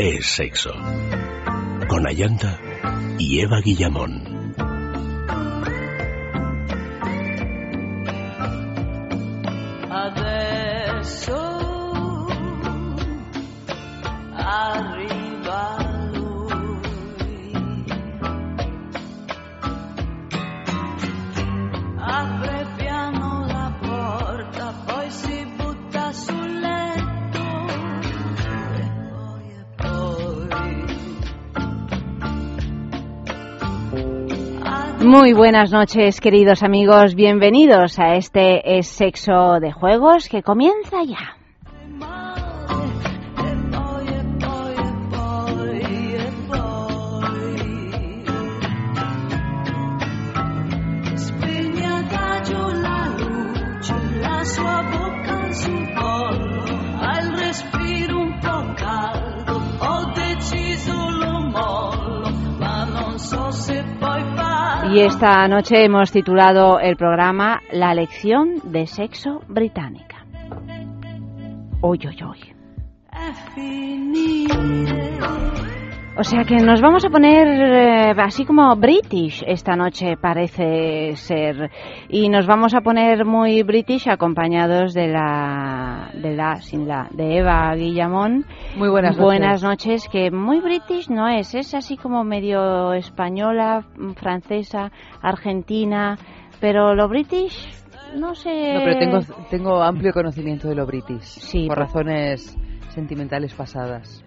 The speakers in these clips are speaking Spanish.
es sexo. Con Ayanta y Eva Guillamón. Muy buenas noches, queridos amigos. Bienvenidos a este es Sexo de Juegos que comienza ya. Y esta noche hemos titulado el programa La lección de sexo británica. Hoy, hoy, hoy. O sea que nos vamos a poner eh, así como British esta noche parece ser y nos vamos a poner muy British acompañados de la de la sin la de Eva Guillamón. Muy buenas noches. Buenas noches que muy British no es, es así como medio española, francesa, argentina, pero lo British no sé. No, pero tengo tengo amplio conocimiento de lo British sí, por razones sentimentales pasadas.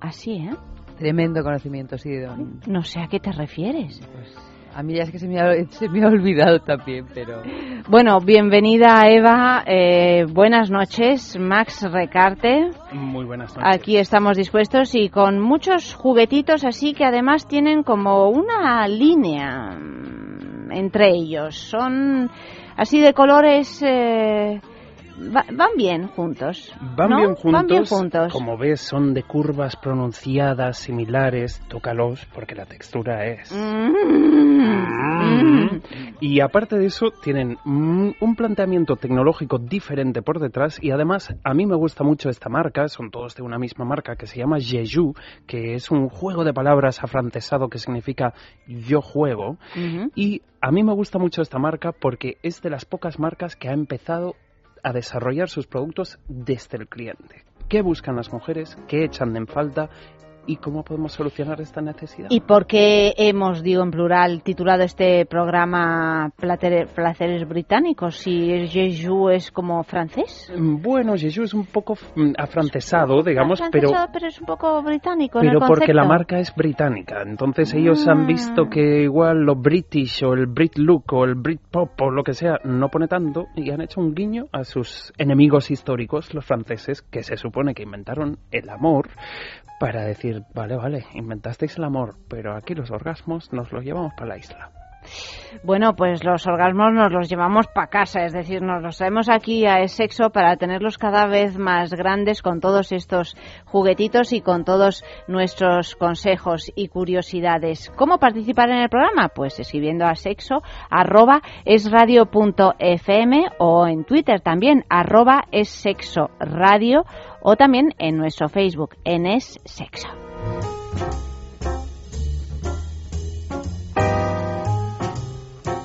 Así, ¿eh? Tremendo conocimiento, sí, don. No sé a qué te refieres. Pues a mí ya es que se me ha, se me ha olvidado también, pero... Bueno, bienvenida Eva, eh, buenas noches, Max Recarte. Muy buenas noches. Aquí estamos dispuestos y con muchos juguetitos así que además tienen como una línea mm, entre ellos. Son así de colores... Eh, van bien juntos. Van, bien juntos, Como ves, son de curvas pronunciadas, similares. Tócalos porque la textura es. Mm. Mm. Y aparte de eso, tienen un planteamiento tecnológico diferente por detrás. Y además, a mí me gusta mucho esta marca. Son todos de una misma marca que se llama Jeju, que es un juego de palabras afrancesado que significa yo juego. Y a mí me gusta mucho esta marca porque es de las pocas marcas que ha empezado a desarrollar sus productos desde el cliente. ¿Qué buscan las mujeres? ¿Qué echan en falta? ¿Y cómo podemos solucionar esta necesidad? ¿Y por qué hemos, digo en plural, titulado este programa Placeres Británicos? Si Jeju es como francés. Bueno, Jeju es un poco mm, afrancesado, digamos, pero... pero es un poco británico. Pero porque la marca es británica. Entonces ellos han visto ah. que igual lo British o el Brit Look o el Brit Pop o lo que sea no pone tanto y han hecho un guiño a sus enemigos históricos, los franceses, que se supone que inventaron el amor para decir, vale, vale, inventasteis el amor, pero aquí los orgasmos nos los llevamos para la isla. Bueno, pues los orgasmos nos los llevamos para casa, es decir, nos los traemos aquí a sexo para tenerlos cada vez más grandes con todos estos juguetitos y con todos nuestros consejos y curiosidades. ¿Cómo participar en el programa? Pues escribiendo a sexo arroba esradio.fm o en Twitter también arroba es sexo radio o también en nuestro Facebook en es sexo.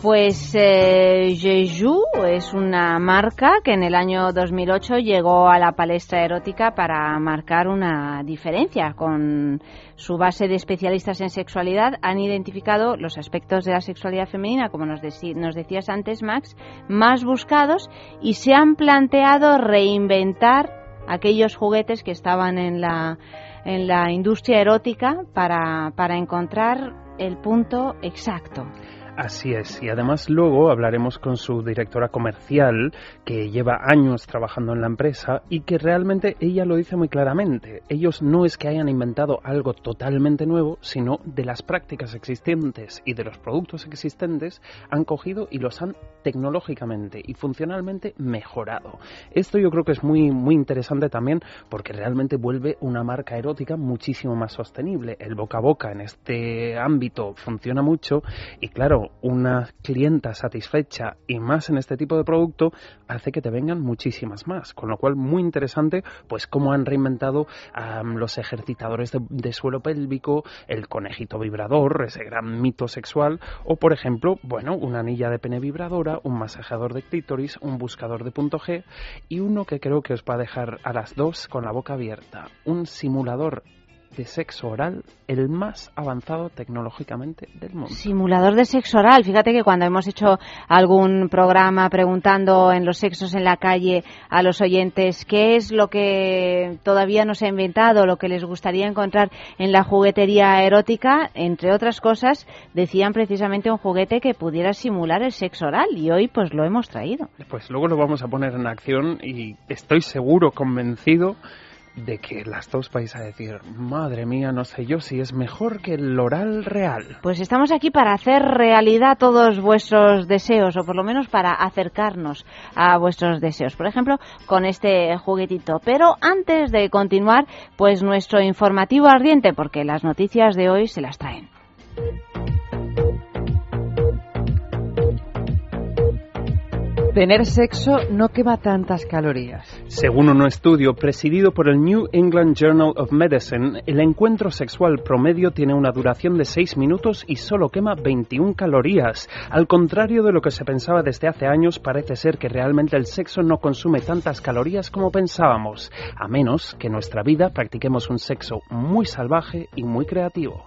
Pues eh, Jeju es una marca que en el año 2008 llegó a la palestra erótica para marcar una diferencia. Con su base de especialistas en sexualidad han identificado los aspectos de la sexualidad femenina, como nos, nos decías antes, Max, más buscados y se han planteado reinventar aquellos juguetes que estaban en la, en la industria erótica para encontrar el punto exacto. Así es, y además luego hablaremos con su directora comercial, que lleva años trabajando en la empresa y que realmente ella lo dice muy claramente. Ellos no es que hayan inventado algo totalmente nuevo, sino de las prácticas existentes y de los productos existentes han cogido y los han tecnológicamente y funcionalmente mejorado. Esto yo creo que es muy, muy interesante también porque realmente vuelve una marca erótica muchísimo más sostenible. El boca a boca en este ámbito funciona mucho y claro, una clienta satisfecha y más en este tipo de producto, hace que te vengan muchísimas más. Con lo cual, muy interesante, pues cómo han reinventado los ejercitadores de, suelo pélvico, el conejito vibrador, ese gran mito sexual, o por ejemplo, bueno, una anilla de pene vibradora, un masajeador de clítoris, un buscador de punto G y uno que creo que os va a dejar a las dos con la boca abierta, un simulador de sexo oral el más avanzado tecnológicamente del mundo. Simulador de sexo oral. Fíjate que cuando hemos hecho algún programa preguntando en los sexos en la calle a los oyentes qué es lo que todavía no se ha inventado, lo que les gustaría encontrar en la juguetería erótica, entre otras cosas, decían precisamente un juguete que pudiera simular el sexo oral y hoy pues lo hemos traído. Pues luego lo vamos a poner en acción y estoy seguro, convencido, de que las dos vais a decir, madre mía, no sé yo si es mejor que el oral real. Pues estamos aquí para hacer realidad todos vuestros deseos, o por lo menos para acercarnos a vuestros deseos. Por ejemplo, con este juguetito. Pero antes de continuar, pues nuestro informativo ardiente, porque las noticias de hoy se las traen. Tener sexo no quema tantas calorías. Según un estudio presidido por el New England Journal of Medicine, el encuentro sexual promedio tiene una duración de 6 minutos y solo quema 21 calorías. Al contrario de lo que se pensaba desde hace años, parece ser que realmente el sexo no consume tantas calorías como pensábamos, a menos que en nuestra vida practiquemos un sexo muy salvaje y muy creativo.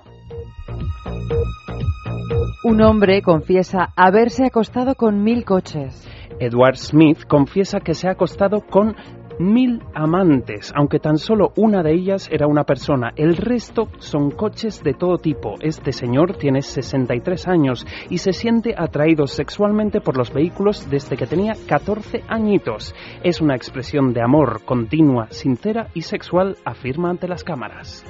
Un hombre confiesa haberse acostado con mil coches. Edward Smith confiesa que se ha acostado con mil amantes, aunque tan solo una de ellas era una persona. El resto son coches de todo tipo. Este señor tiene 63 años y se siente atraído sexualmente por los vehículos desde que tenía 14 añitos. Es una expresión de amor continua, sincera y sexual, afirma ante las cámaras.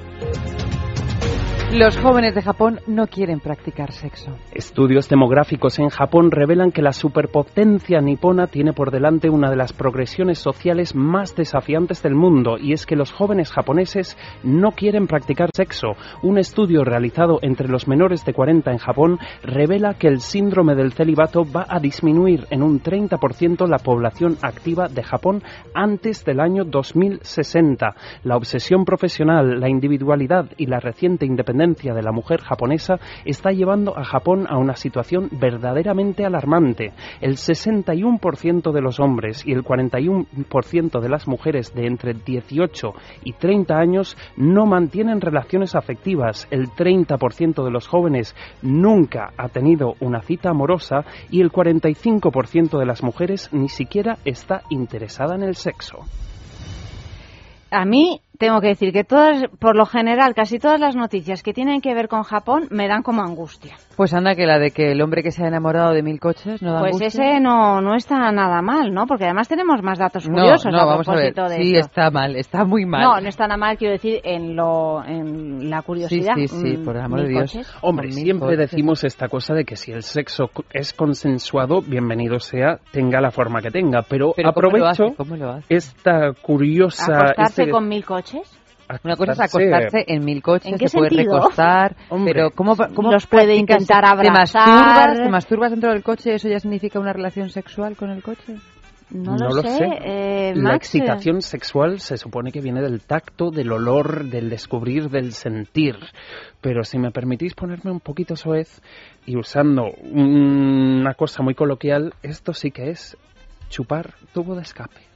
Los jóvenes de Japón no quieren practicar sexo. Estudios demográficos en Japón revelan que la superpotencia nipona tiene por delante una de las progresiones sociales más desafiantes del mundo y es que los jóvenes japoneses no quieren practicar sexo. Un estudio realizado entre los menores de 40 en Japón revela que el síndrome del celibato va a disminuir en un 30% la población activa de Japón antes del año 2060. La obsesión profesional, la individualidad y la reciente independencia de la mujer japonesa está llevando a Japón a una situación verdaderamente alarmante. El 61% de los hombres y el 41% de las mujeres de entre 18 y 30 años no mantienen relaciones afectivas. El 30% de los jóvenes nunca ha tenido una cita amorosa y el 45% de las mujeres ni siquiera está interesada en el sexo. A mí tengo que decir que todas, por lo general, casi todas las noticias que tienen que ver con Japón me dan como angustia. Pues anda que la de que el hombre que se ha enamorado de mil coches no da Pues ese no, no está nada mal, ¿no? Porque además tenemos más datos curiosos no, no, vamos a ver. sí, está mal, está muy mal. No, no está nada mal, quiero decir, en lo en la curiosidad. Sí, sí, sí, por el amor de Dios. Hombre, siempre decimos esta cosa de que si el sexo es consensuado, bienvenido sea, tenga la forma que tenga, pero, aprovecho esta curiosa... ¿Acostarse con mil coches? Una cosa es acostarse en mil coches, se puede recostar, pero ¿cómo, cómo los puede intentar abrazar? ¿Te masturbas, ¿Te masturbas dentro del coche? ¿Eso ya significa una relación sexual con el coche? No, lo, sé. Eh, la excitación sexual se supone que viene del tacto, del olor, del descubrir, del sentir. Pero si me permitís ponerme un poquito soez y usando una cosa muy coloquial, esto sí que es chupar tubo de escape.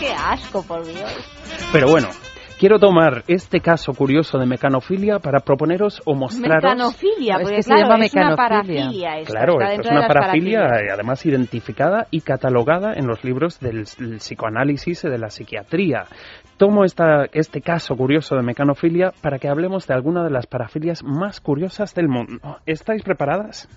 Qué asco, por Dios. Pero bueno, quiero tomar este caso curioso de mecanofilia para proponeros o mostraros... Mecanofilia, porque se llama es una parafilia. claro, esto es una parafilia además identificada y catalogada en los libros del, psicoanálisis y de la psiquiatría. Tomo esta, este caso curioso de mecanofilia para que hablemos de alguna de las parafilias más curiosas del mundo. ¿Estáis preparadas?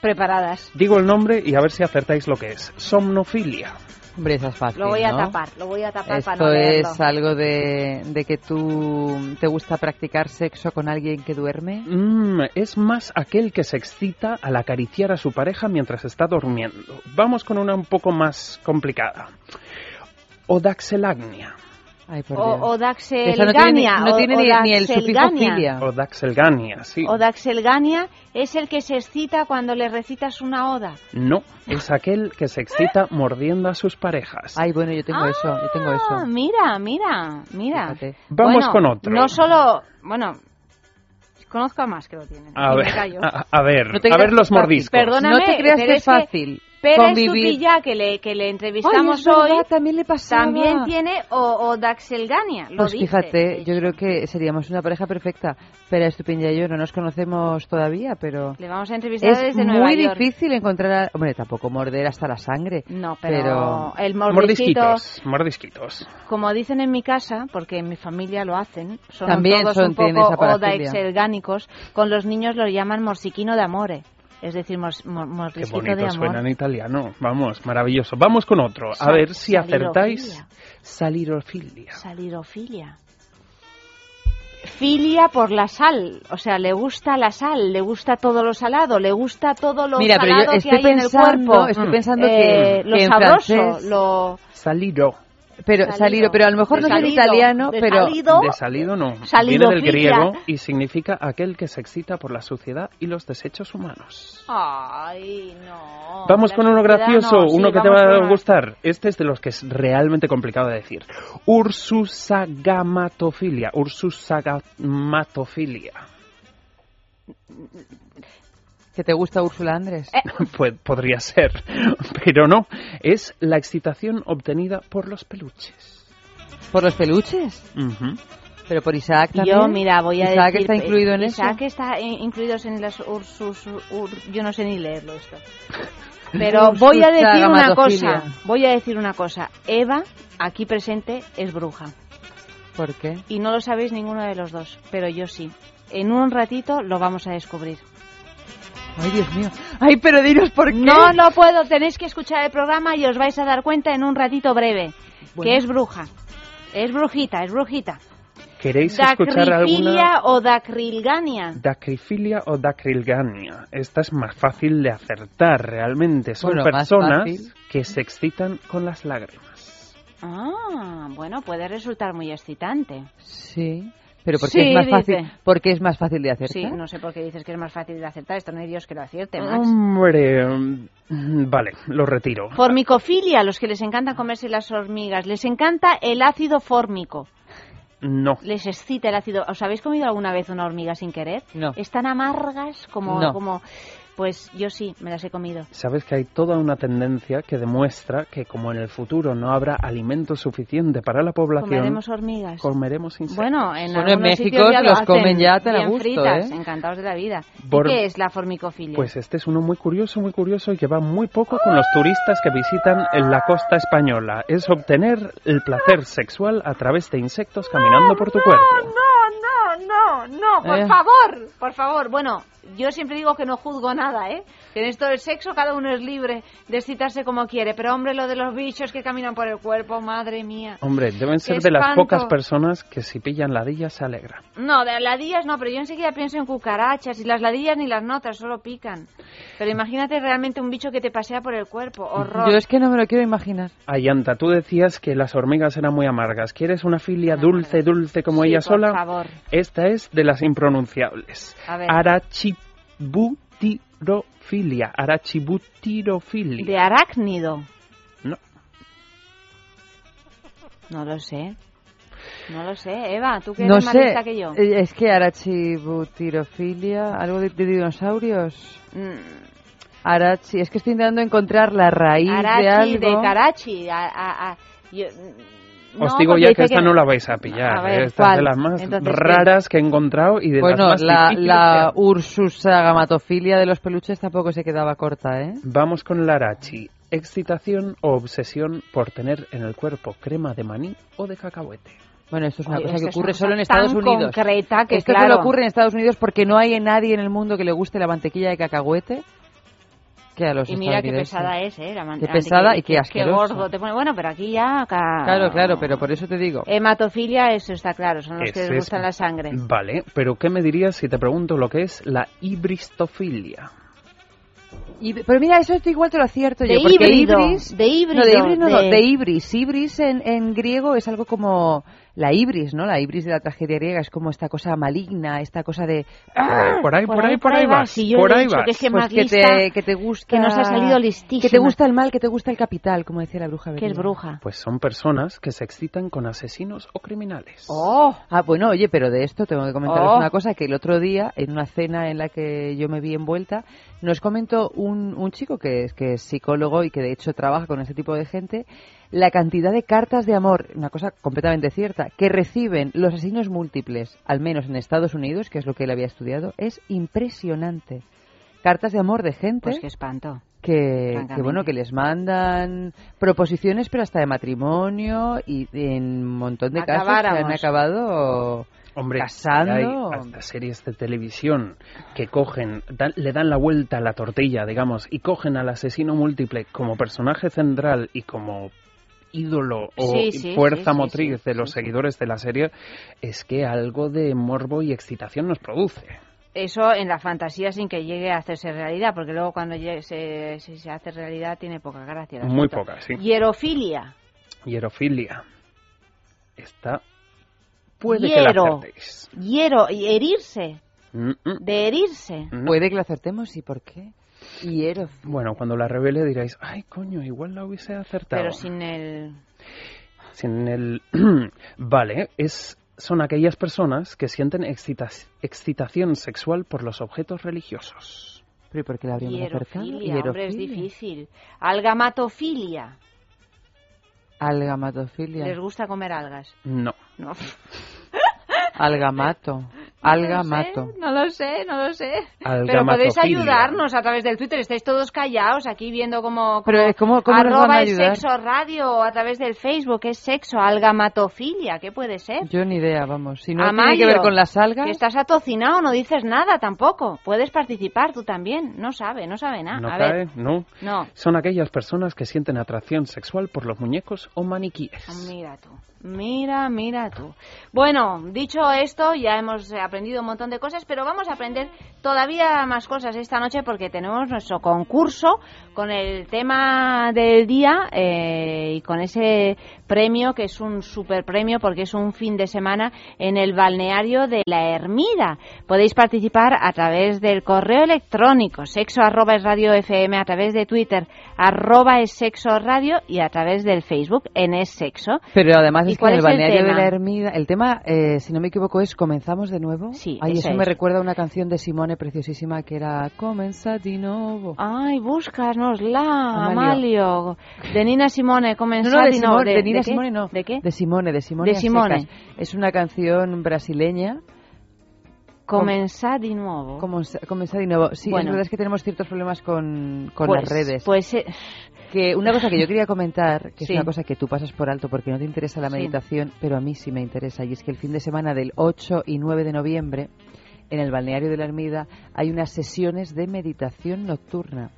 Preparadas. Digo el nombre y a ver si acertáis lo que es. Somnofilia. Hombre, esa es fácil, Lo voy a tapar, lo voy a tapar Esto para no es algo de, de, que tú te gusta practicar sexo con alguien que duerme. Mm, es más aquel que se excita al acariciar a su pareja mientras está durmiendo. Vamos con una un poco más complicada. Odaxelagnia. O, Daxelgania. no tiene, ni, el sufijo filia. O Daxelgania, sí. O Daxelgania es el que se excita cuando le recitas una oda. No, es aquel que se excita mordiendo a sus parejas. Ay, bueno, yo tengo eso, yo tengo eso. Ah, mira, mira, mira. Vamos con otro. No solo, bueno, conozco a más que lo tienen. A, ver, a, ver, a ver los mordiscos. Perdóname, no te creas que es fácil. Pérez Supilla, que le, que le entrevistamos hoy, también, le también tiene o, o Daxelgania. pues fíjate, yo creo que seríamos una pareja perfecta. Pérez Estupilla y yo no nos conocemos todavía, pero... Le vamos a entrevistar es desde Nueva muy difícil encontrar... Hombre, tampoco morder hasta la sangre. No, pero, el mordisquitos, mordisquitos. Como dicen en mi casa, porque en mi familia lo hacen, son también todos son, un poco o daxelgánicos, con los niños lo llaman morsiquino de amore. Es decir, mor, mor, Qué bonito suena en italiano. Vamos, maravilloso. Vamos con otro. a ver si acertáis. Salirofilia. Salirofilia. Filia por la sal, o sea, le gusta la sal, le gusta todo lo salado, le gusta todo lo Mira, salado pero yo que hay en el cuerpo. Estoy pensando que, eh, lo sabroso, lo saliro. Pero salido, pero a lo mejor no es italiano, pero de salido no. Viene del griego y significa aquel que se excita por la suciedad y los desechos humanos. Ay, no. Vamos con uno gracioso, uno que te va a gustar. Este es de los que es realmente complicado de decir. Ursusagamatofilia. Ursusagamatofilia. ¿Que te gusta Úrsula Andrés? Eh. pues podría ser, pero no. Es la excitación obtenida por los peluches. ¿Por los peluches? Pero por Isaac también. Yo, mira, voy a Isaac está incluido en Isaac está incluido en las Ursus... yo no sé ni leerlo esto. Pero voy a decir una cosa. Voy a decir una cosa. Eva, aquí presente, es bruja. ¿Por qué? Y no lo sabéis ninguno de los dos, pero yo sí. En un ratito lo vamos a descubrir. Ay, Dios mío. Ay, pero dinos por qué. No, no puedo. Tenéis que escuchar el programa y os vais a dar cuenta en un ratito breve que es bruja. Es brujita, es brujita. ¿Queréis escuchar alguna? o dacrilgania? Dacrifilia o dacrilgania. Esta es más fácil de acertar realmente. Son personas que se excitan con las lágrimas. Ah, bueno, puede resultar muy excitante. Sí. Pero porque es más fácil, porque es más fácil de acertar. Sí, no sé por qué dices que es más fácil de acertar. Esto no hay Dios que lo acierte, Max. Hombre, mm, vale, lo retiro. Formicofilia, los que les encanta comerse las hormigas, les encanta el ácido fórmico. No. Les excita el ácido. ¿Os habéis comido alguna vez una hormiga sin querer? No. Están amargas como, como pues yo sí, me las he comido. Sabes que hay toda una tendencia que demuestra que como en el futuro no habrá alimento suficiente para la población, comeremos hormigas. Comeremos insectos. Bueno, en bueno, México ya los comen ya te la gusto, fritas, ¿eh? encantados de la vida. qué es la formicofilia? Pues este es uno muy curioso, muy curioso y que va muy poco con los turistas que visitan en la costa española. Es obtener el placer sexual a través de insectos caminando por tu cuerpo. No, no, no, no, por eh. favor, por favor. Bueno, yo siempre digo que no juzgo nada, ¿eh? Que en esto del sexo cada uno es libre de excitarse como quiere. Pero, hombre, lo de los bichos que caminan por el cuerpo, madre mía. Hombre, deben ser de las pocas personas que si pillan ladillas se alegra. No, de ladillas no, pero yo enseguida pienso en cucarachas. Y las ladillas ni las notas, solo pican. Pero imagínate realmente un bicho que te pasea por el cuerpo. Horror. Yo es que no me lo quiero imaginar. Ayanta, tú decías que las hormigas eran muy amargas. ¿Quieres una filia dulce, dulce como ella sola? Por favor. Esta es de las impronunciables. A. Arachibutirofilia. Arachibutirofilia. ¿De arácnido? No. No lo sé. No lo sé, Eva, tú que eres más lista que yo. Eh, es que arachibutirofilia, algo de, dinosaurios. Mm. Arachi, es que estoy intentando encontrar la raíz de algo. de Karachi. A, os digo ya que esta no la vais a pillar. ¿eh? esta es de las más raras que he encontrado y de bueno, las más la, la ursusagamatofilia de los peluches tampoco se quedaba corta, ¿eh? Vamos con la arachi. Excitación o obsesión por tener en el cuerpo crema de maní o de cacahuete. Bueno, esto es una cosa que ocurre solo en Estados Unidos. Concreta que esto solo ocurre en Estados Unidos porque no hay nadie en el mundo que le guste la mantequilla de cacahuete y mira qué pesada es, ¿eh? La qué pesada y qué asquerosa. Qué gordo te pone. Bueno, pero aquí ya... Claro, claro, pero por eso te digo. Hematofilia, eso está claro, son los que les gustan la sangre. Vale, pero ¿qué me dirías si te pregunto lo que es la hibristofilia? pero mira, eso igual te lo acierto de yo. Porque ibris, de híbrido. No, de ibris no, de... ibris. Ibris en, en griego es algo como la ibris, ¿no? La ibris de la tragedia griega es como esta cosa maligna, esta cosa de... ¡Ah! Por, ahí, por, ahí, por ahí, vas. por ahí vas. Que, pues que, te, que te gusta... Que nos ha salido listísima. Que te gusta el mal, que te gusta el capital, como decía la bruja. ¿Qué es bruja? Pues son personas que se excitan con asesinos o criminales. ¡Oh! Ah, bueno, oye, pero de esto tengo que comentaros oh. una cosa, que el otro día, en una cena en la que yo me vi envuelta, nos comentó un, un chico que es, que es psicólogo y que de hecho trabaja con ese tipo de gente la cantidad de cartas de amor, una cosa completamente cierta, que reciben los asesinos múltiples, al menos en Estados Unidos, que es lo que él había estudiado, es impresionante. Cartas de amor de gente. Pues espanto. Que, bueno que les mandan proposiciones pero hasta de matrimonio y en un montón de casos se han acabado Hombre, casando hay hasta series de televisión que cogen le dan la vuelta a la tortilla digamos y cogen al asesino múltiple como personaje central y como ídolo o fuerza motriz de los seguidores de la serie, es que algo de morbo y excitación nos produce. Eso en la fantasía sin que llegue a hacerse realidad, porque luego cuando se, se hace realidad tiene poca gracia. Muy poca, sí. Hierofilia. Hierofilia. Esta puede que la acertéis. Hiero, herirse. De herirse. Puede que la acertemos, ¿y por qué? Bueno, cuando la revele diréis, ay, coño, igual la hubiese acertado. Pero sin el... Sin el... vale, es, son aquellas personas que sienten excitación sexual por los objetos religiosos. ¿Pero por qué la habríamos acertado? Hombre, es difícil. Algamatofilia. Algamatofilia. ¿Les gusta comer algas? No. No. Algamato. Algamato. No lo sé, no lo sé. Pero podéis ayudarnos a través del Twitter. Estáis todos callados aquí viendo cómo... Pero ¿cómo, cómo arroba es sexo radio a través del Facebook. Es sexo, algamatofilia. ¿Qué puede ser? Yo ni idea, vamos. Si no tiene que ver con las algas... Que estás atocinado, no dices nada tampoco. Puedes participar tú también. No sabe, no sabe nada. No a ver. no. No. Son aquellas personas que sienten atracción sexual por los muñecos o maniquíes. Mira tú. Mira, mira tú. Bueno, dicho esto, ya hemos aprendido un montón de cosas, pero vamos a aprender todavía más cosas esta noche porque tenemos nuestro concurso con el tema del día eh, y con ese premio que es un super premio porque es un fin de semana en el balneario de la Ermida. Podéis participar a través del correo electrónico sexo arroba es radio fm, a través de Twitter arroba es sexo radio y a través del Facebook en es sexo. Pero además es que en el balneario de la Ermida, el tema, eh, si no me equivoco, es comenzamos de nuevo. Sí, Ay, eso me recuerda a una canción de Simone preciosísima que era Comenza di nuevo. Ay, búscanosla, Amalio. De Nina Simone, Comenza no, no, de, di nuevo. De, Nina Simone no. ¿De qué? De Simone, de Simone. De Simone. Es una canción brasileña. Comenzar de nuevo. Comenzar de nuevo. Sí, bueno. es verdad es que tenemos ciertos problemas con, con pues, las redes. Pues eh, que una cosa que yo quería comentar, que es una cosa que tú pasas por alto porque no te interesa la meditación, pero a mí sí me interesa, y es que el fin de semana del 8 y 9 de noviembre, en el balneario de la Ermida, hay unas sesiones de meditación nocturna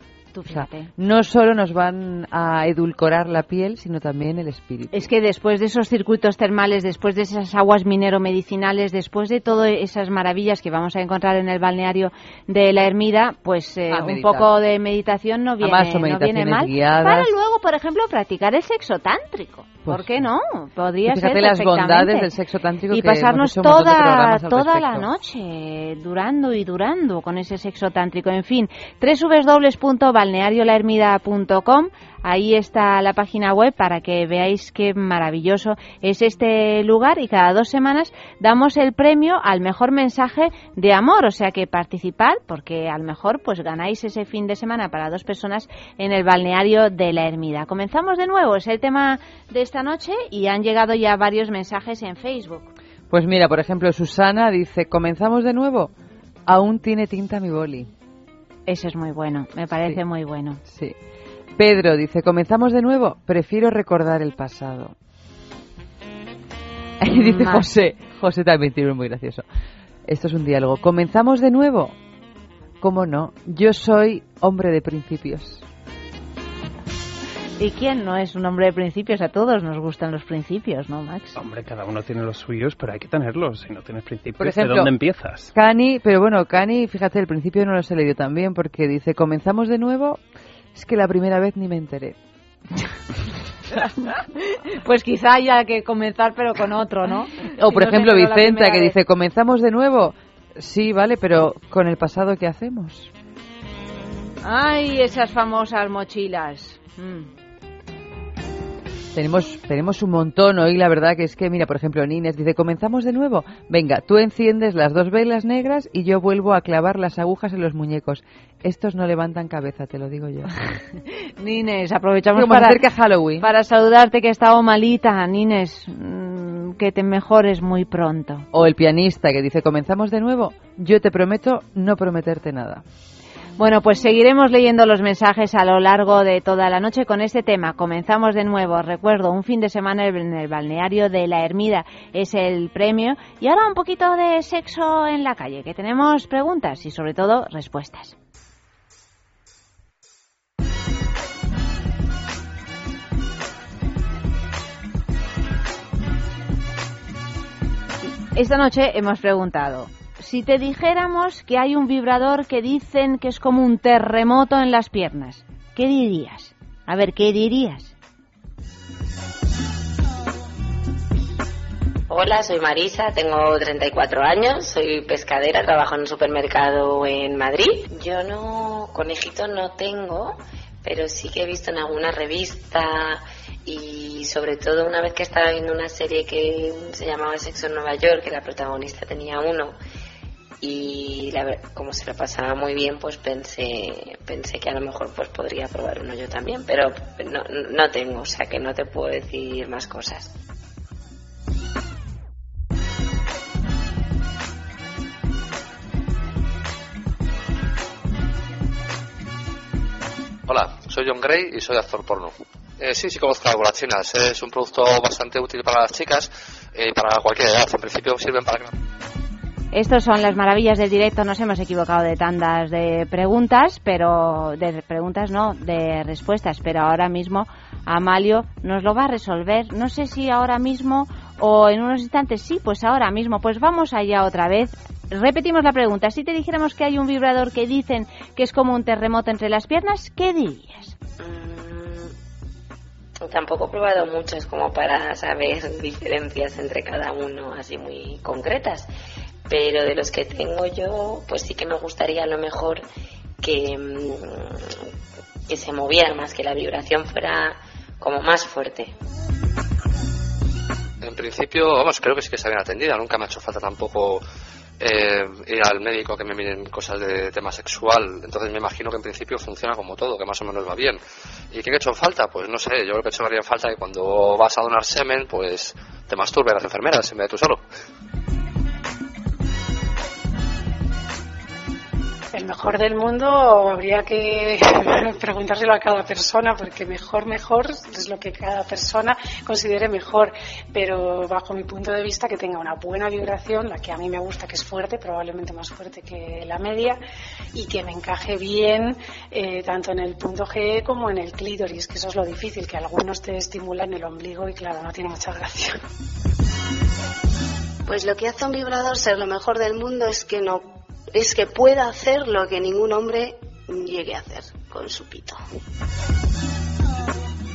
no solo nos van a edulcorar la piel, sino también el espíritu. Es que después de esos circuitos termales, después de esas aguas minero-medicinales, después de todas esas maravillas que vamos a encontrar en el balneario de la Ermida, pues eh, un poco de meditación no viene, no viene mal. Para luego, por ejemplo, practicar el sexo tántrico. ¿Por pues qué no? Podría ser las bondades del sexo tántrico y pasarnos toda toda la noche durando y durando con ese sexo tántrico. En fin, www.balneariolahermida.com Ahí está la página web para que veáis qué maravilloso es este lugar y cada dos semanas damos el premio al mejor mensaje de amor, o sea que participad porque a lo mejor pues ganáis ese fin de semana para dos personas en el balneario de la Ermida. Comenzamos de nuevo, es el tema de esta noche y han llegado ya varios mensajes en Facebook. Pues mira, por ejemplo, Susana dice, ¿comenzamos de nuevo? Aún tiene tinta mi boli. Eso es muy bueno, me parece muy bueno. Sí. Pedro dice, ¿comenzamos de nuevo? Prefiero recordar el pasado. Y dice José, José también tiene muy gracioso. Esto es un diálogo. ¿Comenzamos de nuevo? ¿Cómo no? Yo soy hombre de principios. ¿Y quién no es un hombre de principios? A todos nos gustan los principios, ¿no, Max? Hombre, cada uno tiene los suyos, pero hay que tenerlos. Si no tienes principios, ¿de dónde empiezas? Cani, pero bueno, Cani, fíjate, el principio no lo he leído también porque dice, comenzamos de nuevo, es que la primera vez ni me enteré. pues quizá haya que comenzar, pero con otro, ¿no? O, por ejemplo, Vicenta, que dice, comenzamos de nuevo. Sí, vale, pero con el pasado, ¿qué hacemos? Ay, esas famosas mochilas. Mm. Tenemos, tenemos un montón hoy, la verdad que es que, mira, por ejemplo, Nines dice, comenzamos de nuevo. Venga, tú enciendes las dos velas negras y yo vuelvo a clavar las agujas en los muñecos. Estos no levantan cabeza, te lo digo yo. Nines, aprovechamos para, Halloween. para saludarte que he estado malita. Nines, mm, que te mejores muy pronto. O el pianista que dice, comenzamos de nuevo. Yo te prometo no prometerte nada. Bueno, pues seguiremos leyendo los mensajes a lo largo de toda la noche con este tema. Comenzamos de nuevo. Recuerdo, un fin de semana en el balneario de la Ermida es el premio. Y ahora un poquito de sexo en la calle, que tenemos preguntas y sobre todo respuestas. Esta noche hemos preguntado, si te dijéramos que hay un vibrador que dicen que es como un terremoto en las piernas, ¿qué dirías? A ver, ¿qué dirías? Hola, soy Marisa, tengo 34 años, soy pescadera, trabajo en un supermercado en Madrid. Yo no, conejito no tengo, pero sí que he visto en alguna revista y sobre todo una vez que estaba viendo una serie que se llamaba Sexo en Nueva York, que la protagonista tenía uno y la, como se lo pasaba muy bien pues pensé pensé que a lo mejor pues podría probar uno yo también pero no, no tengo o sea que no te puedo decir más cosas Hola, soy John Gray y soy actor porno. Eh, sí, sí conozco las chinas. Es un producto bastante útil para las chicas y para cualquier edad. En principio sirven para... Estas son las maravillas del directo. Nos hemos equivocado de tandas de preguntas, pero de preguntas no, de respuestas. Pero ahora mismo Amalio nos lo va a resolver. No sé si ahora mismo o en unos instantes. Sí, pues ahora mismo. Pues vamos allá otra vez. Repetimos la pregunta. Si te dijéramos que hay un vibrador que dicen que es como un terremoto entre las piernas, ¿qué dirías? Mm, tampoco he probado muchos como para saber diferencias entre cada uno así muy concretas pero de los que tengo yo, pues sí que me gustaría a lo mejor que, mm, que se moviera más, que la vibración fuera como más fuerte. En principio, vamos, creo que sí que está bien atendida. Nunca me ha hecho falta tampoco eh, ir al médico que me miren cosas de tema sexual. Entonces me imagino que en principio funciona como todo, que más o menos va bien. ¿Y qué he hecho falta? Pues no sé, yo creo que he hecho falta que cuando vas a donar semen, pues te masturbe a las enfermeras en vez de tú solo. El mejor del mundo habría que preguntárselo a cada persona, porque mejor, mejor es lo que cada persona considere mejor. Pero bajo mi punto de vista, que tenga una buena vibración, la que a mí me gusta, que es fuerte, probablemente más fuerte que la media, y que me encaje bien eh, tanto en el punto G como en el clítoris, que eso es lo difícil, que algunos te estimulan el ombligo y claro, no tiene mucha gracia. Pues lo que hace un vibrador ser lo mejor del mundo es que no es que pueda hacer lo que ningún hombre llegue a hacer con su pito.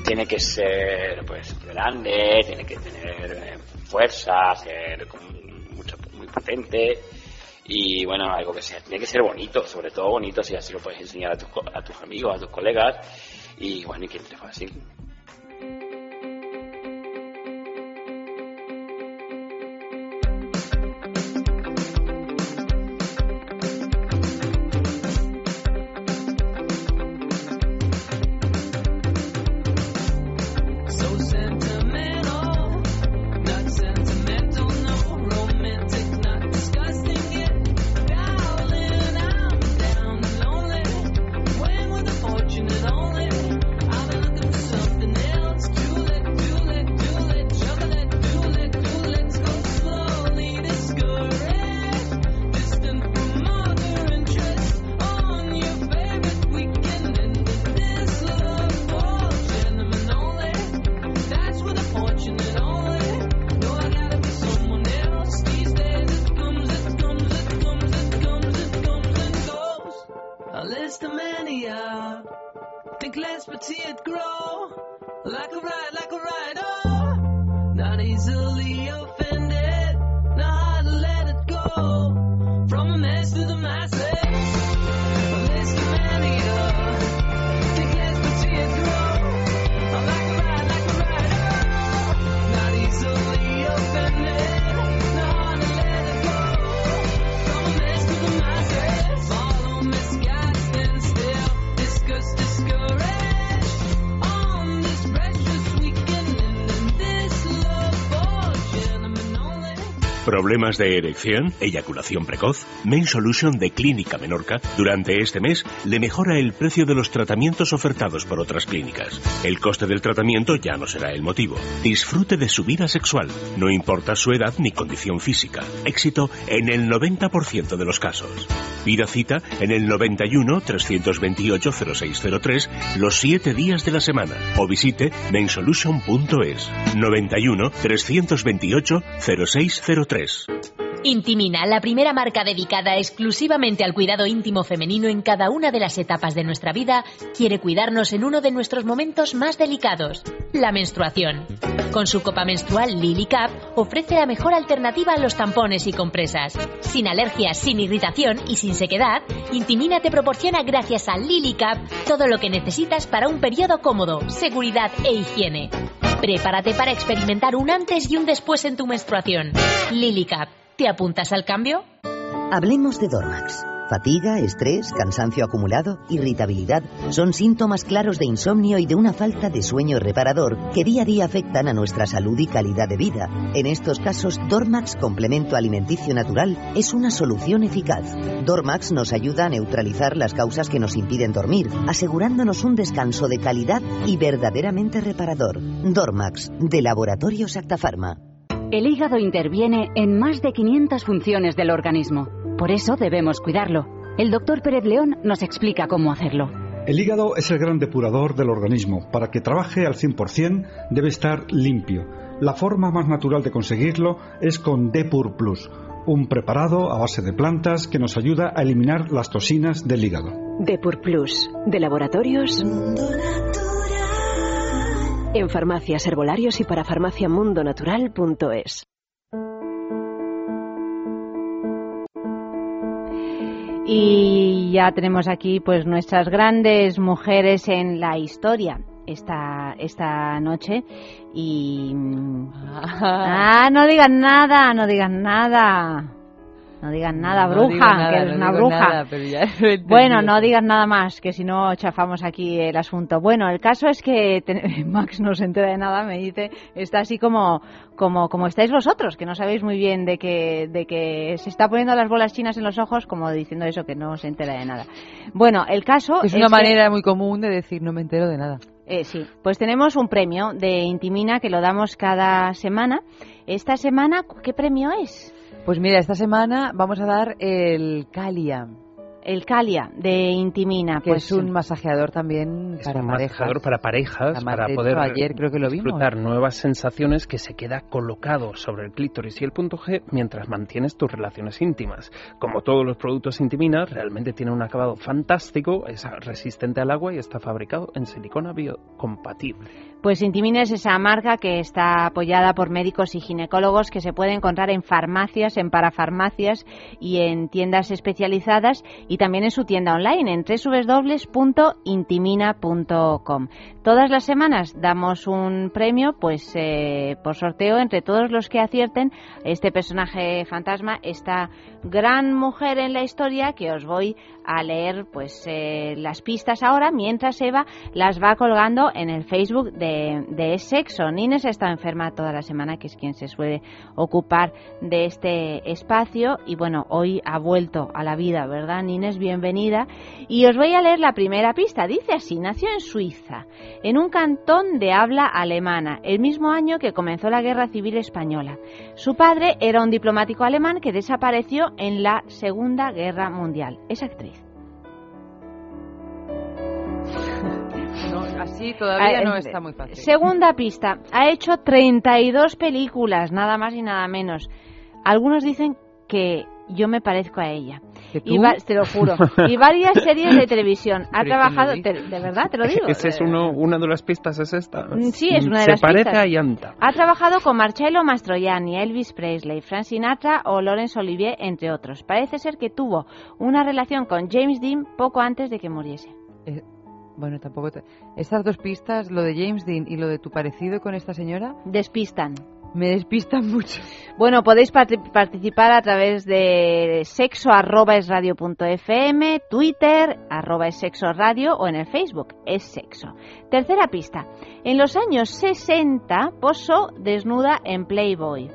Tiene que ser pues grande, tiene que tener eh, fuerza, ser mucho, muy potente y bueno, algo que sea, tiene que ser bonito, sobre todo bonito si así lo puedes enseñar a tus, a tus amigos, a tus colegas y bueno, y que entre fácil. ¿Problemas de erección? ¿Eyaculación precoz? Main Solution de Clínica Menorca durante este mes le mejora el precio de los tratamientos ofertados por otras clínicas. El coste del tratamiento ya no será el motivo. Disfrute de su vida sexual, no importa su edad ni condición física. Éxito en el 90% de los casos. Pida cita en el 91 328 0603 los 7 días de la semana o visite mainsolution.es 91 328 0603 Intimina, la primera marca dedicada exclusivamente al cuidado íntimo femenino en cada una de las etapas de nuestra vida, quiere cuidarnos en uno de nuestros momentos más delicados, la menstruación. Con su copa menstrual Lily Cap ofrece la mejor alternativa a los tampones y compresas. Sin alergias, sin irritación y sin sequedad, Intimina te proporciona gracias a Lily Cap todo lo que necesitas para un periodo cómodo, seguridad e higiene. Prepárate para experimentar un antes y un después en tu menstruación. LiliCap, ¿te apuntas al cambio? Hablemos de Dormax. Fatiga, estrés, cansancio acumulado, irritabilidad son síntomas claros de insomnio y de una falta de sueño reparador que día a día afectan a nuestra salud y calidad de vida. En estos casos, Dormax Complemento Alimenticio Natural es una solución eficaz. Dormax nos ayuda a neutralizar las causas que nos impiden dormir, asegurándonos un descanso de calidad y verdaderamente reparador. Dormax, de Laboratorio Actafarma. El hígado interviene en más de 500 funciones del organismo. Por eso debemos cuidarlo. El doctor Pérez León nos explica cómo hacerlo. El hígado es el gran depurador del organismo. Para que trabaje al 100% debe estar limpio. La forma más natural de conseguirlo es con Depur Plus, un preparado a base de plantas que nos ayuda a eliminar las toxinas del hígado. Depur Plus, de laboratorios. En farmacias, herbolarios y para farmaciamundonatural.es. Y ya tenemos aquí pues nuestras grandes mujeres en la historia esta, esta noche y... Ah, no digan nada, no digan nada. No digan nada, bruja, que eres una bruja. bueno, no digas nada más, que si no chafamos aquí el asunto. Bueno, el caso es que Max no se entera de nada, me dice, está así como, como, como estáis vosotros, que no sabéis muy bien de que, de que se está poniendo las bolas chinas en los ojos, como diciendo eso, que no se entera de nada. Bueno, el caso es una manera muy común de decir no me entero de nada. Eh, sí, pues tenemos un premio de Intimina que lo damos cada semana. Esta semana, ¿qué premio es? Pues mira, esta semana vamos a dar el Calia. El Calia de Intimina, que pues, es un masajeador también para un parejas. Masajeador para parejas, para poder ayer creo que lo disfrutar nuevas sensaciones que se queda colocado sobre el clítoris y el punto G mientras mantienes tus relaciones íntimas. Como todos los productos Intimina, realmente tiene un acabado fantástico, es resistente al agua y está fabricado en silicona biocompatible. Pues Intimina es esa marca que está apoyada por médicos y ginecólogos que se puede encontrar en farmacias, en parafarmacias y en tiendas especializadas y también en su tienda online en www.intimina.com. Todas las semanas damos un premio pues eh, por sorteo entre todos los que acierten este personaje fantasma, esta gran mujer en la historia que os voy a leer pues eh, las pistas ahora mientras Eva las va colgando en el Facebook de, de Sexo. Nines está enferma toda la semana, que es quien se suele ocupar de este espacio y bueno, hoy ha vuelto a la vida, ¿verdad? Nines, bienvenida. Y os voy a leer la primera pista. Dice así, nació en Suiza, en un cantón de habla alemana, el mismo año que comenzó la Guerra Civil Española. Su padre era un diplomático alemán que desapareció en la Segunda Guerra Mundial. Es actriz. Así todavía ah, no está muy fácil. Segunda pista. Ha hecho 32 películas, nada más y nada menos. Algunos dicen que yo me parezco a ella. y te lo juro, y varias series de televisión. Ha trabajado, de verdad, te lo digo. Ese es uno, una de las pistas, es esta. Mm, sí, es una de Se las parece pistas. a Yanta. Ha trabajado con Marcello Mastroianni, Elvis Presley, Frank Sinatra o Laurence Olivier, entre otros. Parece ser que tuvo una relación con James Dean poco antes de que muriese. Eh, bueno, tampoco. Te... Estas dos pistas, lo de James Dean y lo de tu parecido con esta señora. Despistan. Me despistan mucho. Bueno, podéis part- participar a través de sexo arroba es radio punto fm, Twitter arroba es sexo radio o en el Facebook es sexo. Tercera pista. En los años 60 posó desnuda en Playboy.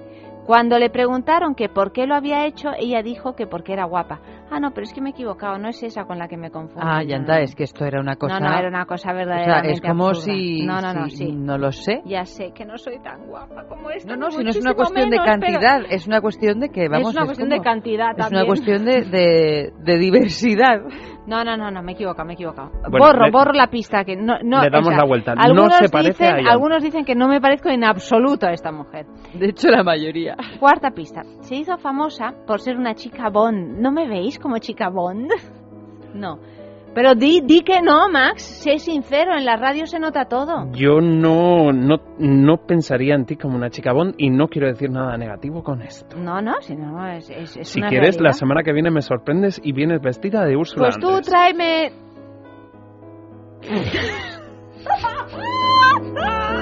Cuando le preguntaron que por qué lo había hecho, ella dijo que porque era guapa. Ah, no, pero es que me he equivocado, no es esa con la que me confundo. Ah, ya está, es que esto era una cosa. No, no, era una cosa O sea, verdaderamente es como absurda. si. No, no, no, si- sí. No lo sé. Ya sé que no soy tan guapa como esta. No, no, si no es una cuestión de pero- cantidad, es una cuestión de que, vamos. es una cuestión de como- cantidad Es también. una cuestión de, de, de diversidad. No, no, no, no, me he equivocado, me he equivocado. Bueno, borro, le- borro la pista que no, no. le damos o sea, la vuelta. No Algunos se parece dicen, a ella. Algunos dicen que no me parezco en absoluto a esta mujer. De hecho, la mayoría. Cuarta pista. Se hizo famosa por ser una chica Bond. ¿No me veis como chica Bond? No. Pero di, di que no, Max. Sé sincero, en la radio se nota todo. Yo no, no, no pensaría en ti como una chica Bond y no quiero decir nada negativo con esto. No, no, si no, es, es, es Si una quieres, la semana que viene me sorprendes y vienes vestida de Úrsula Pues tú tráeme...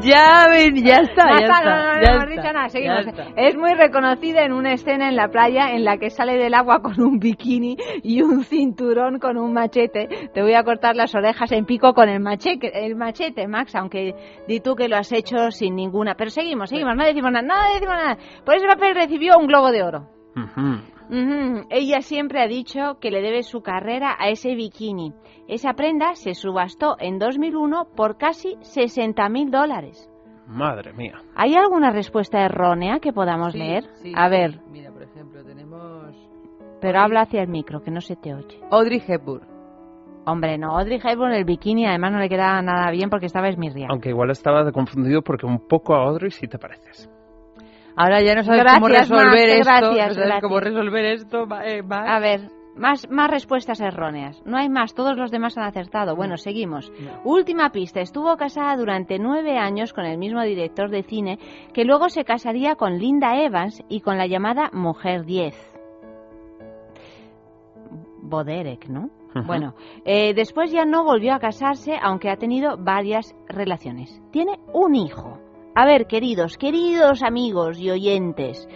Ya ven, ya está, No ya está, no, no, no, ya hemos está, dicho nada, ya seguimos. Es muy reconocida en una escena en la playa en la que sale del agua con un bikini y un cinturón con un machete. Te voy a cortar las orejas en pico con el machete, el machete, Max, aunque di tú que lo has hecho sin ninguna. Pero seguimos, seguimos, no decimos nada, no decimos nada. Por ese papel recibió un globo de oro. Ujú. Ujú. Ella siempre ha dicho que le debe su carrera a ese bikini. Esa prenda se subastó en 2001 por casi 60 mil dólares. Madre mía. ¿Hay alguna respuesta errónea que podamos Sí, leer? sí, a sí. ver, Mira, por ejemplo, tenemos. pero habla hacia el micro, que no se te oye. Audrey Hepburn. Hombre, no, Audrey Hepburn el bikini además no le queda nada bien porque estaba esmirria. Aunque igual estaba confundido porque un poco a Audrey sí te pareces. Ahora ya no sabes Gracias, cómo resolver Max, esto. gracias, no sabes gracias. cómo resolver esto. va- eh, A ver, más, más respuestas erróneas. No hay más, todos los demás han acertado. Bueno, seguimos. Última pista. Estuvo casada durante nueve años con el mismo director de cine que luego se casaría con Linda Evans y con la llamada Mujer 10. Boderek, ¿no? Bueno, eh, después ya no volvió a casarse, aunque ha tenido varias relaciones. Tiene un hijo. A ver, queridos, queridos amigos y oyentes,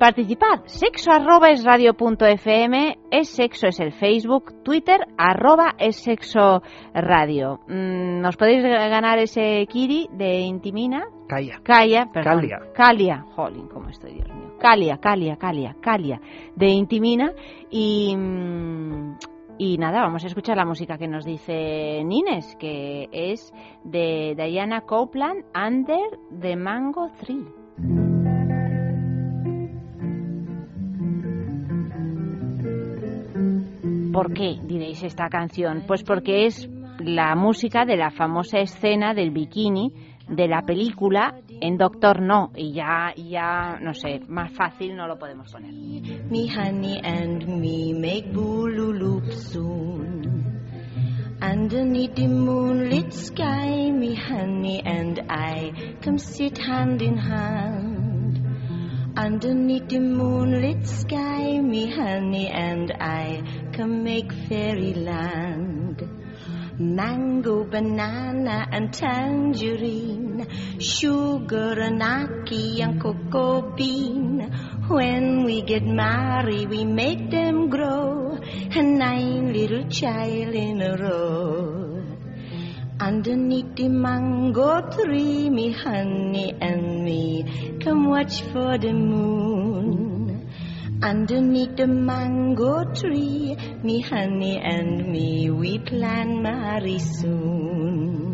participad. Sexo arroba es radio punto fm, es sexo es el Facebook, Twitter arroba es sexo radio. Mm, ¿Nos podéis ganar ese kiri de Intimina? Calla. Calla, perdón. Calia. Calia. Jolín, cómo estoy, Dios mío. Calia, Calia, Calia, Calia, de Intimina. Y, mm, y nada, vamos a escuchar la música que nos dice Nines, que es de Diana Copeland, Under the Mango Tree. ¿Por qué diréis esta canción? Pues porque es la música de la famosa escena del bikini de la película en Doctor No y ya no sé, más fácil no lo podemos poner. Me honey and me make boolooloop soon. Underneath the moonlit sky, me honey and I come sit hand in hand. Underneath the moonlit sky, me honey and I come make fairyland. Mango, banana, and tangerine, sugar, and ackee, and cocoa bean. When we get married, we make them grow, a nine little child in a row. Underneath the mango tree, me honey and me come watch for the moon. Underneath the mango tree, me honey and me, we plan marry soon.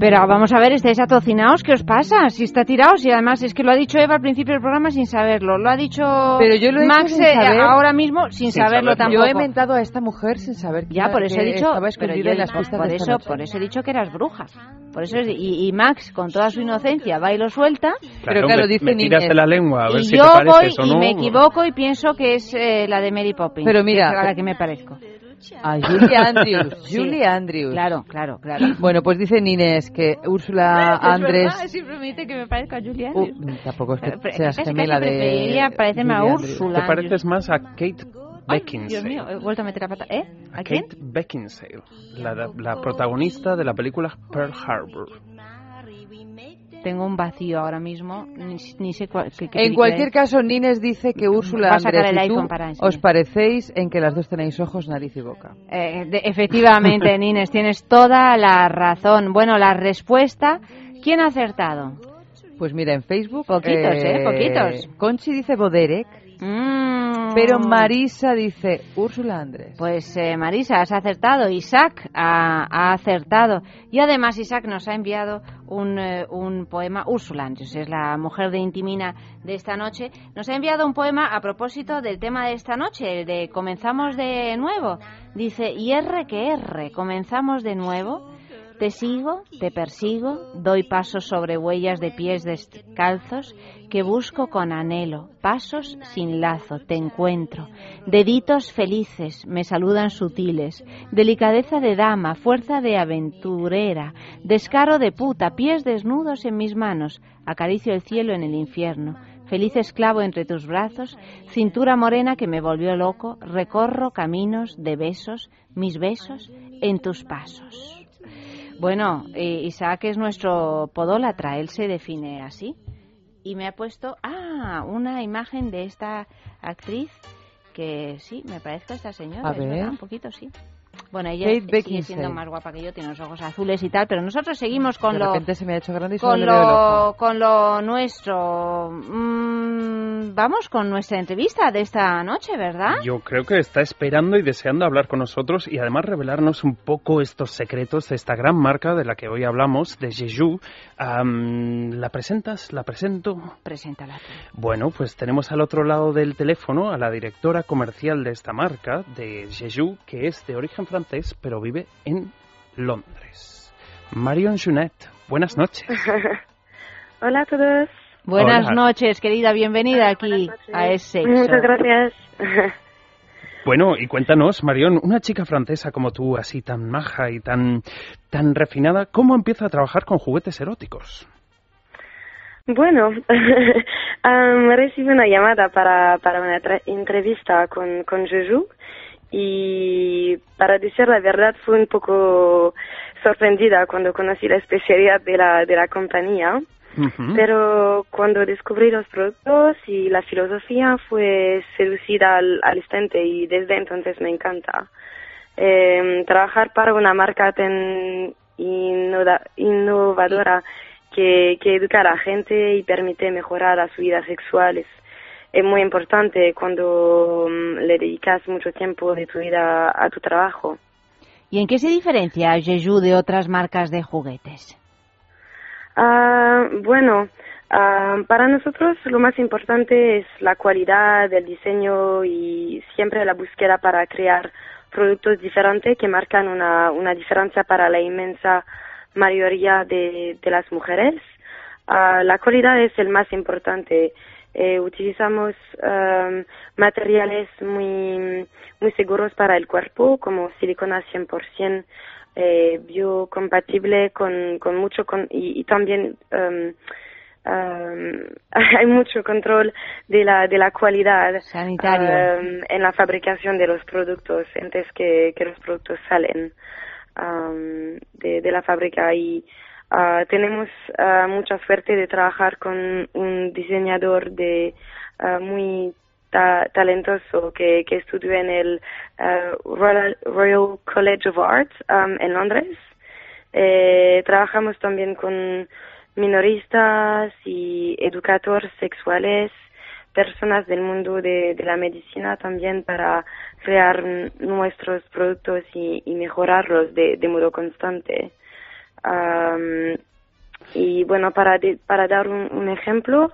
Pero vamos a ver, estáis atocinados, ¿qué os pasa? Si está tirado, y además es que lo ha dicho Eva al principio del programa sin saberlo, lo ha dicho Pero yo lo he Max sin eh, saber- ahora mismo sin, saberlo tampoco. Yo he mentado a esta mujer sin saber que, Ya, por eso he que dicho, estaba pero escondida yo- en las pistas por de eso, noche. por eso he dicho que eras bruja. Por eso es- y, y Max, con toda su inocencia, va y lo suelta. Claro, me- me tiras de la lengua a ver y si yo te voy o y no. me equivoco y pienso que es eh, la de Mary Poppins. Pero mira- que es a la que me parezco. A Julie Andrews. Sí. Julie Andrews. Claro, claro, claro. Bueno, pues dice Inés que Úrsula Andrés... siempre me dice que me parezco a Julia Uh, tampoco es que Pero seas casi, gemela casi de... parecerme a Julie Andrews. Úrsula. Te pareces más a Kate Ay, Beckinsale. Dios mío, he vuelto a meter la pata. ¿Eh? ¿A quién? Kate Beckinsale, la, la protagonista de la película Pearl Harbor. Tengo un vacío ahora mismo, ni, ni sé cuál, qué, qué En cualquier es. caso, Nines dice que Úrsula Va a sacar Andrés el y tú para os parecéis en que las dos tenéis ojos, nariz y boca. Eh, de- efectivamente, Nines, tienes toda la razón. Bueno, la respuesta, ¿quién ha acertado? Pues mira, en Facebook... Poquitos, ¿eh? Poquitos. Conchi dice Boderek, Mm. Pero Marisa dice Úrsula Andrés. Pues eh, Marisa, has acertado. Isaac ha, ha acertado. Y además Isaac nos ha enviado un, eh, un poema. Úrsula Andrés es la mujer de Intimina de esta noche. Nos ha enviado un poema a propósito del tema de esta noche, el de comenzamos de nuevo. Dice, y R que R, comenzamos de nuevo. Te sigo, te persigo, doy pasos sobre huellas de pies descalzos que busco con anhelo, pasos sin lazo, te encuentro, deditos felices, me saludan sutiles, delicadeza de dama, fuerza de aventurera, descaro de puta, pies desnudos en mis manos, acaricio el cielo en el infierno, feliz esclavo entre tus brazos, cintura morena que me volvió loco, recorro caminos de besos, mis besos en tus pasos. Bueno, eh, Isaac es nuestro podólatra, él se define así. Y me ha puesto, ah, una imagen de esta actriz que sí, me parezco a esta señora, A ver. verdad, un poquito sí. Bueno, ella Kate sigue Beckinsale. siendo más guapa que yo, tiene los ojos azules y tal, pero nosotros seguimos con de lo repente se me ha hecho grande y solo con lo, con lo nuestro. Mm, vamos con nuestra entrevista de esta noche, ¿verdad? Yo creo que está esperando y deseando hablar con nosotros y además revelarnos un poco estos secretos de esta gran marca de la que hoy hablamos, de Jeju. ¿La presentas? ¿La presento? Preséntala. Bueno, pues tenemos al otro lado del teléfono a la directora comercial de esta marca, de Jeju, que es de origen francés, pero vive en Londres. Marion Junet, buenas noches. Hola a todos. Buenas Hola. noches, querida, bienvenida aquí a ese. Muchas gracias. Bueno, y cuéntanos, Marion, una chica francesa como tú, así tan maja y tan, tan refinada, ¿cómo empieza a trabajar con juguetes eróticos? Bueno, am, recibí una llamada para, para una entrevista con, con Juju y para decir la verdad fue un poco sorprendida cuando conocí la especialidad de la, de la compañía. Pero cuando descubrí los productos y la filosofía fue seducida al, al instante y desde entonces me encanta. Eh, trabajar para una marca tan innovadora que, que educa a la gente y permite mejorar a su vida sexual es, muy importante cuando mm, le dedicas mucho tiempo de tu vida a tu trabajo. ¿Y en qué se diferencia Jeju de otras marcas de juguetes? Ah, bueno, ah, para nosotros lo más importante es la cualidad del diseño y siempre la búsqueda para crear productos diferentes que marcan una, una diferencia para la inmensa mayoría de, de las mujeres. Ah, la calidad es el más importante. Eh, utilizamos am, materiales muy, muy seguros para el cuerpo, como silicona 100%, eh, biocompatible con, con mucho con, y, y también am, am, hay mucho control de la, de la calidad Sanitario. am, en la fabricación de los productos antes que, que los productos salen am, de, de la fábrica y ah, tenemos ah, mucha suerte de trabajar con un diseñador de ah, muy ta- talentoso que, que estudió en el Royal, Royal College of Arts am, en Londres. Eh, trabajamos también con minoristas y educadores sexuales, personas del mundo de, la medicina también para crear nuestros productos y, mejorarlos de modo constante. Y bueno, para, para dar un, ejemplo,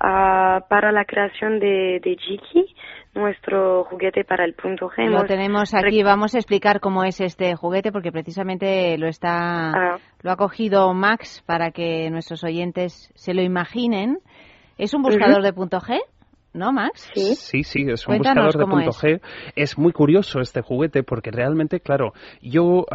ah, para la creación de, de Jiki, nuestro juguete para el punto G. Lo tenemos aquí, vamos a explicar cómo es este juguete porque precisamente lo está ah. lo ha cogido Max para que nuestros oyentes se lo imaginen. Es un buscador de punto G. ¿no, Max? Sí, sí, es un buscador de punto G. Es muy curioso este juguete porque realmente, claro, yo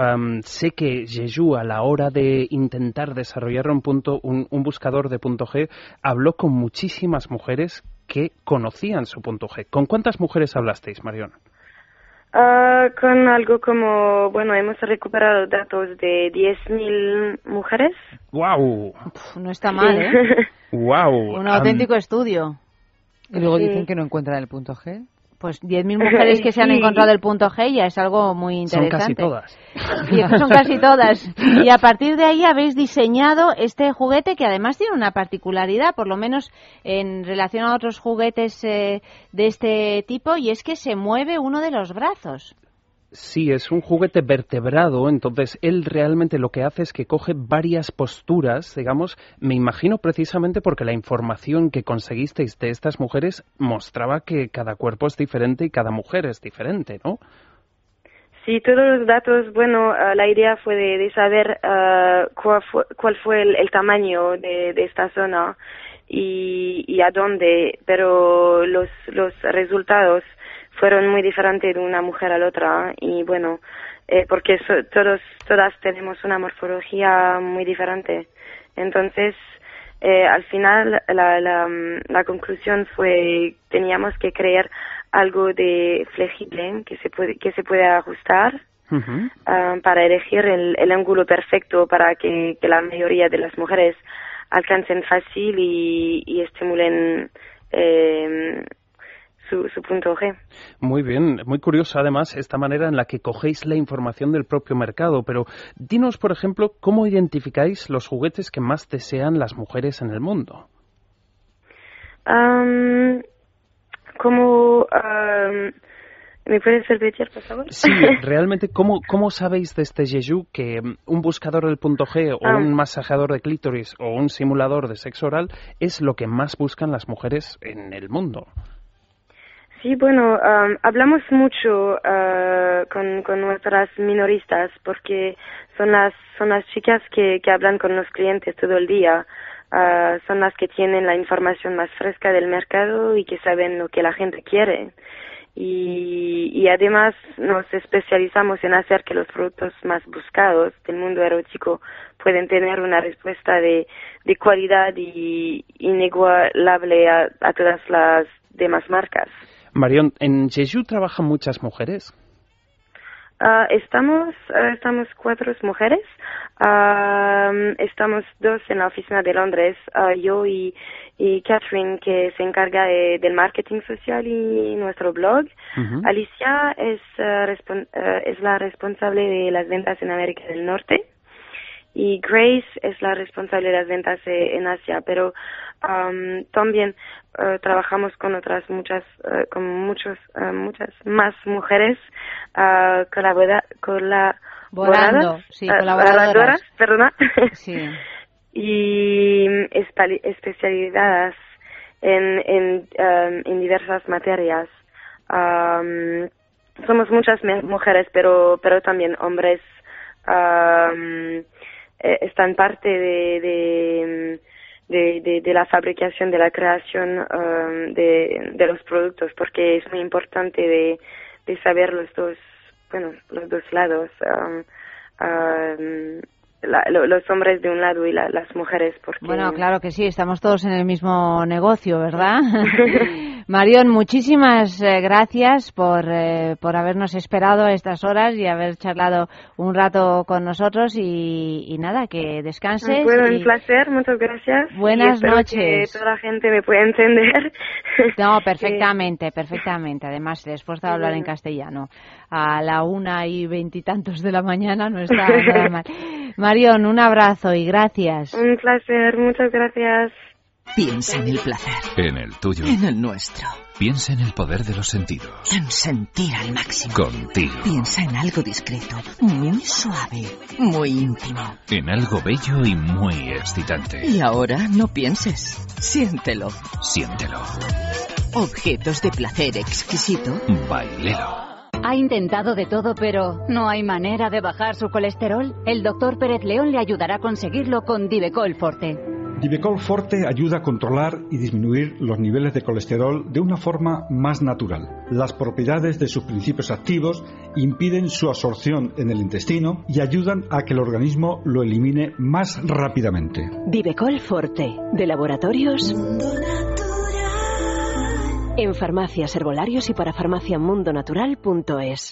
sé que Jeju a la hora de intentar desarrollar un, punto, un, buscador de punto G habló con muchísimas mujeres que conocían su punto G. ¿Con cuántas mujeres hablasteis, Marion? Ah, con algo como, bueno, hemos recuperado datos de 10.000 mujeres. ¡Wow! no está mal, ¿eh? ¡Wow! Un auténtico estudio. Y luego dicen que no encuentran el punto G. Pues 10.000 mujeres que se han encontrado el punto G ya es algo muy interesante. Son casi todas. Y son casi todas. Y a partir de ahí habéis diseñado este juguete que además tiene una particularidad, por lo menos en relación a otros juguetes eh, de este tipo, y es que se mueve uno de los brazos. Sí, es un juguete vertebrado, entonces él realmente lo que hace es que coge varias posturas, digamos, me imagino precisamente porque la información que conseguisteis de estas mujeres mostraba que cada cuerpo es diferente y cada mujer es diferente, ¿no? Sí, todos los datos, bueno, ah, la idea fue de, saber ah, cuál, fue, el, tamaño de, esta zona y, y a dónde, pero los resultados fueron muy diferentes de una mujer a la otra y bueno, eh, porque todos, todas tenemos una morfología muy diferente. Entonces, eh, al final la, la, la, conclusión fue teníamos que crear algo de flexible que se puede que se puede ajustar ah, para elegir el, el, ángulo perfecto para que, que, la mayoría de las mujeres alcancen fácil y, y estimulen eh, su, punto G. Muy bien, muy curioso además esta manera en la que cogéis la información del propio mercado, pero dinos, por ejemplo, cómo identificáis los juguetes que más desean las mujeres en el mundo. ¿Cómo... ¿Me puedes repetir, por favor? Sí, realmente, ¿cómo, ¿cómo sabéis de este Jeju que un buscador del punto G o un masajeador de clítoris o un simulador de sexo oral es lo que más buscan las mujeres en el mundo? Sí, bueno, hablamos mucho uh, con, nuestras minoristas porque son las, son las chicas que, que hablan con los clientes todo el día. Uh, son las que tienen la información más fresca del mercado y que saben lo que la gente quiere. Y, y además nos especializamos en hacer que los productos más buscados del mundo erótico pueden tener una respuesta de, de cualidad y inigualable a, a todas las demás marcas. Marion, ¿en Jeju trabajan muchas mujeres? Ah, estamos, ah, estamos cuatro mujeres. Ah, estamos dos en la oficina de Londres, yo y, y Catherine, que se encarga del marketing social y nuestro blog. Alicia es, es la responsable de las ventas en América del Norte y Grace es la responsable de las ventas eh, en Asia, pero um, también uh, trabajamos con otras muchas, uh, con muchos, uh, muchas más mujeres colabora, colaboradoras, sí, colaboradoras, perdona, sí. y especializadas en, en, um, en diversas materias. Um, somos muchas mujeres, pero, pero también hombres um, eh, están parte de, de, de, la fabricación, de la creación um, de, de los productos, porque es muy importante de saber los dos, bueno, los dos lados. Um, um, los hombres de un lado y las mujeres. Porque... Bueno, claro que sí, estamos todos en el mismo negocio, ¿verdad? Marion, muchísimas eh, gracias por, eh, por habernos esperado a estas horas y haber charlado un rato con nosotros y, nada, que descanses. Bueno, un placer, muchas gracias. Buenas noches. Que toda la gente me puede entender. No, perfectamente, perfectamente. Además, después de hablar en castellano a la una y veintitantos de la mañana no está nada mal. Marion, un abrazo y gracias. Un placer, muchas gracias. Piensa en el placer. En el tuyo. En el nuestro. Piensa en el poder de los sentidos. En sentir al máximo. Contigo. Piensa en algo discreto, muy suave, muy íntimo. En algo bello y muy excitante. Y ahora no pienses. Siéntelo. Siéntelo. Objetos de placer exquisito. Bailelo. Ha intentado de todo, pero no hay manera de bajar su colesterol. El doctor Pérez León le ayudará a conseguirlo con Divecol Forte. Divecol Forte ayuda a controlar y disminuir los niveles de colesterol de una forma más natural. Las propiedades de sus principios activos impiden su absorción en el intestino y ayudan a que el organismo lo elimine más rápidamente. Divecol Forte, de laboratorios. En farmacias, herbolarios y para farmaciamundonatural.es.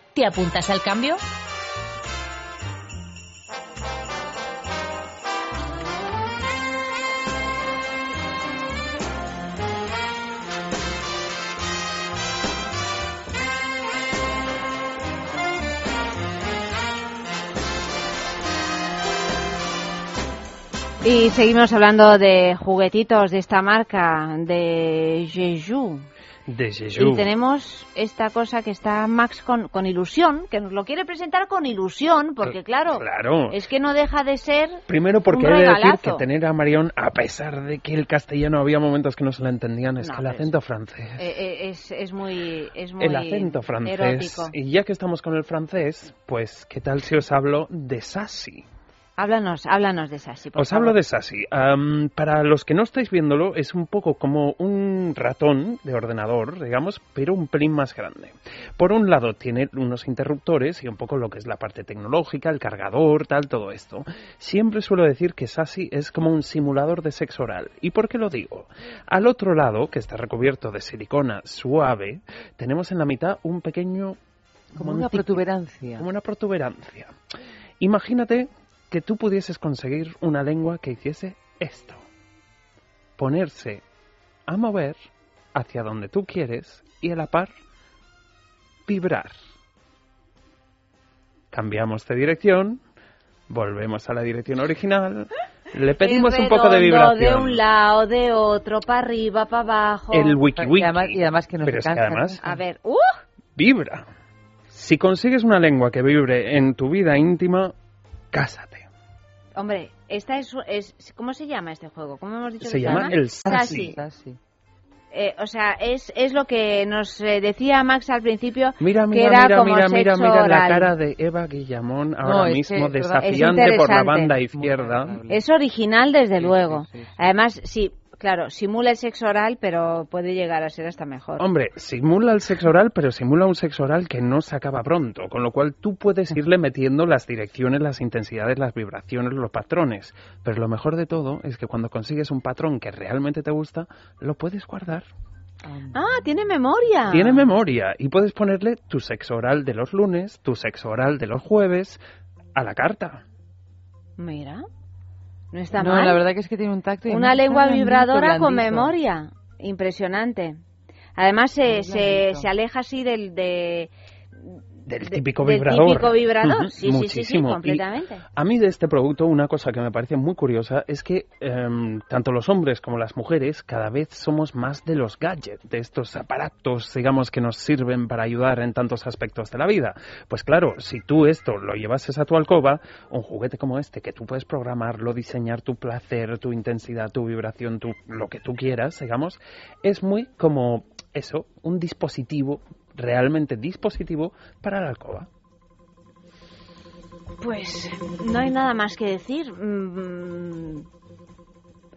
¿Te apuntas al cambio? Y seguimos hablando de juguetitos de esta marca, de Jeju. De. Y tenemos esta cosa que está Max con, con ilusión, que nos lo quiere presentar con ilusión, porque claro, Claro. es que no deja de ser Primero porque un de decir que tener a Marión, a pesar de que el castellano había momentos que no se la entendían, es No, que el acento francés. Eh, eh, es, es muy, es muy el acento francés. erótico. Y ya que estamos con el francés, pues, ¿qué tal si os hablo de Sassy? Háblanos, háblanos de por Os favor. hablo de Sassy. Para los que no estáis viéndolo, es un poco como un ratón de ordenador, digamos, pero un pelín más grande. Por un lado tiene unos interruptores y un poco lo que es la parte tecnológica, el cargador, tal, todo esto. Siempre suelo decir que Sassy es como un simulador de sexo oral. ¿Y por qué lo digo? Al otro lado, que está recubierto de silicona suave, tenemos en la mitad un pequeño... Como una protuberancia. Como una protuberancia. Imagínate que tú pudieses conseguir una lengua que hiciese esto. Ponerse a mover hacia donde tú quieres y a la par vibrar. Cambiamos de dirección, volvemos a la dirección original, le pedimos un poco de vibración. De un lado, de otro, para arriba, para abajo. El wiki wiki. Y además, y además que no Pero se es que cansa además A ver, ¡uh! vibra. Si consigues una lengua que vibre en tu vida íntima, cásate. Hombre, esta es, es... ¿Cómo se llama este juego? ¿Cómo hemos dicho Se que llama el Sassy. Sassy. Eh, o sea, es, es lo que nos eh, decía Max al principio, Mira, que mira, era mira, como mira, mira, sexo mira la cara de Eva Guillamón ahora No, mismo que, desafiante es por la banda izquierda. Es original, desde luego. Además, sí, claro, simula el sexo oral, pero puede llegar a ser hasta mejor. Hombre, simula el sexo oral, pero simula un sexo oral que no se acaba pronto, con lo cual tú puedes irle metiendo las direcciones, las intensidades, las vibraciones, los patrones. Pero lo mejor de todo es que cuando consigues un patrón que realmente te gusta, lo puedes guardar. Ah, tiene memoria. Tiene memoria y puedes ponerle tu sexo oral de los lunes, tu sexo oral de los jueves, a la carta. Mira, no está No, mal. la verdad que es que tiene un tacto. y Una lengua vibradora con memoria. Impresionante. Además, se, se, se aleja así del, de, Del de- típico del vibrador. típico vibrador. Sí, sí, sí, sí, muchísimo. Y completamente. A mí de este producto una cosa que me parece muy curiosa es que em, tanto los hombres como las mujeres cada vez somos más de los gadgets, de estos aparatos, digamos, que nos sirven para ayudar en tantos aspectos de la vida. Pues claro, si tú esto lo llevases a tu alcoba, un juguete como este, que tú puedes programarlo, diseñar tu placer, tu intensidad, tu vibración, tu, lo que tú quieras, digamos, es muy como eso, un dispositivo, realmente dispositivo para la alcoba. Pues no hay nada más que decir. Mm,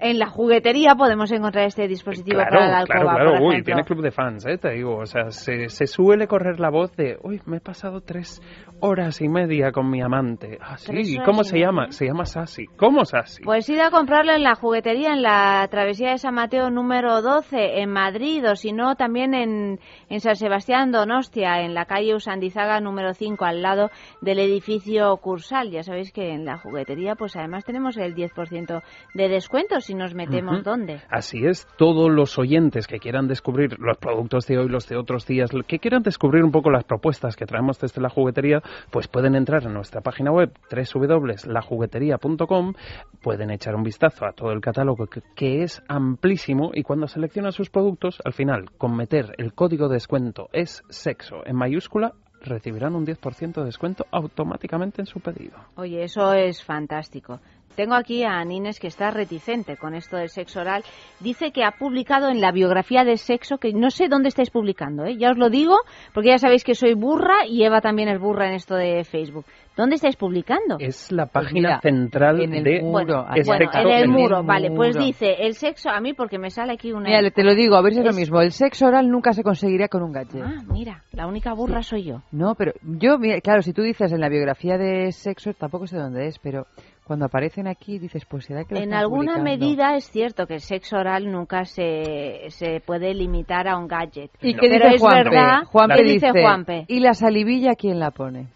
en la juguetería podemos encontrar este dispositivo Claro, para la alcoba, claro, claro. por Uy, ejemplo. tiene club de fans, ¿eh? Te digo. O sea, se, se suele correr la voz de, uy, me he pasado tres horas y media con mi amante. Ah, sí. ¿Cómo se llama? Se llama Sassy. ¿Cómo Sassy? Pues id a comprarlo en la juguetería en la travesía de San Mateo número 12 en Madrid o si no también en, en San Sebastián Donostia en la calle Usandizaga número 5 al lado del edificio Cursal. Ya sabéis que en la juguetería pues además tenemos el 10% de descuento si nos metemos Ujú. dónde. Así es, todos los oyentes que quieran descubrir los productos de hoy, los de otros días, que quieran descubrir un poco las propuestas que traemos desde la juguetería, pues pueden entrar en nuestra página web www.lajugueteria.com, pueden echar un vistazo a todo el catálogo que, que es amplísimo y cuando seleccionan sus productos, al final, con meter el código de descuento es sexo en mayúscula, recibirán un 10% de descuento automáticamente en su pedido. Oye, eso es fantástico. Tengo aquí a Nines que está reticente con esto del sexo oral. Dice que ha publicado en la biografía de sexo, que no sé dónde estáis publicando, ¿eh? ya os lo digo, porque ya sabéis que soy burra y Eva también es burra en esto de Facebook. ¿Dónde estáis publicando? Es la Pues página mira, central en el de muro, Bueno, bueno, está. en el muro, vale, pues dice el sexo a mí porque me sale aquí una... Mira, te lo digo, a ver si es, Es- lo mismo. El sexo oral nunca se conseguiría con un gadget. Ah, mira, la única burra soy yo. No, pero yo, mira, claro, si tú dices en la biografía de sexo, tampoco sé dónde es, pero cuando aparecen aquí dices, pues será que lo En alguna publicando? medida es cierto que el sexo oral nunca se, se puede limitar a un gadget. ¿Y qué Pero dice Juanpe? verdad, Juanpe ¿qué dice, Juanpe? ¿Y la salivilla quién la pone?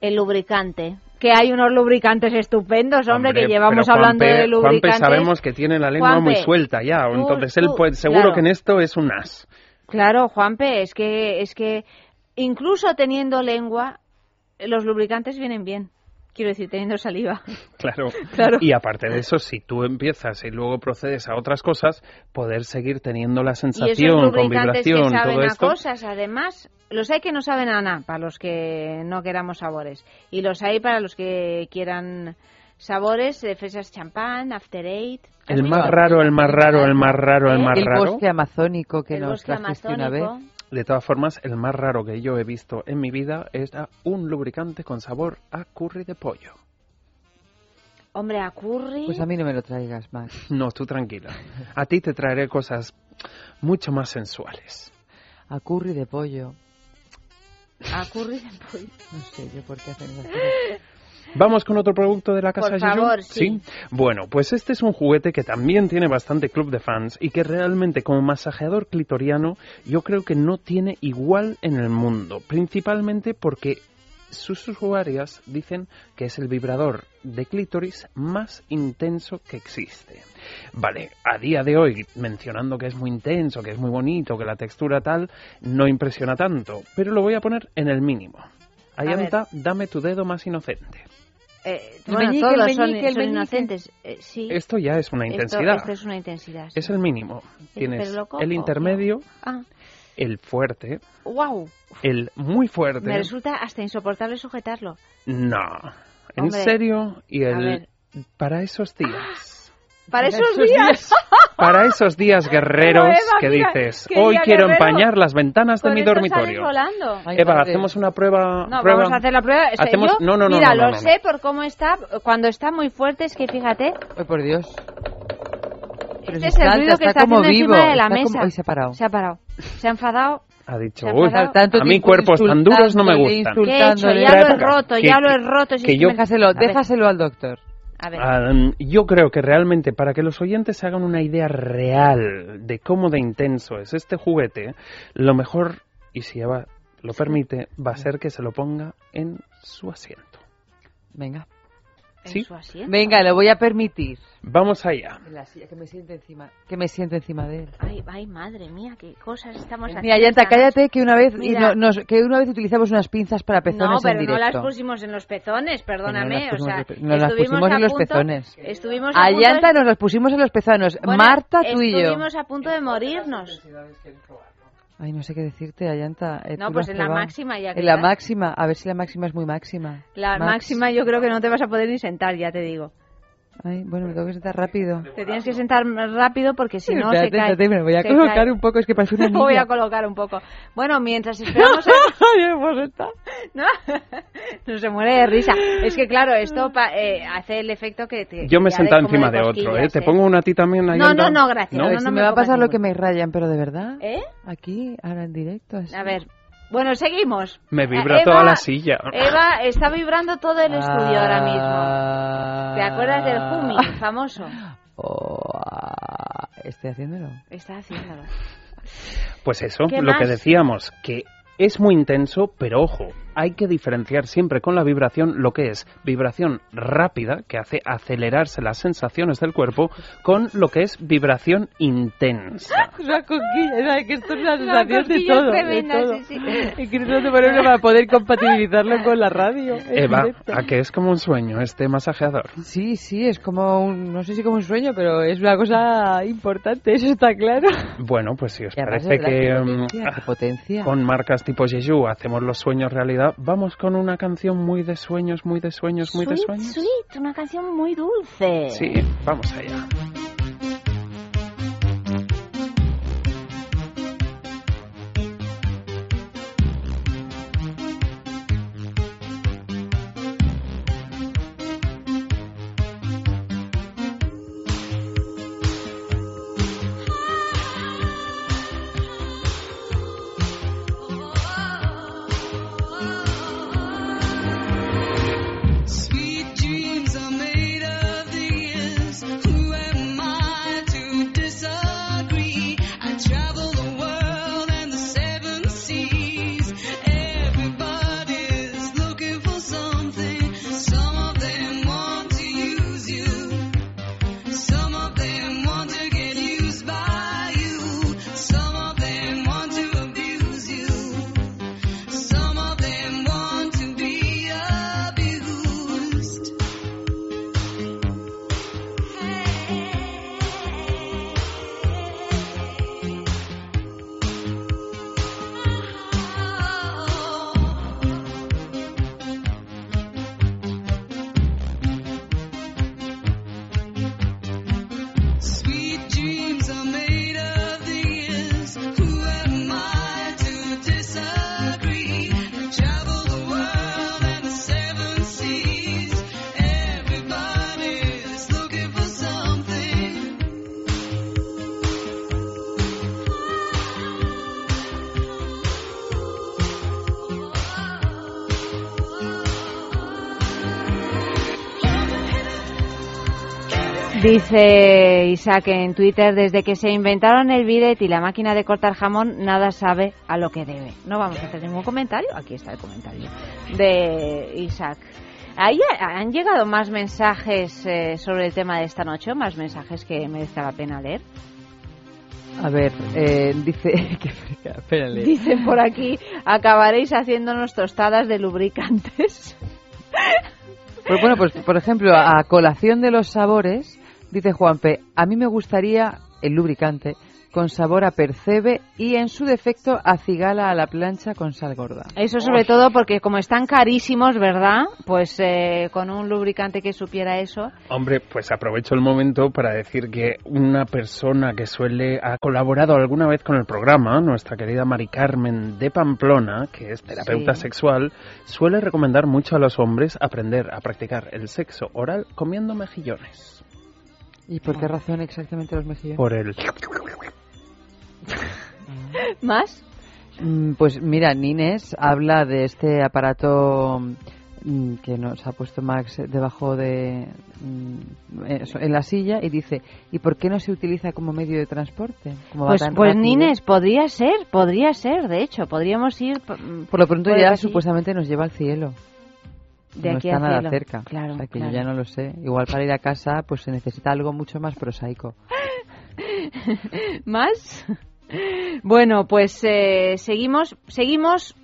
El lubricante. Que hay unos lubricantes estupendos, hombre, que llevamos pero hablando Juanpe- de lubricantes. Juanpe sabemos que tiene la lengua muy Juanpe, suelta ya, tú- entonces él tú- puede, seguro claro. que en esto es un as. Claro, Juanpe, es que, es que incluso teniendo lengua, los lubricantes vienen bien. Quiero decir, teniendo saliva. Claro. Claro. Y aparte de eso, si tú empiezas y luego procedes a otras cosas, poder seguir teniendo la Y esos sensación con lubricantes que vibración, saben todo a esto. cosas, además, los hay que no saben a nada, para los que no queramos sabores. Y los hay para los que quieran sabores, de fresas champán, after eight. El más raro, el más raro, el más raro, el más el raro. bosque amazónico que El nos trajiste una vez. De todas formas, el más raro que yo he visto en mi vida es a un lubricante con sabor a curry de pollo. Hombre, a curry. Pues a mí no me lo traigas más. No, tú tranquila. A ti te traeré cosas mucho más sensuales. A curry de pollo. A curry de pollo. No sé yo por qué hacen esas cosas. Vamos con otro producto de la casa Por sí. Bueno, pues este es un juguete que también tiene bastante club de fans y que realmente como masajeador clitoriano yo creo que no tiene igual en el mundo, principalmente porque sus usuarias dicen que es el vibrador de clítoris más intenso que existe. Vale, a día de hoy, mencionando que es muy intenso, que es muy bonito, que la textura tal, no impresiona tanto, pero lo voy a poner en el mínimo. Ayanta, dame tu dedo más inocente. Eh, El bueno, meñique, todos el son, meñique, el son meñique. inocentes. Eh, sí. Esto ya es una intensidad. Esto, es una intensidad. sí. Es el mínimo. Tienes lo cojo, el intermedio, Ah, el fuerte, wow. el muy fuerte. Me resulta hasta insoportable sujetarlo. No. En Hombre, serio. Y el para esos días. Para esos esos días. Para esos días guerreros Eva, que dices, hoy quiero guerrero. empañar las ventanas de Con mi dormitorio. Ay, Eva, hacemos una prueba. No, prueba? vamos a hacer la prueba. Hacemos- yo- no, no, no, Mira, no, no, lo no, no. sé por cómo está. Cuando está muy fuerte, es que fíjate. Ay, por Dios. Pero Este si es el ruido que está como vivo. encima de la está como- se ha parado. Se ha parado. Se ha enfadado. Ha dicho, Se uy. Tanto a mí cuerpos tan duros no me gustan. ¿Qué he hecho? insultándole. Ya lo he roto, que- ya lo he roto. si que yo- Déjaselo, déjaselo al doctor. A ver. Ah, yo creo que realmente para que los oyentes se hagan una idea real de cómo de intenso es este juguete, lo mejor, y si Eva lo permite, va a ser que se lo ponga en su asiento. Venga. En ¿sí? su asiento. Venga, lo voy a permitir. Vamos allá. En la silla, que me siente encima, que me siente encima de él. Ay, ay, madre mía, qué cosas estamos haciendo. Mira, Yanta, cállate que una vez y no- nos- que una vez utilizamos unas pinzas para pezones No, pero en no directo. las pusimos en los pezones, perdóname. No las o sea, pusimos de pe- no las estuvimos pusimos a en los punto- pezones. Estuvimos a A Yanta de- nos las pusimos en los pezones. Bueno, Marta, tú y yo. Estuvimos a punto de morirnos. Ay, no sé qué decirte, Ayanta. Eh, No, pues en la máxima ya En la máxima, a ver si la máxima es muy máxima. La Max. máxima yo creo que no te vas a poder ni sentar, ya te digo. Ay, bueno, me tengo que sentar rápido. Te tienes que sentar rápido porque si no se Espérate, cae. espérate, me voy a se colocar cae. un poco, es que parece una Me voy niña. a colocar un poco. Bueno, mientras esperamos a... ¿No? no se muere de risa. Es que claro, esto pa- eh, hace el efecto que te... Yo me he sentado encima de otro, ¿eh? Te pongo una a ti también ahí No, no, no, gracias. No, si no me me va a pasar lo ningún- que me rayan, pero de verdad. ¿Eh? Aquí, ahora en directo. así. A ver. Bueno, seguimos. Me vibra Eh, toda Eva- la silla. Eva está vibrando todo el estudio ahora mismo. Ah. ¿Te acuerdas del Humi, famoso? Oh, ah, estoy haciéndolo. Está haciéndolo. Pues eso, ¿Qué lo que decíamos, que es muy intenso, pero ojo, hay que diferenciar siempre con la vibración lo que es vibración rápida, que hace acelerarse las sensaciones del cuerpo, con lo que es vibración intensa. Una cosquilla, ¿sabes? que esto es una Una sensación de cosquilla todo. tremenda, de todo. sí, sí. No te poner uno para poder compatibilizarlo con la radio. Eva, directo. a que es como un sueño este masajeador. Sí, sí, es como un, no sé si como un sueño, pero es una cosa importante, eso está claro. Bueno, pues si os parece que mm, potencia, qué potencia. con marcas tipo Jeju hacemos los sueños realidad, vamos con una canción muy de sueños, muy de sueños, muy de sueños. sweet, una canción muy dulce. Sí, vamos allá. Dice Isaac en Twitter, desde que se inventaron el bidet y la máquina de cortar jamón, nada sabe a lo que debe. No vamos a hacer ningún comentario. Aquí está el comentario de Isaac. Ahí ha- han llegado más mensajes eh, sobre el tema de esta noche, más mensajes que merezca la pena leer. A ver, eh, dice... que-. Dicen por aquí, acabaréis haciéndonos tostadas de lubricantes. Pues bueno, pues por ejemplo, a colación de los sabores, dice Juanpe, a mí me gustaría el lubricante con sabor a percebe y en su defecto a cigala a la plancha con sal gorda. Eso sobre todo porque como están carísimos, ¿verdad? Pues eh, con un lubricante que supiera eso. Hombre, pues aprovecho el momento para decir que una persona que suele ha colaborado alguna vez con el programa, nuestra querida Mari Carmen de Pamplona, que es terapeuta Sí. sexual, suele recomendar mucho a los hombres aprender a practicar el sexo oral comiendo mejillones. ¿Y por qué razón exactamente los mejillones? Por el ¿Más? Mm, Pues mira, Nines habla de este aparato mm, que nos ha puesto Max debajo de mm, en la silla y dice ¿y por qué no se utiliza como medio de transporte? Pues, pues? Nines, podría ser, podría ser, de hecho, podríamos ir... mm, por lo pronto por ya supuestamente nos lleva al cielo. De no aquí está al nada cielo. cerca. Claro, o sea que claro. yo ya no lo sé. Igual para ir a casa pues se necesita algo mucho más prosaico. ¿Más? Bueno, pues eh, seguimos, seguimos...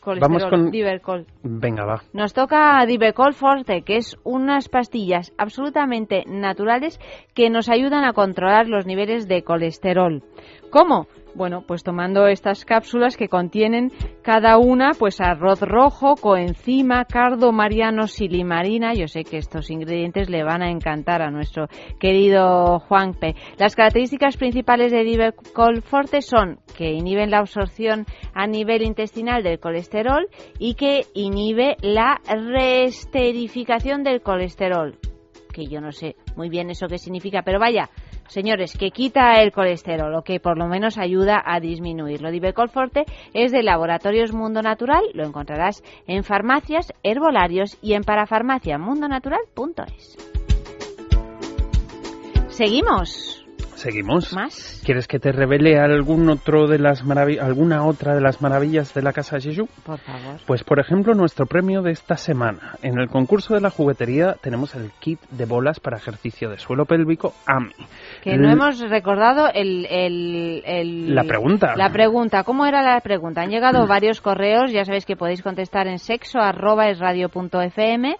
Colesterol, Vamos con- Divercol. Venga, va. Nos toca Divecol Forte, que es unas pastillas absolutamente naturales que nos ayudan a controlar los niveles de colesterol. ¿Cómo? Bueno, pues tomando estas cápsulas que contienen cada una pues arroz rojo, coenzima, cardo, mariano, silimarina. Yo sé que estos ingredientes le van a encantar a nuestro querido Juanpe. Las características principales de Divecol Forte son que inhiben la absorción a nivel intestinal del colesterol y que inhibe la reesterificación del colesterol. Que yo no sé muy bien eso qué significa, pero vaya, señores, que quita el colesterol o que por lo menos ayuda a disminuirlo. Divecol Forte es de Laboratorios Mundo Natural, lo encontrarás en farmacias, herbolarios y en parafarmaciamundonatural.es. Seguimos. Seguimos. ¿Más? ¿Quieres que te revele algún otro de las alguna otra de las maravillas de la casa Jeju? Por favor. Pues por ejemplo, nuestro premio de esta semana. En el concurso de la juguetería tenemos el kit de bolas para ejercicio de suelo pélvico AMI. Que no hemos recordado el, el- el- La pregunta. La pregunta. ¿Cómo era la pregunta? Han llegado varios correos. Ya sabéis que podéis contestar en sexo arroba es radio punto fm.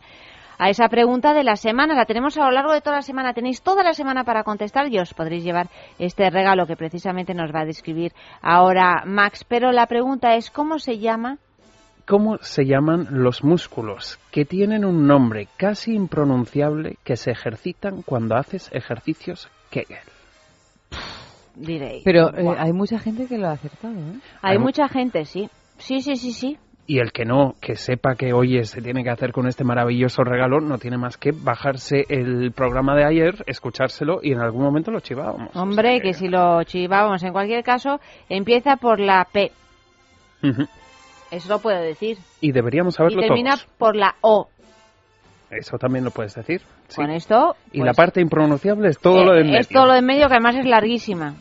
A esa pregunta de la semana, la tenemos a lo largo de toda la semana. Tenéis toda la semana para contestar y os podréis llevar este regalo que precisamente nos va a describir ahora Max. Pero la pregunta es, ¿cómo se llama? ¿Cómo se llaman los músculos que tienen un nombre casi impronunciable que se ejercitan cuando haces ejercicios Kegel? Diréis. Pero eh, hay mucha gente que lo ha acertado, ¿eh? Hay Hay mu- mucha gente, sí. Sí, sí, sí, sí. Y el que no, que sepa que oye, se tiene que hacer con este maravilloso regalo, no tiene más que bajarse el programa de ayer, escuchárselo y en algún momento lo chivábamos. Hombre, que si lo chivábamos, en cualquier caso, empieza por la P. Ujú. Eso lo puedo decir. Y deberíamos Y saberlo termina todos. por la O. Eso también lo puedes decir. sí. Con esto. Y pues, la parte impronunciable es todo eh, lo de en medio. Es todo lo de en medio, que además es larguísima.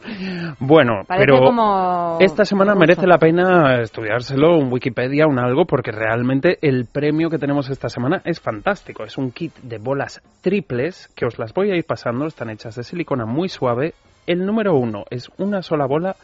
Bueno, Parece pero como esta semana ruso. merece la pena estudiárselo, un Wikipedia, un algo, porque realmente el premio que tenemos esta semana es fantástico. Es un kit de bolas triples que os las voy a ir pasando, están hechas de silicona muy suave. El número uno es una sola bola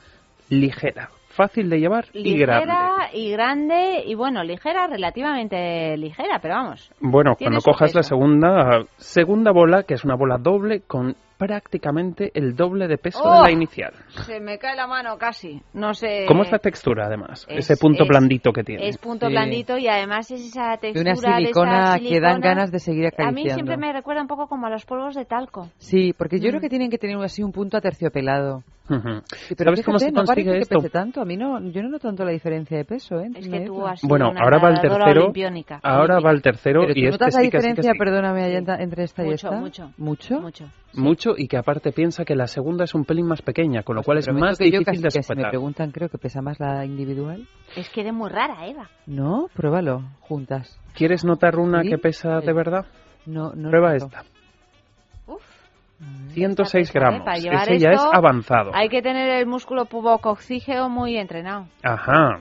ligera, fácil de llevar y grande. Ligera y grande, y bueno, ligera, relativamente ligera, pero vamos. Bueno, cuando cojas la segunda segunda bola, que es una bola doble con prácticamente el doble de peso ¡Oh! de la inicial. Se me cae la mano casi. No sé. ¿Cómo es la textura, además? es- Ese punto es- blandito que tiene. Es punto Sí. blandito y además es esa De textura una silicona de esa que dan silicona. ganas de seguir A acariciando. mí siempre me recuerda un poco como a los polvos de talco. Sí, porque yo Mm. creo que tienen que tener así un punto aterciopelado. Ujú. Sí, pero ¿Sabes cómo fíjate, se no consigue esto? que pese tanto. A mí no, yo no noto tanto la diferencia de peso, ¿eh? Es que Me- tú has sido Bueno, una ahora va el tercero. olimpiónica. Ahora va el tercero Pero y tú este notas la sí que sí que diferencia, sí. perdóname, allá entre esta y Mucho, esta? mucho. ¿Mucho? Mucho. Mucho y que aparte piensa que la segunda es un pelín más pequeña, con lo Pues cual es más que yo difícil casi de que si me preguntan, creo que pesa más la individual. Es que eres muy rara, Eva. No, pruébalo, juntas. ¿Quieres notar una Sí. que pesa de verdad? No, no Prueba esta. Uf. 106 Esta pesa, ¿eh? gramos. Para llevar Ese ya es esto, avanzado. Hay que tener el músculo pubococígeo muy entrenado. Ajá.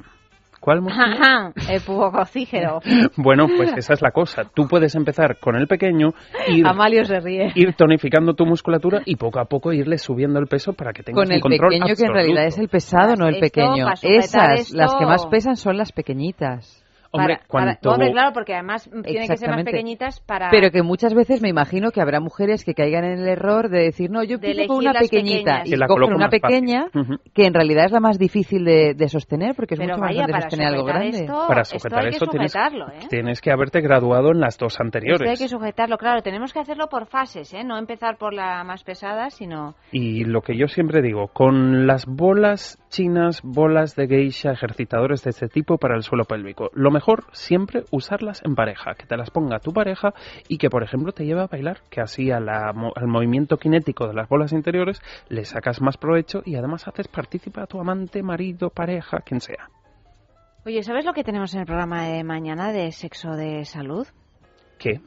¿Cuál? Ajá, el pubococígero. Bueno, pues esa es la cosa. Tú puedes empezar con el pequeño, ir, Amalio se ríe. ir tonificando tu musculatura y poco a poco irle subiendo el peso para que tengas Con un el control pequeño, que en realidad es el pesado, no el Esto, pequeño. Esas, las que más pesan son las pequeñitas. Hombre, Para- para- cuanto... hombre, claro, porque además tiene que ser más pequeñitas para... Pero que muchas veces me imagino que habrá mujeres que caigan en el error de decir, no, yo empiezo con una pequeñita y cogen una pequeña que en realidad es la más difícil de, de sostener porque es Pero mucho más vaya, para sostener algo grande. esto, Para esto sujetar hay que eso tienes, ¿eh? tienes que haberte graduado en las dos Esto anteriores. hay que sujetarlo, claro, tenemos que hacerlo por fases, ¿eh? No empezar por la más pesada, sino... Y lo que yo siempre digo, con las bolas chinas, bolas de geisha, ejercitadores de este tipo para el suelo pélvico, lo mejor siempre usarlas en pareja, que te las ponga tu pareja y que, por ejemplo, te lleve a bailar, que así a la al movimiento cinético de las bolas interiores le sacas más provecho y además haces partícipe a tu amante, marido, pareja, quien sea. Oye, ¿sabes lo que tenemos en el programa de mañana de sexo de salud? ¿Qué?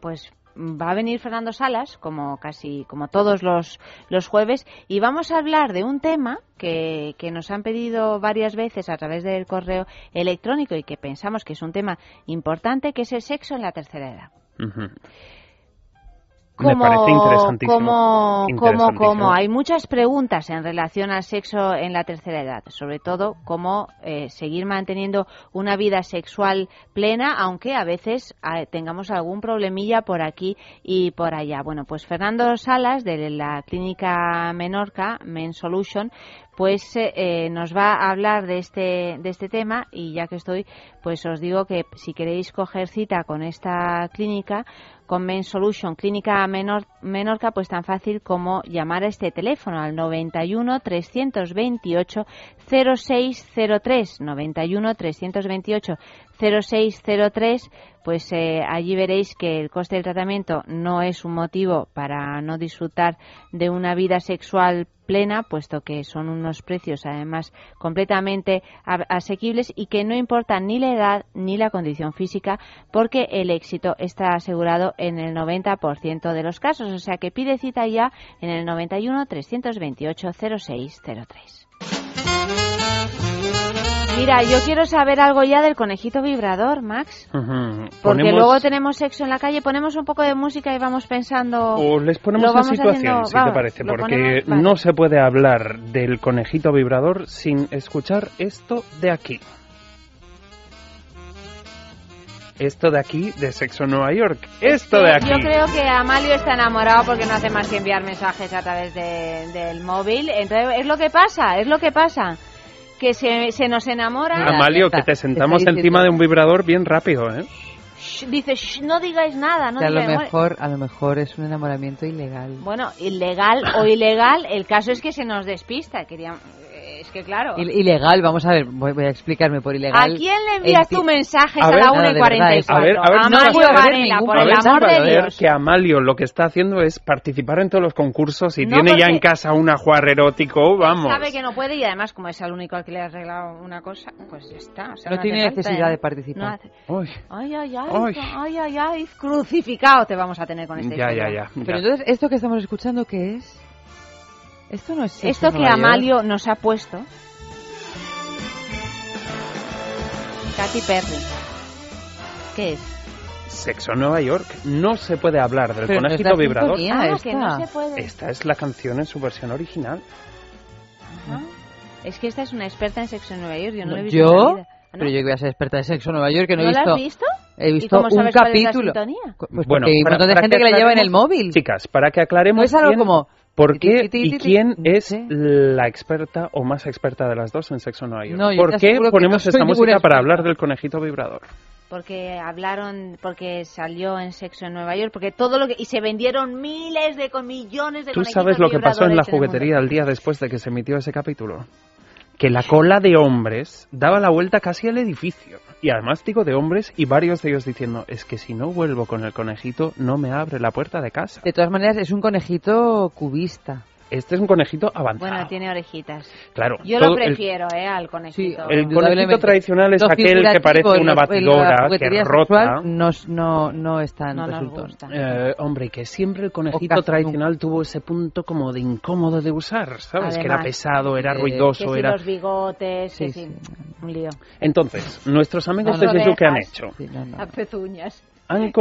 Pues va a venir Fernando Salas, como casi como todos los, los jueves, y vamos a hablar de un tema que, que nos han pedido varias veces a través del correo electrónico y que pensamos que es un tema importante, que es el sexo en la tercera edad. Ujú. Me parece interesantísimo. Como, como, Interesantísimo. como hay muchas preguntas en relación al sexo en la tercera edad, sobre todo cómo eh, seguir manteniendo una vida sexual plena, aunque a veces eh, tengamos algún problemilla por aquí y por allá. Bueno, pues Fernando Salas de la clínica Menorca, Men Solution, pues eh, eh, nos va a hablar de este, de este tema y ya que estoy, pues os digo que si queréis coger cita con esta clínica, con Men Solution Clínica Menor, Menorca, pues tan fácil como llamar a este teléfono al 91 328 0603 91 328 0603 pues eh, allí veréis que el coste del tratamiento no es un motivo para no disfrutar de una vida sexual plena, puesto que son unos precios además completamente asequibles y que no importa ni la edad ni la condición física, porque el éxito está asegurado en el 90% de los casos. O sea que pide cita ya en el 91 328 0603. Mira, yo quiero saber algo ya del conejito vibrador, Max. Porque luego tenemos sexo en la calle, ponemos un poco de música y vamos pensando. O les ponemos en situación, si te parece, porque no se puede hablar del conejito vibrador sin escuchar esto de aquí. Esto de aquí, de Sexo Nueva York. Esto de aquí. Yo creo que Amalio está enamorado porque no hace más que enviar mensajes a través del móvil. Entonces, es lo que pasa, es lo que pasa que se, se nos enamora. Amalio, que te sentamos encima de un vibrador bien rápido, ¿eh? dice, no digáis nada, no a lo mejor, a lo mejor es un enamoramiento ilegal. Bueno, ilegal o ilegal, el caso es que se nos despista. Quería, es que claro. Ilegal, vamos a ver, voy, a explicarme por ilegal. ¿A quién le envías tu mensajes a, la 1 y 44? A ver, a ver, a Amalio Varela, por el amor de Dios. que Amalio lo que está haciendo es participar en todos los concursos y tiene ya en casa un ajuar erótico, vamos. Sabe que no puede y además como es el único al que le ha arreglado una cosa, pues ya está. no, tiene necesidad de participar. ay, ay, ay, ay, ay, ay, crucificado te vamos a tener con este Ya, ya, ya. Pero entonces, ¿esto que estamos escuchando qué es? Esto no es Esto que Amalio nos ha puesto Katy Perry. ¿Qué es? Sexo en Nueva York. No se puede hablar del conejito vibrador. Ah, esta. Que no se puede. Esta es la canción en su versión original. Es que esta es una experta en sexo en Nueva York. Yo no, lo he visto. ¿Yo? En Pero yo que voy a ser experta en sexo en Nueva York, que no, he visto. ¿No has visto? He visto un capítulo. Pues bueno, hay un montón de gente que, la lleva en el móvil. Chicas, para que aclaremos. No es algo como ¿Por qué y quién es la experta o más experta de las dos en sexo Nueva York? ¿Por qué ponemos esta música para hablar del conejito vibrador? Porque hablaron, porque salió en Sexo en Nueva York, porque todo lo que y se vendieron miles de con millones de. ¿Tú sabes lo que pasó en la juguetería el día después de que se emitió ese capítulo? Que la cola de hombres daba la vuelta casi al edificio. Y además digo de hombres y varios de ellos diciendo, es que si no vuelvo con el conejito no me abre la puerta de casa. De todas maneras es un conejito cubista. Este es un conejito avanzado. Bueno, tiene orejitas. Claro. Yo lo prefiero, ¿eh? Al conejito. Sí, el conejito tradicional es aquel que parece una batidora que rota. No, no, no es tan no eh, hombre, que siempre el conejito tradicional tuvo ese punto como de incómodo de usar, ¿sabes? que era pesado, era ruidoso, que era... los bigotes, sí, sí. un lío. Entonces, nuestros amigos de Jesús, ¿qué han hecho? A pezuñas han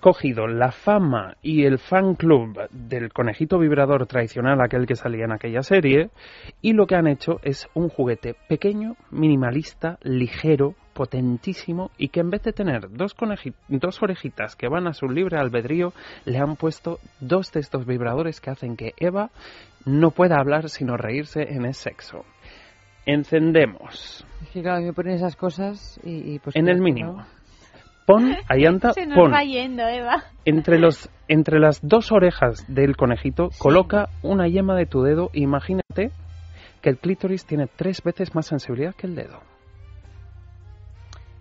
cogido la fama y el fan club del conejito vibrador tradicional, aquel que salía en aquella serie, y lo que han hecho es un juguete pequeño, minimalista, ligero, potentísimo, y que en vez de tener dos, dos orejitas que van a su libre albedrío, le han puesto dos de estos vibradores que hacen que Eva no pueda hablar sino reírse en el sexo. Encendemos. me ponen esas cosas y, pues en el mínimo. Pon, Ayanta, pon. Eva. Entre, los, entre las dos orejas del conejito, coloca una yema de tu dedo e imagínate que el clítoris tiene tres veces más sensibilidad que el dedo.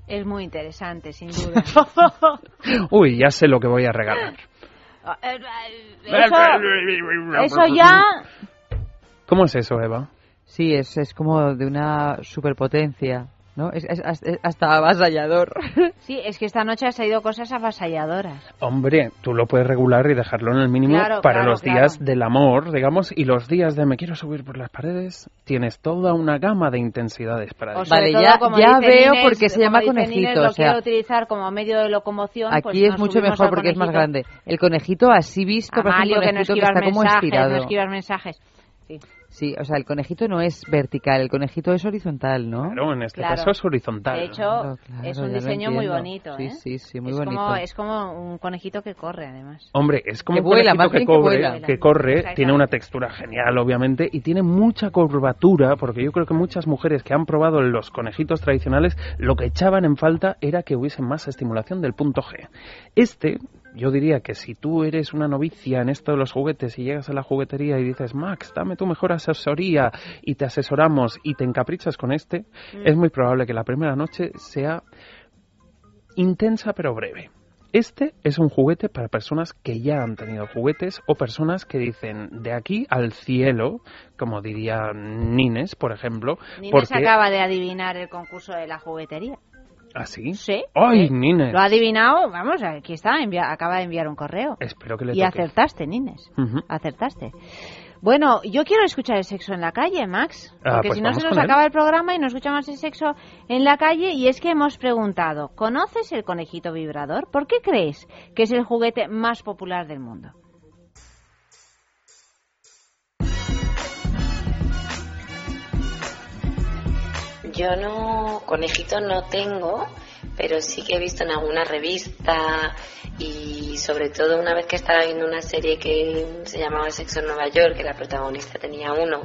Es muy interesante, sin duda. Uy, ya sé lo que voy a regalar. Eso, ya... ¿Cómo es eso, Eva? Sí, es, es como de una superpotencia. ¿No? Es, hasta avasallador. Sí, es que esta noche ha salido cosas avasalladoras. Hombre, tú lo puedes regular y dejarlo en el mínimo para los días del amor, digamos, y los días de me quiero subir por las paredes, tienes toda una gama de intensidades para eso. Vale, ya, ya veo por qué se llama conejito. o sea, quiero utilizar como medio de locomoción. Aquí pues es mucho mejor porque es más grande. El conejito así visto, Amalio, que, no está como estirado. No esquivas mensajes. Sí. Sí, o sea, el conejito no es vertical, el conejito es horizontal, ¿no? Claro, en este Claro. caso es horizontal. De hecho, Claro, claro, es un diseño muy bonito, Sí, ¿eh? sí, sí, muy es bonito. Como, es como un conejito que corre, además. Hombre, es como Que un vuela, conejito que, que cobre, vuela. que corre, tiene una textura genial, obviamente, y tiene mucha curvatura, porque yo creo que muchas mujeres que han probado los conejitos tradicionales, lo que echaban en falta era que hubiese más estimulación del punto G. Este, yo diría que si tú eres una novicia en esto de los juguetes y llegas a la juguetería y dices, Max, dame tu mejor asesoría y te asesoramos y te encaprichas con este, Mm. es muy probable que la primera noche sea intensa pero breve. Este es un juguete para personas que ya han tenido juguetes o personas que dicen de aquí al cielo, como diría Nines, por ejemplo. Nines porque... acaba de adivinar el concurso de la juguetería. ¿Ah, sí? Sí. ¡Ay, sí. Nines! Lo ha adivinado, vamos, aquí está, envia- acaba de enviar un correo. Espero que le Y toque. acertaste, Nines. Acertaste. Bueno, yo quiero escuchar el sexo en la calle, Max. Ah, Porque pues si no se nos él. acaba el programa y no escuchamos el sexo en la calle. Y es que hemos preguntado, ¿conoces el conejito vibrador? ¿Por qué crees que es el juguete más popular del mundo? Yo no, conejito no tengo, pero sí que he visto en alguna revista y sobre todo una vez que estaba viendo una serie que se llamaba Sexo en Nueva York, que la protagonista tenía uno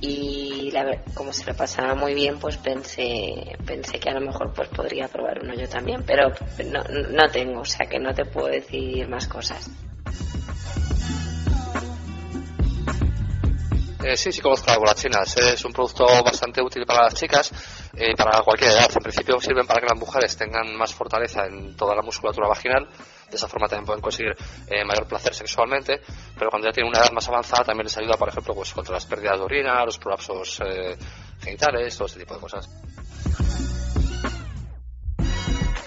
y la como se lo pasaba muy bien, pues pensé, pensé que a lo mejor pues podría probar uno yo también, pero no, no tengo, o sea que no te puedo decir más cosas. Eh, sí, sí conozco las bolachinas. Es un producto bastante útil para las chicas y para cualquier edad. En principio sirven para que las mujeres tengan más fortaleza en toda la musculatura vaginal. De esa forma también pueden conseguir eh, mayor placer sexualmente. Pero cuando ya tienen una edad más avanzada también les ayuda, por ejemplo, pues contra las pérdidas de orina, los prolapsos eh, genitales, todo ese tipo de cosas.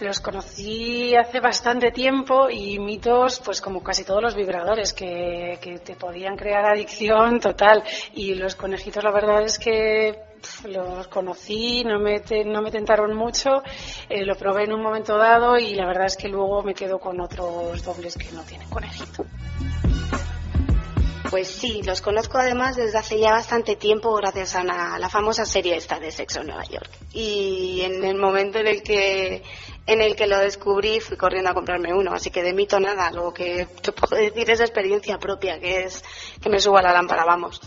Los conocí hace bastante tiempo y mitos, pues como casi todos los vibradores, que, que te podían crear adicción total. Y los conejitos, la verdad es que los conocí, no me, te- no me tentaron mucho, eh, lo probé en un momento dado y la verdad es que luego me quedo con otros dobles que no tienen conejito. Pues sí, los conozco además desde hace ya bastante tiempo gracias a la famosa serie esta de Sexo en Nueva York. Y en el momento en el que en el que lo descubrí fui corriendo a comprarme uno, así que de mito nada, lo que te puedo decir es experiencia propia, que es que me suba la lámpara, vamos.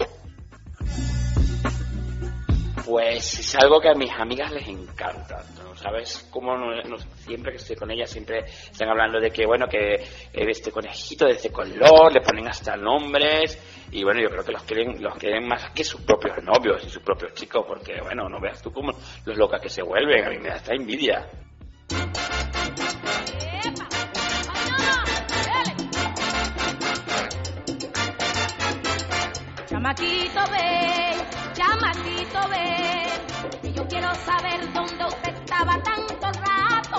Pues es algo que a mis amigas les encanta. ¿sabes? Como no- siempre que estoy con ellas siempre están hablando de que, bueno, que este conejito de este color, le ponen hasta nombres y bueno, yo creo que los quieren, los quieren más que sus propios novios y sus propios chicos, porque bueno, no veas tú cómo los locas que se vuelven, a mí me da esta envidia. Chamaquito ven, chamaquito ven, que yo quiero saber dónde usted estaba tanto rato.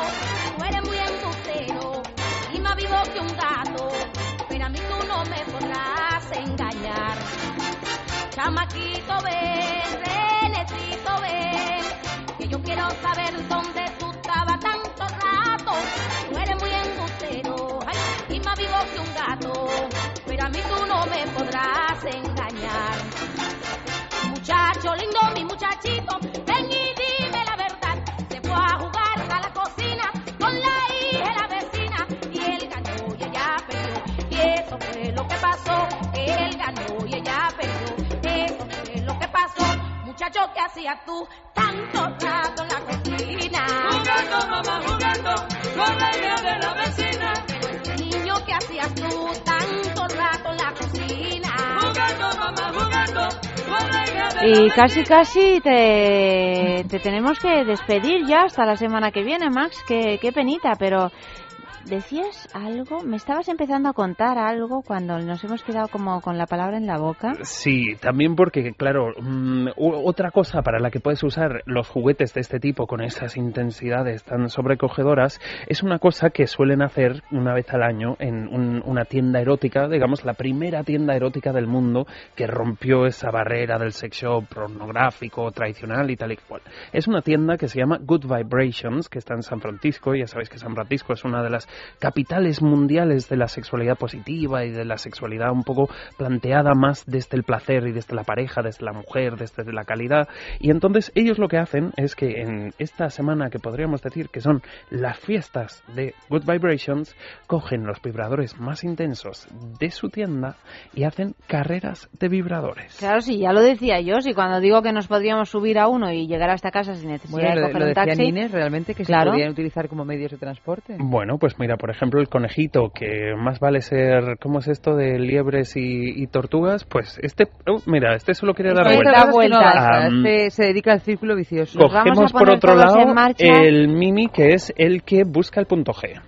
Tú eres muy embustero y más vivo que un gato, pero a mí tú no me podrás engañar. Chamaquito ven, renecito ven, que yo quiero saber dónde tú un gato, pero a mí tú no me podrás engañar. Muchacho lindo, mi muchachito, ven y dime la verdad. Se fue a jugar a la cocina con la hija de la vecina y él ganó y ella perdió. Y eso fue lo que pasó, él ganó y ella perdió. Eso fue lo que pasó. Muchacho, ¿qué hacías tú tanto rato en la cocina? Jugando, mamá, jugando con la hija de la vecina. Niño, ¿qué hacías tú tanto rato en la cocina? Jugando, mamá, jugando con la hija de Y casi, casi te, te tenemos que despedir ya hasta la semana que viene, Max. Qué, qué penita, pero decías algo, me estabas empezando a contar algo cuando nos hemos quedado como con la palabra en la boca. Sí, también porque, claro, mm, u- otra cosa para la que puedes usar los juguetes de este tipo con esas intensidades tan sobrecogedoras es una cosa que suelen hacer una vez al año en un- una tienda erótica, digamos la primera tienda erótica del mundo que rompió esa barrera del sexo pornográfico tradicional y tal y cual. Es una tienda que se llama Good Vibrations, que está en San Francisco, ya sabéis que San Francisco es una de las capitales mundiales de la sexualidad positiva y de la sexualidad un poco planteada más desde el placer y desde la pareja, desde la mujer, desde la calidad. Y entonces ellos lo que hacen es que en esta semana que podríamos decir que son las fiestas de Good Vibrations, cogen los vibradores más intensos de su tienda y hacen carreras de vibradores. Claro, sí, ya lo decía yo, si cuando digo que nos podríamos subir a uno y llegar a esta casa sin necesidad Bueno, de lo, coger lo un decía taxi. Inés, realmente que Claro. se podían utilizar como medios de transporte. Bueno, pues mira, por ejemplo, el conejito, que más vale ser, ¿cómo es esto de liebres y, y tortugas? Pues este, oh, mira, este solo quiere dar Este vueltas. da vueltas, Am, este se dedica al círculo vicioso. Cogemos por otro lado el Mimi, que es el que busca el punto G.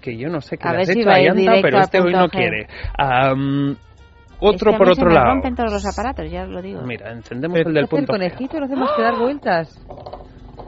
Que yo no sé qué A le ver has si hecho va a Yanta, pero este hoy no G. quiere. Es otro que a por otro lado. rompen todos los aparatos, ya os lo digo. Mira, encendemos Pero el del punto el G. conejito no hace más que dar vueltas.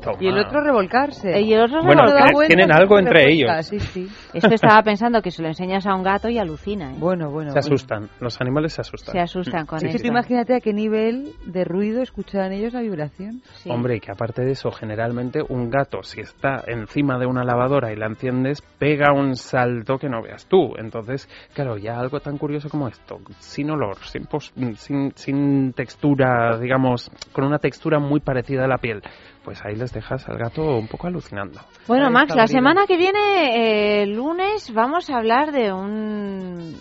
Toma. Y el otro revolcarse. Y el otro Bueno, tienen algo entre ellos. Sí, sí. Es que estaba pensando que se lo enseñas a un gato y alucina. ¿eh? Bueno, bueno. Se asustan, los animales se asustan. Se asustan con esto. tú imagínate a qué nivel de ruido escuchan ellos la vibración. Hombre, y que aparte de eso, generalmente un gato, si está encima de una lavadora y la enciendes, pega un salto que no veas tú. Entonces, claro, ya algo tan curioso como esto, sin olor, sin, pos- sin, sin textura, digamos, con una textura muy parecida a la piel, pues ahí les dejas al gato un poco alucinando. Bueno, Ahí Max, la abrido. semana que viene, eh, el lunes, vamos a hablar de un...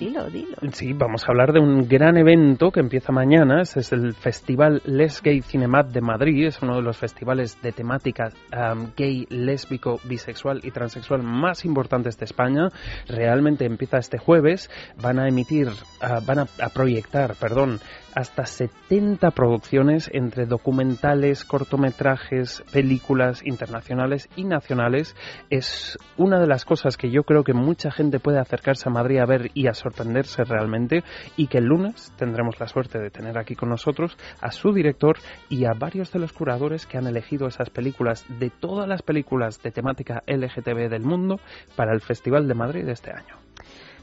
Dilo, dilo. Sí, vamos a hablar de un gran evento que empieza mañana. Es el Festival Les Gay Cinemat de Madrid. Es uno de los festivales de temática am, gay, lésbico, bisexual y transexual más importantes de España. Realmente empieza este jueves. Van a emitir, ah, van a, a proyectar, perdón, hasta 70 producciones entre documentales, cortometrajes, películas internacionales y nacionales. Es una de las cosas que yo creo que mucha gente puede acercarse a Madrid a ver y a sorprenderse realmente y que el lunes tendremos la suerte de tener aquí con nosotros a su director y a varios de los curadores que han elegido esas películas de todas las películas de temática LGTB del mundo para el Festival de Madrid de este año.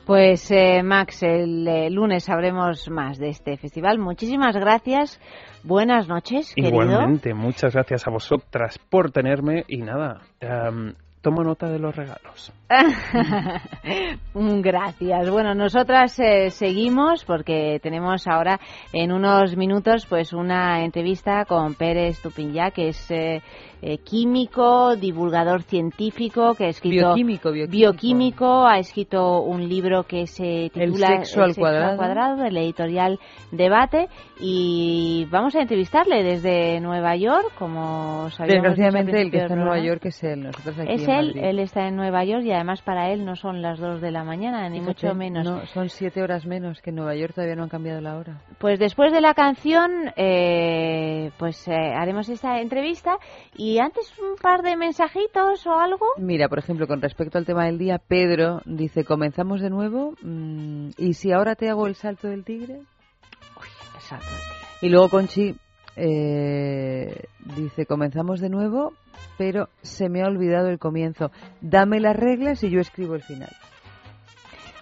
Pues eh, Max, el eh, lunes sabremos más de este festival. Muchísimas gracias. Buenas noches, querido. Igualmente, muchas gracias a vosotras por tenerme y nada, em, tomo nota de los regalos. Gracias. Bueno, nosotras eh, seguimos porque tenemos ahora en unos minutos pues una entrevista con Pérez Tupinyá, que es eh, eh, químico, divulgador científico, que ha escrito Bioquímico, bioquímico. bioquímico, ha escrito un libro que se titula sexo al cuadrado. de la editorial Debate y vamos a entrevistarle desde Nueva York, como sabíamos Desgraciadamente, el que al está en del Nueva. York es él. Nosotros aquí Es él, Madrid. él está en Nueva York y además para él no son las dos de la mañana, ni Fíjate, mucho menos. No, son siete horas menos, que en Nueva York todavía no han cambiado la hora. Pues después de la canción, eh, pues eh, haremos esta entrevista y antes un par de mensajitos o algo. Mira, por ejemplo, con respecto al tema del día, Pedro dice, comenzamos de nuevo, mm, ¿y si ahora te hago el salto del tigre? El salto del tigre. Y luego Conchi eh, dice, comenzamos de nuevo, pero se me ha olvidado el comienzo. Dame las reglas y yo escribo el final.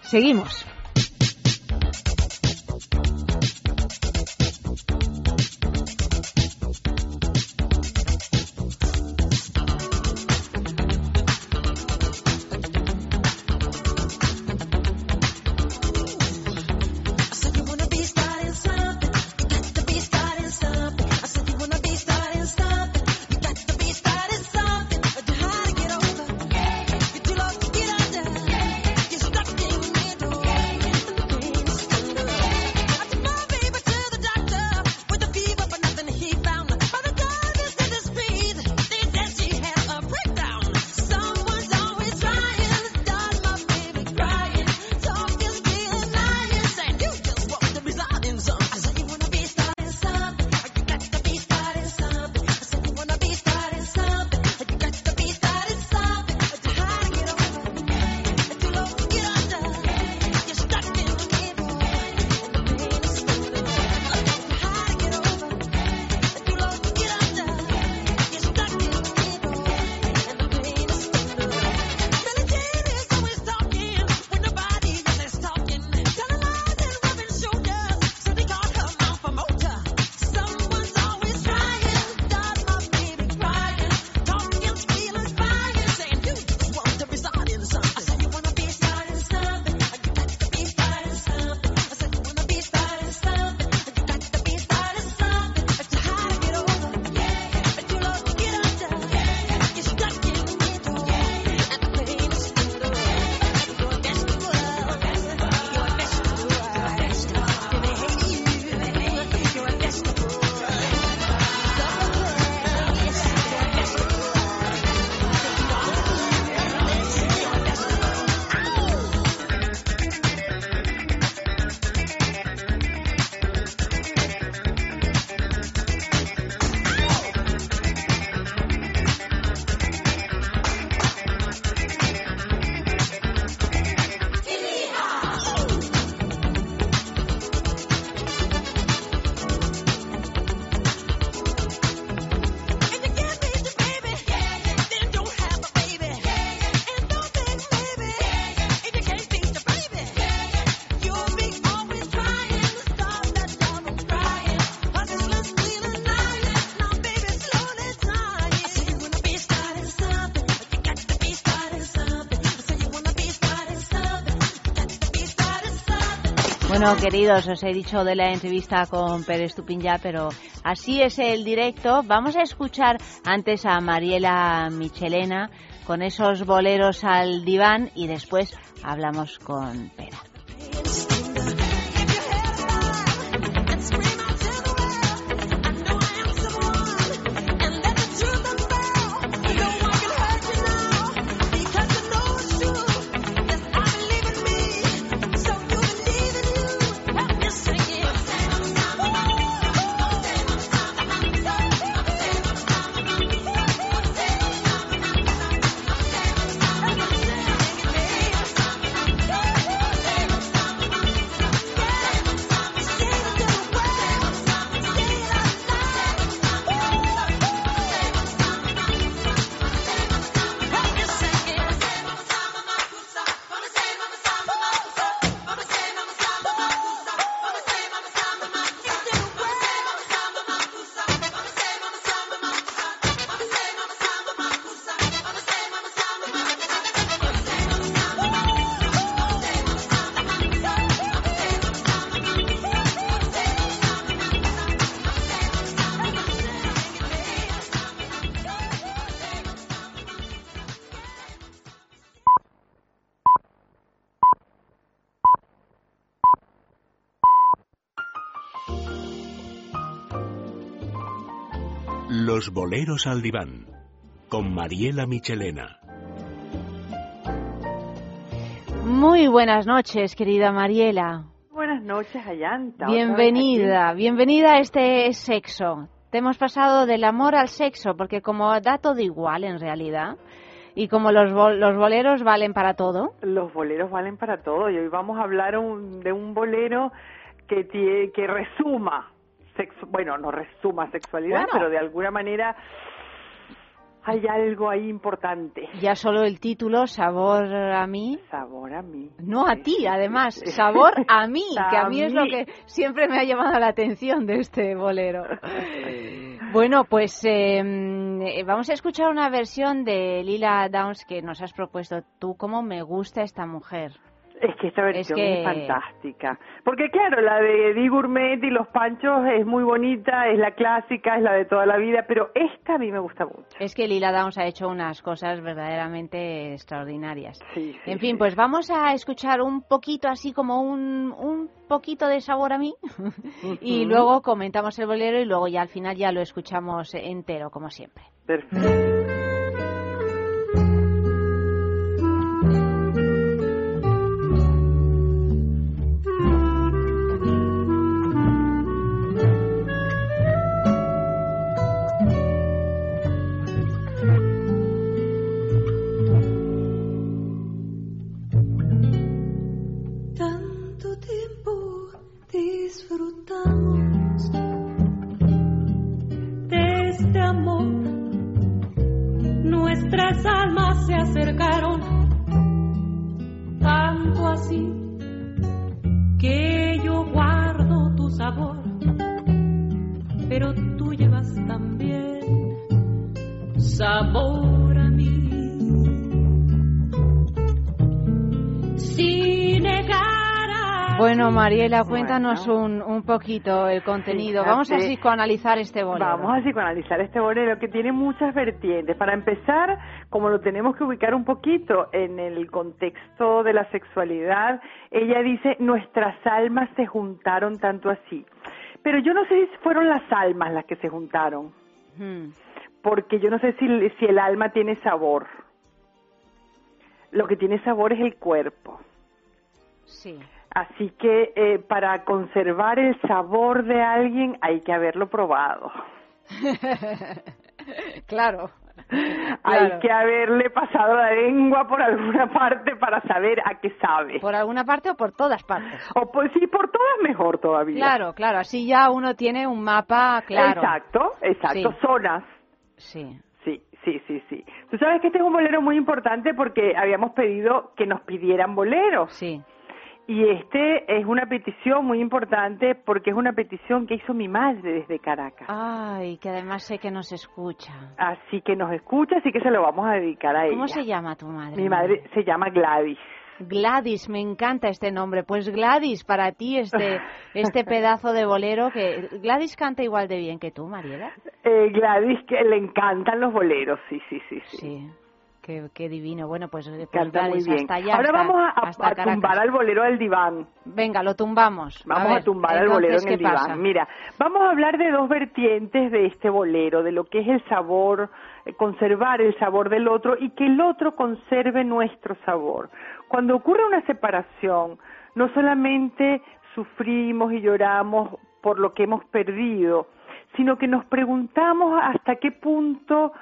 Seguimos. Bueno, queridos, os he dicho de la entrevista con Pérez Tupín ya, pero así es el directo. Vamos a escuchar antes a Mariela Michelena con esos boleros al diván y después hablamos con. Boleros al diván, con Mariela Michelena. Muy buenas noches, querida Mariela. Buenas noches, Ayanta. Bienvenida, bienvenida a este sexo. Te hemos pasado del amor al sexo, porque como da todo igual en realidad, y como los, bol- los boleros valen para todo, Los boleros valen para todo y hoy vamos a hablar un- de un bolero que, que resuma, sexu- bueno, no resuma sexualidad, Bueno. pero de alguna manera hay algo ahí importante. ya solo el título, sabor a mí. Sabor a mí. No a ti, además, sabor a mí, que a mí es lo que siempre me ha llamado la atención de este bolero. Bueno, pues eh, eh, vamos a escuchar una versión de Lila Downs que nos has propuesto tú. ¿Cómo me gusta esta mujer? Es que esta versión es, que- fantástica. Porque claro, la de Di Gourmet y los panchos es muy bonita, es la clásica, es la de toda la vida, pero esta a mí me gusta mucho. Es que Lila Downs ha hecho unas cosas verdaderamente extraordinarias. Sí, en fin, pues vamos a escuchar un poquito, así como un, un poquito de sabor a mí, y luego comentamos el bolero y luego ya al final ya lo escuchamos entero, como siempre. Perfecto. Bueno, Mariela, cuéntanos un, un poquito el contenido. Vamos a psicoanalizar este bolero. Vamos a psicoanalizar este bolero que tiene muchas vertientes. Para empezar, como lo tenemos que ubicar un poquito en el contexto de la sexualidad, ella dice, nuestras almas se juntaron tanto así. Pero yo no sé si fueron las almas las que se juntaron, Hmm. porque yo no sé si, si el alma tiene sabor. Lo que tiene sabor es el cuerpo. Sí. Así que eh, para conservar el sabor de alguien hay que haberlo probado. claro. Hay que haberle pasado la lengua por alguna parte para saber a qué sabe. ¿Por alguna parte o por todas partes? O pues sí, por todas mejor todavía. Claro, claro. Así ya uno tiene un mapa claro. Exacto, exacto. Sí. Zonas. Sí. Sí, sí, sí, sí. Tú sabes que este es un bolero muy importante porque habíamos pedido que nos pidieran boleros. Sí. Y este es una petición muy importante porque es una petición que hizo mi madre desde Caracas. Ay, que además sé que nos escucha. Así que nos escucha, así que se lo vamos a dedicar a ella. ¿Cómo se llama tu madre? Mi madre se llama Gladys. Gladys, me encanta este nombre. Pues Gladys, para ti este, este pedazo de bolero que... ¿Gladys canta igual de bien que tú, Mariela? Eh, Gladys, que le encantan los boleros, sí, sí, sí. Sí, sí. Qué, qué, divino. Bueno, pues, pues Canta Gladys, muy bien. hasta allá. Ahora hasta- vamos a, a- hasta a tumbar al bolero del diván. Venga, lo tumbamos. Vamos a, ver, tumbar al bolero en el ¿qué diván. pasa? Mira, vamos a hablar de dos vertientes de este bolero, de lo que es el sabor, eh, conservar el sabor del otro y que el otro conserve nuestro sabor. Cuando ocurre una separación, no solamente sufrimos y lloramos por lo que hemos perdido, sino que nos preguntamos hasta qué punto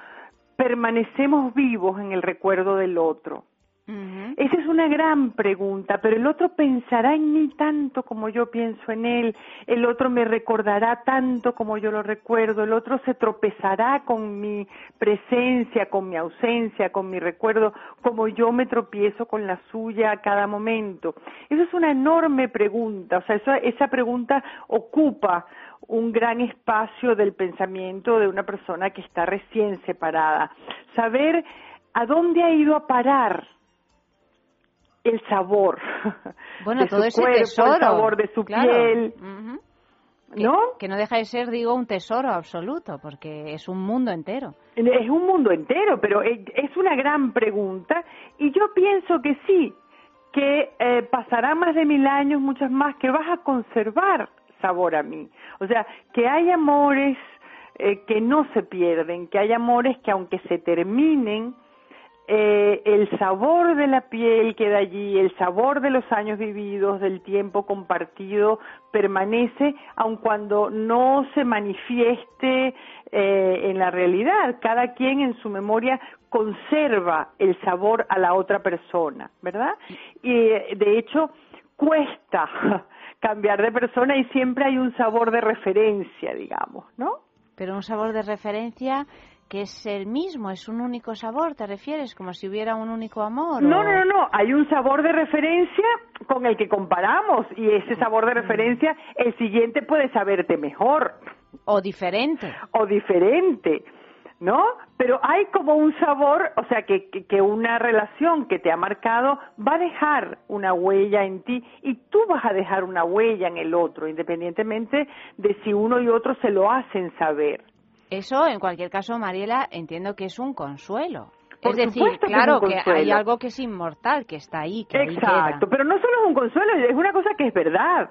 permanecemos vivos en el recuerdo del otro. Esa es una gran pregunta, pero el otro pensará en mí tanto como yo pienso en él, el otro me recordará tanto como yo lo recuerdo, el otro se tropezará con mi presencia, con mi ausencia, con mi recuerdo, como yo me tropiezo con la suya a cada momento. Esa es una enorme pregunta, o sea, esa, esa pregunta ocupa un gran espacio del pensamiento de una persona que está recién separada. Saber a dónde ha ido a parar el sabor Bueno, de todo su ese cuerpo, tesoro. el sabor de su claro. piel. ¿no? Que no deja de ser, digo, un tesoro absoluto, porque es un mundo entero. Es un mundo entero, pero es una gran pregunta y yo pienso que sí, que eh, pasará más de mil años, muchos más, que vas a conservar sabor a mí. O sea, que hay amores eh, que no se pierden, que hay amores que aunque se terminen, eh, el sabor de la piel queda allí, el sabor de los años vividos, del tiempo compartido, permanece aun cuando no se manifieste eh, en la realidad. Cada quien en su memoria conserva el sabor a la otra persona, ¿verdad? Y eh, de hecho cuesta cambiar de persona y siempre hay un sabor de referencia, digamos, ¿no? Pero un sabor de referencia que es el mismo, es un único sabor, ¿te refieres? Como si hubiera un único amor. No, o- no, no, no, hay un sabor de referencia con el que comparamos y ese sabor de referencia, el siguiente puede saberte mejor. O diferente. O diferente, ¿no? Pero hay como un sabor, o sea, que, que, que una relación que te ha marcado va a dejar una huella en ti y tú vas a dejar una huella en el otro, independientemente de si uno y otro se lo hacen saber. Eso, en cualquier caso, Mariela, entiendo que es un consuelo. Por es decir, que claro que hay algo que es inmortal, que está ahí, que Exacto, pero no solo es un consuelo, es una cosa que es verdad.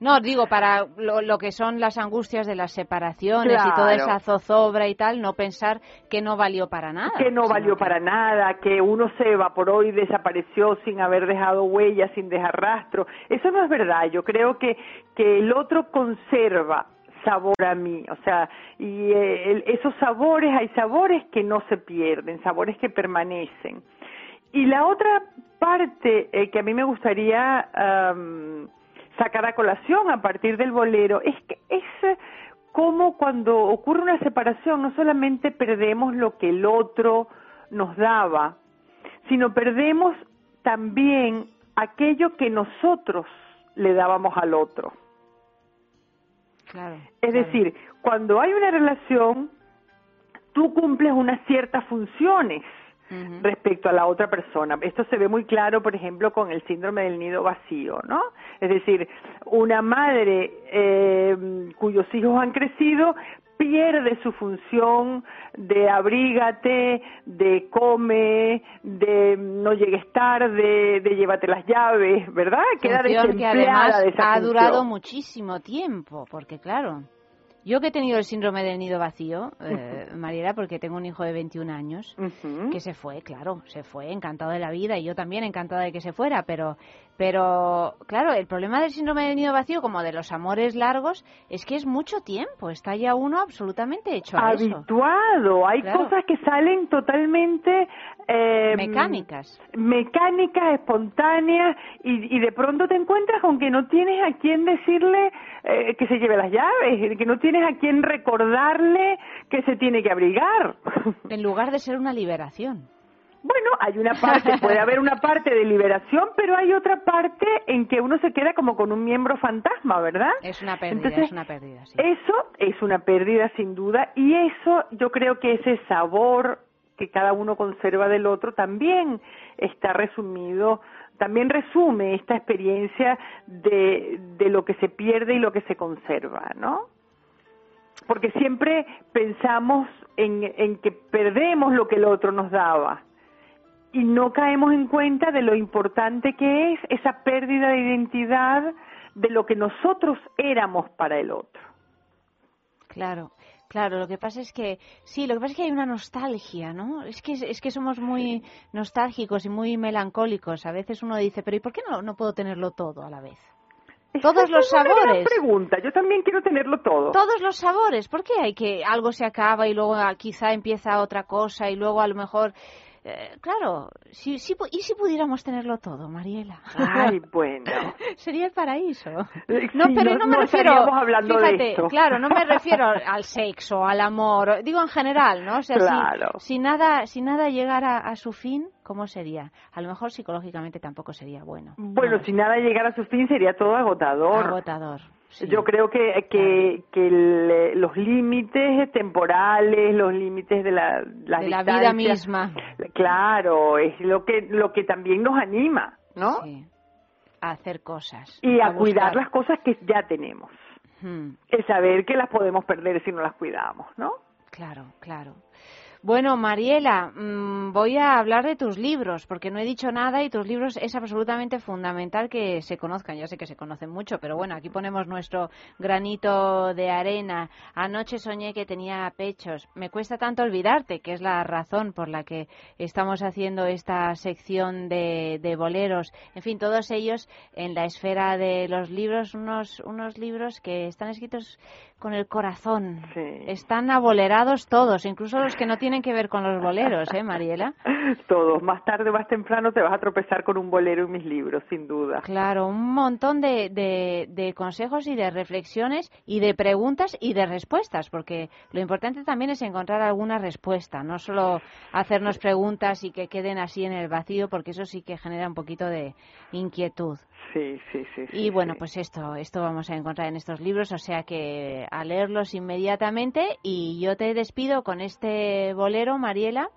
No, digo, para lo, lo que son las angustias de las separaciones y toda esa zozobra y tal, no pensar que no valió para nada. que no valió que- para nada, que uno se evaporó y desapareció sin haber dejado huellas, sin dejar rastro. Eso no es verdad. Yo creo que, que el otro conserva sabor a mí, o sea, y eh, esos sabores, hay sabores que no se pierden, sabores que permanecen. Y la otra parte eh, que a mí me gustaría sacar a colación a partir del bolero es que es como cuando ocurre una separación no solamente perdemos lo que el otro nos daba, sino perdemos también aquello que nosotros le dábamos al otro. Claro. Es decir, cuando hay una relación, tú cumples unas ciertas funciones respecto a la otra persona. Esto se ve muy claro, por ejemplo, con el síndrome del nido vacío, ¿no? Es decir, una madre eh, cuyos hijos han crecido pierde su función de abrígate, de come, de no llegues tarde, de llévate las llaves, ¿verdad? Queda Función que desempleada además de esa ha función. durado muchísimo tiempo, porque claro, yo que he tenido el síndrome del nido vacío, eh, Mariela, porque tengo un hijo de 21 años, que se fue, claro, se fue encantado de la vida y yo también encantada de que se fuera, pero, pero claro, el problema del síndrome del nido vacío, como de los amores largos, es que es mucho tiempo, está ya uno absolutamente hecho a eso. habituado. Hay Claro. cosas que salen totalmente eh, Mecánicas. mecánicas, espontáneas y, y de pronto te encuentras con que no tienes a quién decirle eh, que se lleve las llaves, que no tienes a quién recordarle que se tiene que abrigar. En lugar de ser una liberación. Bueno, hay una parte, puede haber una parte de liberación, pero hay otra parte en que uno se queda como con un miembro fantasma, ¿verdad? Es una pérdida, Entonces, es una pérdida, sí. Eso es una pérdida sin duda y eso yo creo que ese sabor que cada uno conserva del otro también está resumido también resume esta experiencia de, de lo que se pierde y lo que se conserva, ¿no? Porque siempre pensamos en, en que perdemos lo que el otro nos daba y no caemos en cuenta de lo importante que es esa pérdida de identidad de lo que nosotros éramos para el otro. Claro. Claro, lo que pasa es que sí, lo que pasa es que hay una nostalgia, ¿no? Es que es que somos muy nostálgicos y muy melancólicos. A veces uno dice, pero ¿y por qué no, no puedo tenerlo todo a la vez? Todos los Esa es una sabores. pregunta. Yo también quiero tenerlo todo. Todos los sabores. ¿Por qué hay que algo se acaba y luego ah, quizá empieza otra cosa y luego a lo mejor eh, claro, si, si, ¿y si pudiéramos tenerlo todo, Mariela? Ay, bueno. Sería el paraíso. Eh, No, sí, pero no- no me no refiero. hablando de fíjate, esto. claro, no me refiero al sexo, al amor. Digo en general, ¿no? O sea, si- Claro. si, nada, si nada llegara a su fin, ¿cómo sería? A lo mejor psicológicamente tampoco sería bueno. Bueno, si nada llegara a su fin sería todo agotador. Agotador. Yo creo que, que, que el, los límites temporales, los límites de la, las De la vida misma. Claro, es lo que, lo que también nos anima, ¿no? Sí. A hacer cosas. Y a, cuidar las cosas que ya tenemos. Hmm, El saber que las podemos perder si no las cuidamos, ¿no? Claro, claro. Bueno, Mariela, mm, voy a hablar de tus libros, porque no he dicho nada y tus libros es absolutamente fundamental que se conozcan. Ya sé que se conocen mucho, pero bueno, aquí ponemos nuestro granito de arena. Anoche soñé que tenía pechos. Me cuesta tanto olvidarte, que es la razón por la que estamos haciendo esta sección de, de boleros. En fin, todos ellos en la esfera de los libros, unos, unos libros que están escritos con el corazón. Están abolerados todos, incluso los que no tienen que ver con los boleros, ¿eh, Mariela? Todos, más tarde o más temprano te vas a tropezar con un bolero en mis libros, sin duda. Claro, un montón de, de, de consejos y de reflexiones y de preguntas y de respuestas, porque lo importante también es encontrar alguna respuesta, no solo hacernos preguntas y que queden así en el vacío, porque eso sí que genera un poquito de inquietud. Sí, sí, sí. sí, Y bueno, sí. pues esto, esto vamos a encontrar en estos libros, o sea que a leerlos inmediatamente y yo te despido con este bolero, Mariela.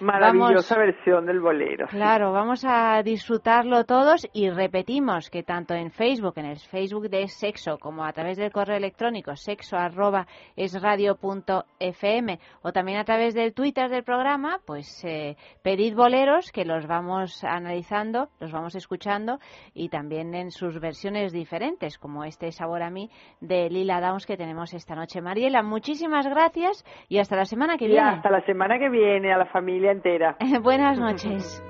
Maravillosa Vamos- versión del bolero. Claro, vamos a disfrutarlo todos y repetimos que tanto en Facebook, en el Facebook de Sexo, como a través del correo electrónico sexo arroba esradio.fm o también a través del Twitter del programa, pues eh, pedid boleros que los vamos analizando, los vamos escuchando y también en sus versiones diferentes, como este Sabor a mí de Lila Downs que tenemos esta noche. Mariela, muchísimas gracias y hasta la semana que Y viene. hasta la semana que viene, a la familia entera. Buenas noches.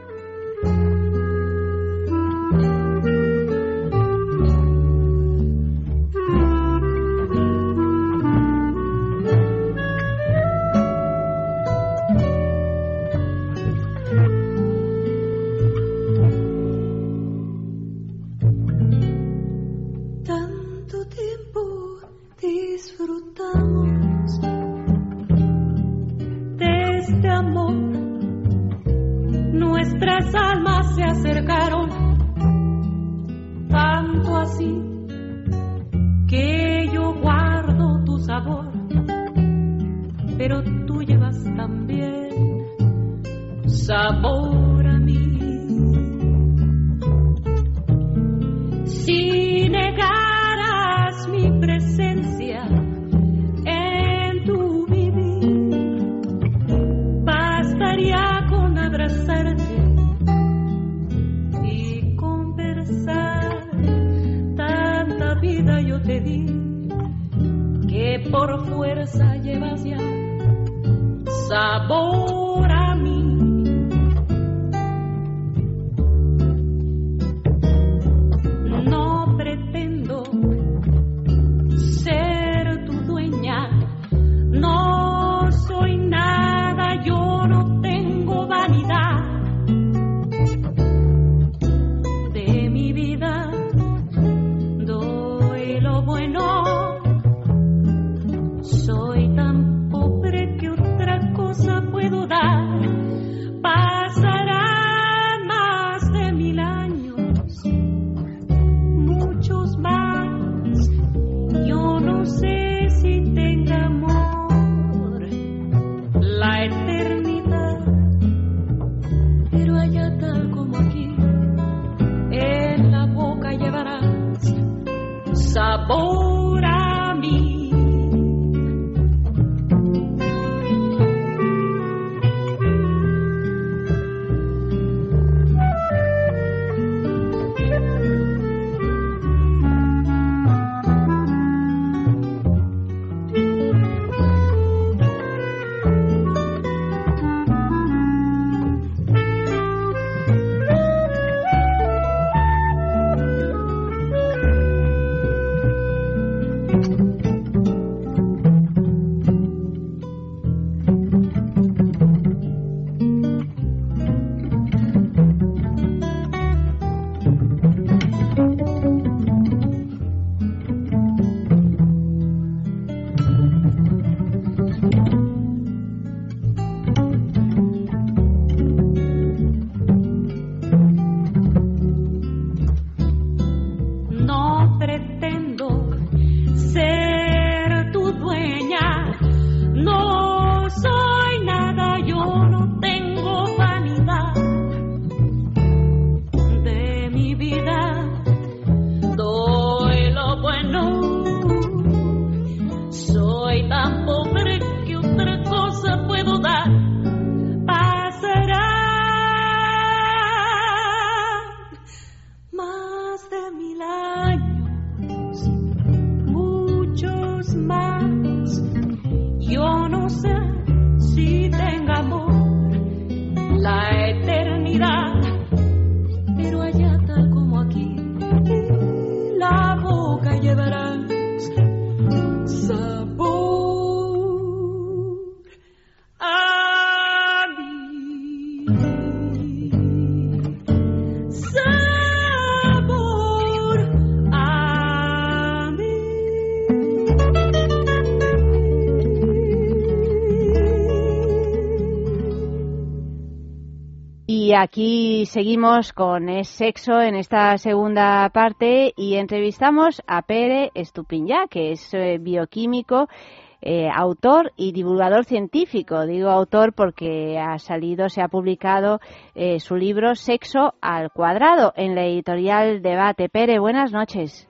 Aquí seguimos con Es Sexo en esta segunda parte y entrevistamos a Pere Estupiñá, que es eh, bioquímico, eh, autor y divulgador científico. Digo autor porque ha salido, se ha publicado eh, su libro Sexo al cuadrado en la editorial Debate. Pere, buenas noches.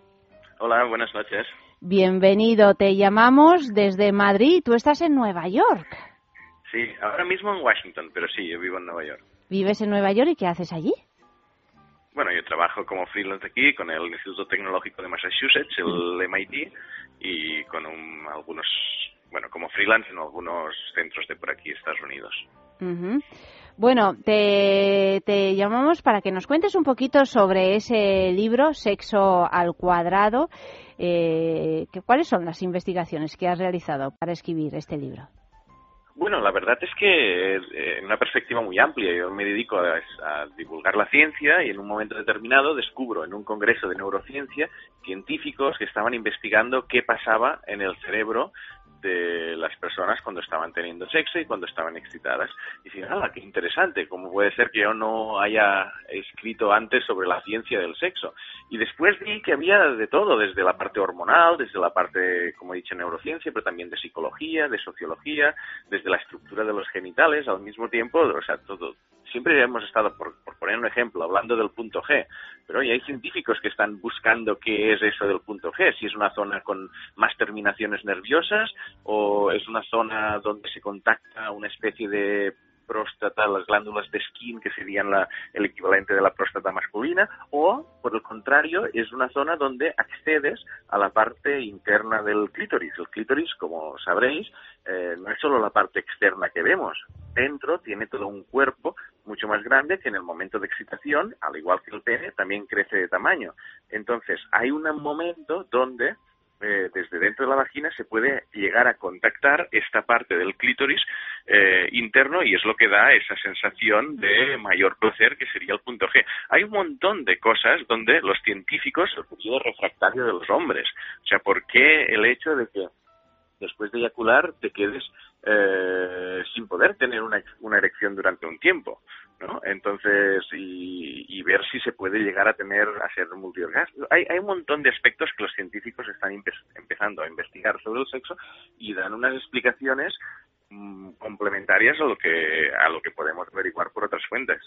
Hola, buenas noches. Bienvenido, te llamamos desde Madrid, tú estás en Nueva York. Sí, ahora mismo en Washington, pero sí, yo vivo en Nueva York. ¿Vives en Nueva York y qué haces allí? Bueno, yo trabajo como freelance aquí con el Instituto Tecnológico de Massachusetts, el MIT, y con un- algunos, bueno, como freelance en algunos centros de por aquí, Estados Unidos. Ujú. Bueno, te, te llamamos para que nos cuentes un poquito sobre ese libro, Sexo al Cuadrado. Eh, que- ¿Cuáles son las investigaciones que has realizado para escribir este libro? Bueno, la verdad es que eh, en una perspectiva muy amplia. Yo me dedico a, a divulgar la ciencia y en un momento determinado descubro en un congreso de neurociencia científicos que estaban investigando qué pasaba en el cerebro de las personas cuando estaban teniendo sexo y cuando estaban excitadas. Y dije, ¡ah, qué interesante! ¿Cómo puede ser que yo no haya escrito antes sobre la ciencia del sexo? Y después vi que había de todo, desde la parte hormonal, desde la parte, como he dicho, neurociencia, pero también de psicología, de sociología, desde la estructura de los genitales, al mismo tiempo, o sea, todo. Siempre hemos estado, por, por poner un ejemplo, hablando del punto G, pero hoy hay científicos que están buscando qué es eso del punto G, si es una zona con más terminaciones nerviosas o es una zona donde se contacta una especie de próstata, las glándulas de skin, que serían la- el equivalente de la próstata masculina, o, por el contrario, es una zona donde accedes a la parte interna del clítoris. El clítoris, como sabréis, eh, no es solo la parte externa que vemos. Dentro tiene todo un cuerpo mucho más grande que en el momento de excitación, al igual que el pene, también crece de tamaño. Entonces, hay un momento donde eh, desde dentro de la vagina se puede llegar a contactar esta parte del clítoris eh, interno y es lo que da esa sensación de mayor placer que sería el punto G. Hay un montón de cosas donde los científicos, el periodo refractario de los hombres, o sea, ¿por qué el hecho de que después de eyacular te quedes eh, sin poder tener una, una erección durante un tiempo, ¿no? Entonces, y, y ver si se puede llegar a tener, a ser multiorgasmo. Hay, hay un montón de aspectos que los científicos están empe- empezando a investigar sobre el sexo y dan unas explicaciones mm, complementarias a lo que a lo que podemos averiguar por otras fuentes.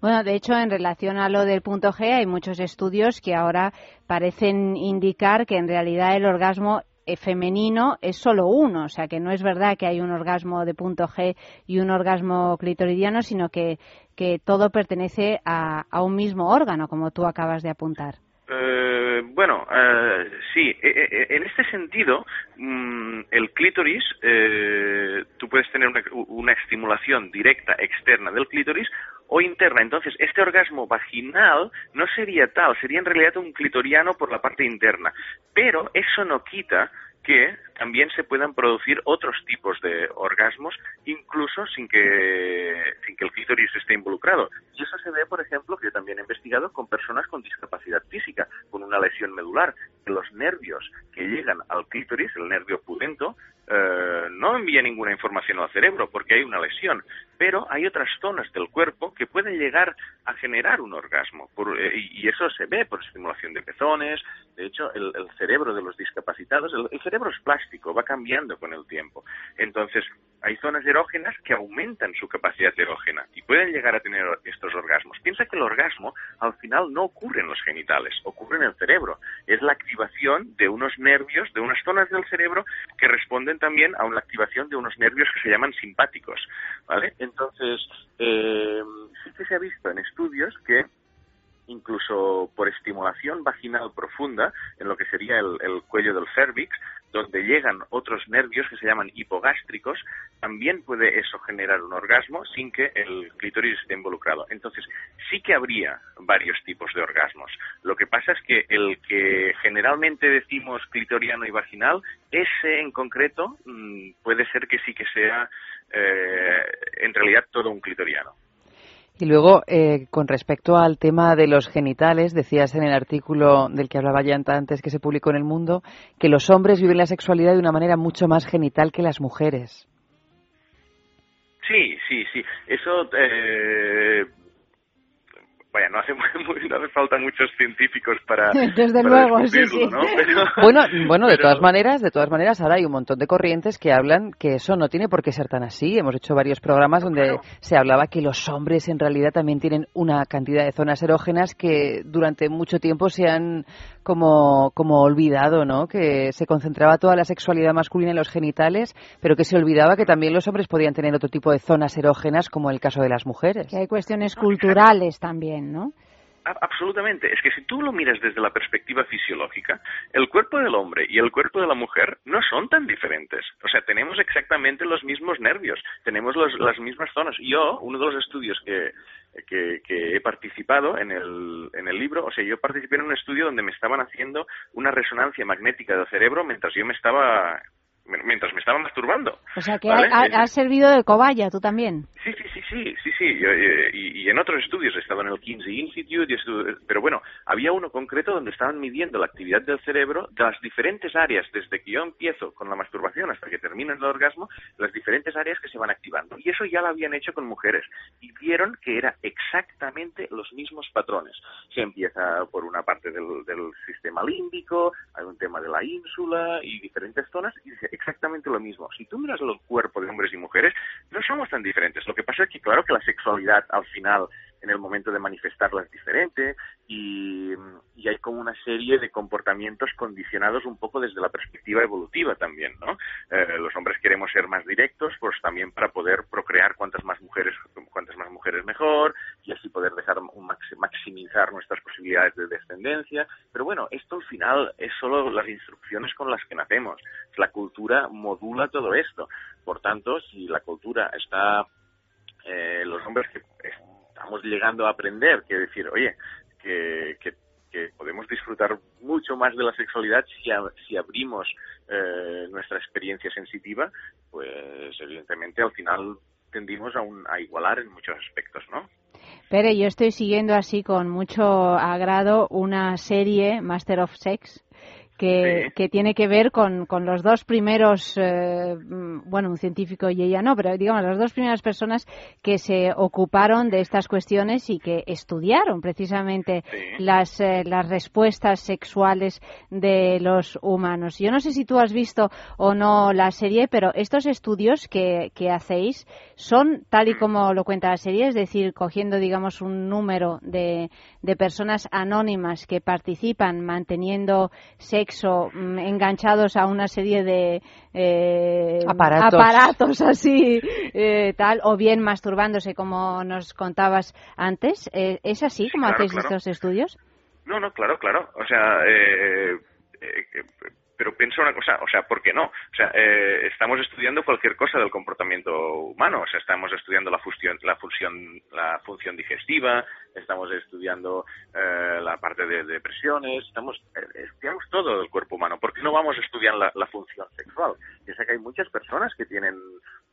Bueno, de hecho, en relación a lo del punto G, hay muchos estudios que ahora parecen indicar que en realidad el orgasmo femenino es solo uno, o sea que no es verdad que hay un orgasmo de punto G y un orgasmo clitoridiano, sino que, que todo pertenece a, a un mismo órgano, como tú acabas de apuntar. Eh, bueno, eh, sí, eh, eh, en este sentido, mm, el clítoris, eh, tú puedes tener una, una estimulación directa externa del clítoris o interna. Entonces, este orgasmo vaginal no sería tal, sería en realidad un clitoriano por la parte interna. Pero eso no quita que también se puedan producir otros tipos de orgasmos, incluso sin que, sin que el clítoris esté involucrado. Y eso se ve, por ejemplo, que yo también he investigado con personas con discapacidad física, con una lesión medular, que los nervios que llegan al clítoris, el nervio pudento, eh, no envía ninguna información al cerebro porque hay una lesión, pero hay otras zonas del cuerpo que pueden llegar a generar un orgasmo por- eh, y eso se ve por estimulación de pezones. De hecho, el, el cerebro de los discapacitados, el, el cerebro es plástico, va cambiando con el tiempo. Entonces, hay zonas erógenas que aumentan su capacidad erógena y pueden llegar a tener estos orgasmos. Piensa que el orgasmo al final no ocurre en los genitales, ocurre en el cerebro. Es la activación de unos nervios, de unas zonas del cerebro que responden también a una activación de unos nervios que se llaman simpáticos. ¿Vale? Entonces, eh, sí que se ha visto en estudios que incluso por estimulación vaginal profunda, en lo que sería el, el cuello del cervix, donde llegan otros nervios que se llaman hipogástricos, también puede eso generar un orgasmo sin que el clítoris esté involucrado. Entonces, sí que habría varios tipos de orgasmos. Lo que pasa es que el que generalmente decimos clitoriano y vaginal, ese en concreto mm, puede ser que sí que sea eh, en realidad todo un clitoriano. Y luego, eh, con respecto al tema de los genitales, decías en el artículo del que hablaba ya antes que se publicó en El Mundo, que los hombres viven la sexualidad de una manera mucho más genital que las mujeres. Sí, sí, sí. Eso eh, vaya, no hace, muy, no hace falta muchos científicos para, Desde luego, sí, sí. ¿no? Pero, bueno, bueno, de pero- todas maneras, de todas maneras, ahora hay un montón de corrientes que hablan que eso no tiene por qué ser tan así. Hemos hecho varios programas donde se hablaba que los hombres en realidad también tienen una cantidad de zonas erógenas que durante mucho tiempo se han como, como olvidado, ¿no? Que se concentraba toda la sexualidad masculina en los genitales, pero que se olvidaba que también los hombres podían tener otro tipo de zonas erógenas, como el caso de las mujeres. Que hay cuestiones culturales también, ¿no? Absolutamente. Es que si tú lo miras desde la perspectiva fisiológica, el cuerpo del hombre y el cuerpo de la mujer no son tan diferentes. O sea, tenemos exactamente los mismos nervios, tenemos los- las mismas zonas. Yo, uno de los estudios que, que, que he participado en el, en el libro, o sea, yo participé en un estudio donde me estaban haciendo una resonancia magnética del cerebro mientras yo me estaba mientras me estaba masturbando. O sea que ¿vale? ha- ha- has servido de cobaya tú también. Sí, sí, sí, sí, sí, sí. Yo, eh, y, y en otros estudios he estado en el Kinsey Institute, y pero bueno, había uno concreto donde estaban midiendo la actividad del cerebro de las diferentes áreas, desde que yo empiezo con la masturbación hasta que termino el orgasmo, las diferentes áreas que se van activando. Y eso ya lo habían hecho con mujeres y vieron que era exactamente los mismos patrones. Se empieza por una parte del, del sistema límbico, hay un tema de la ínsula y diferentes zonas, y dice exactamente lo mismo. Si tú miras el cuerpo de hombres y mujeres, no somos tan diferentes. Lo que pasa es que, claro, que la sexualidad al final, en el momento de manifestarla, es diferente y, y hay como una serie de comportamientos condicionados un poco desde la perspectiva evolutiva también, ¿no? Eh, los hombres queremos ser más directos, pues también para poder procrear cuantas más mujeres, cuantas más mujeres mejor y así poder dejar un maxi- maximizar nuestras posibilidades de descendencia. Pero bueno, esto al final es solo las instrucciones con las que nacemos. La cultura modula todo esto. Por tanto, si la cultura está eh, los hombres que estamos llegando a aprender que decir, oye, que, podemos disfrutar mucho más de la sexualidad si, a- si abrimos eh, nuestra experiencia sensitiva, pues evidentemente al final tendimos a, un- a igualar en muchos aspectos, ¿no? Pere, yo estoy siguiendo así con mucho agrado una serie, Master of Sex, que, Sí. que tiene que ver con, con los dos primeros, eh, mm, bueno, un científico y ella no, pero digamos las dos primeras personas que se ocuparon de estas cuestiones y que estudiaron precisamente las, eh, las respuestas sexuales de los humanos. Yo no sé si tú has visto o no la serie, pero estos estudios que, que hacéis son tal y como lo cuenta la serie, es decir, cogiendo, digamos, un número de, de personas anónimas que participan manteniendo sexo mm, enganchados a una serie de eh, Aparatos. aparatos así, eh, tal, o bien masturbándose, como nos contabas antes. Eh, ¿Es así como claro, hacéis claro. estos estudios? No, no, claro, claro. O sea, eh, eh, que- pero pienso una cosa, o sea, ¿por qué no? O sea, eh, estamos estudiando cualquier cosa del comportamiento humano, o sea, estamos estudiando la función, la función, la función digestiva, estamos estudiando eh, la parte de depresiones, estamos eh, estudiamos todo del cuerpo humano. ¿Por qué no vamos a estudiar la, la función sexual? Piensa que hay muchas personas que tienen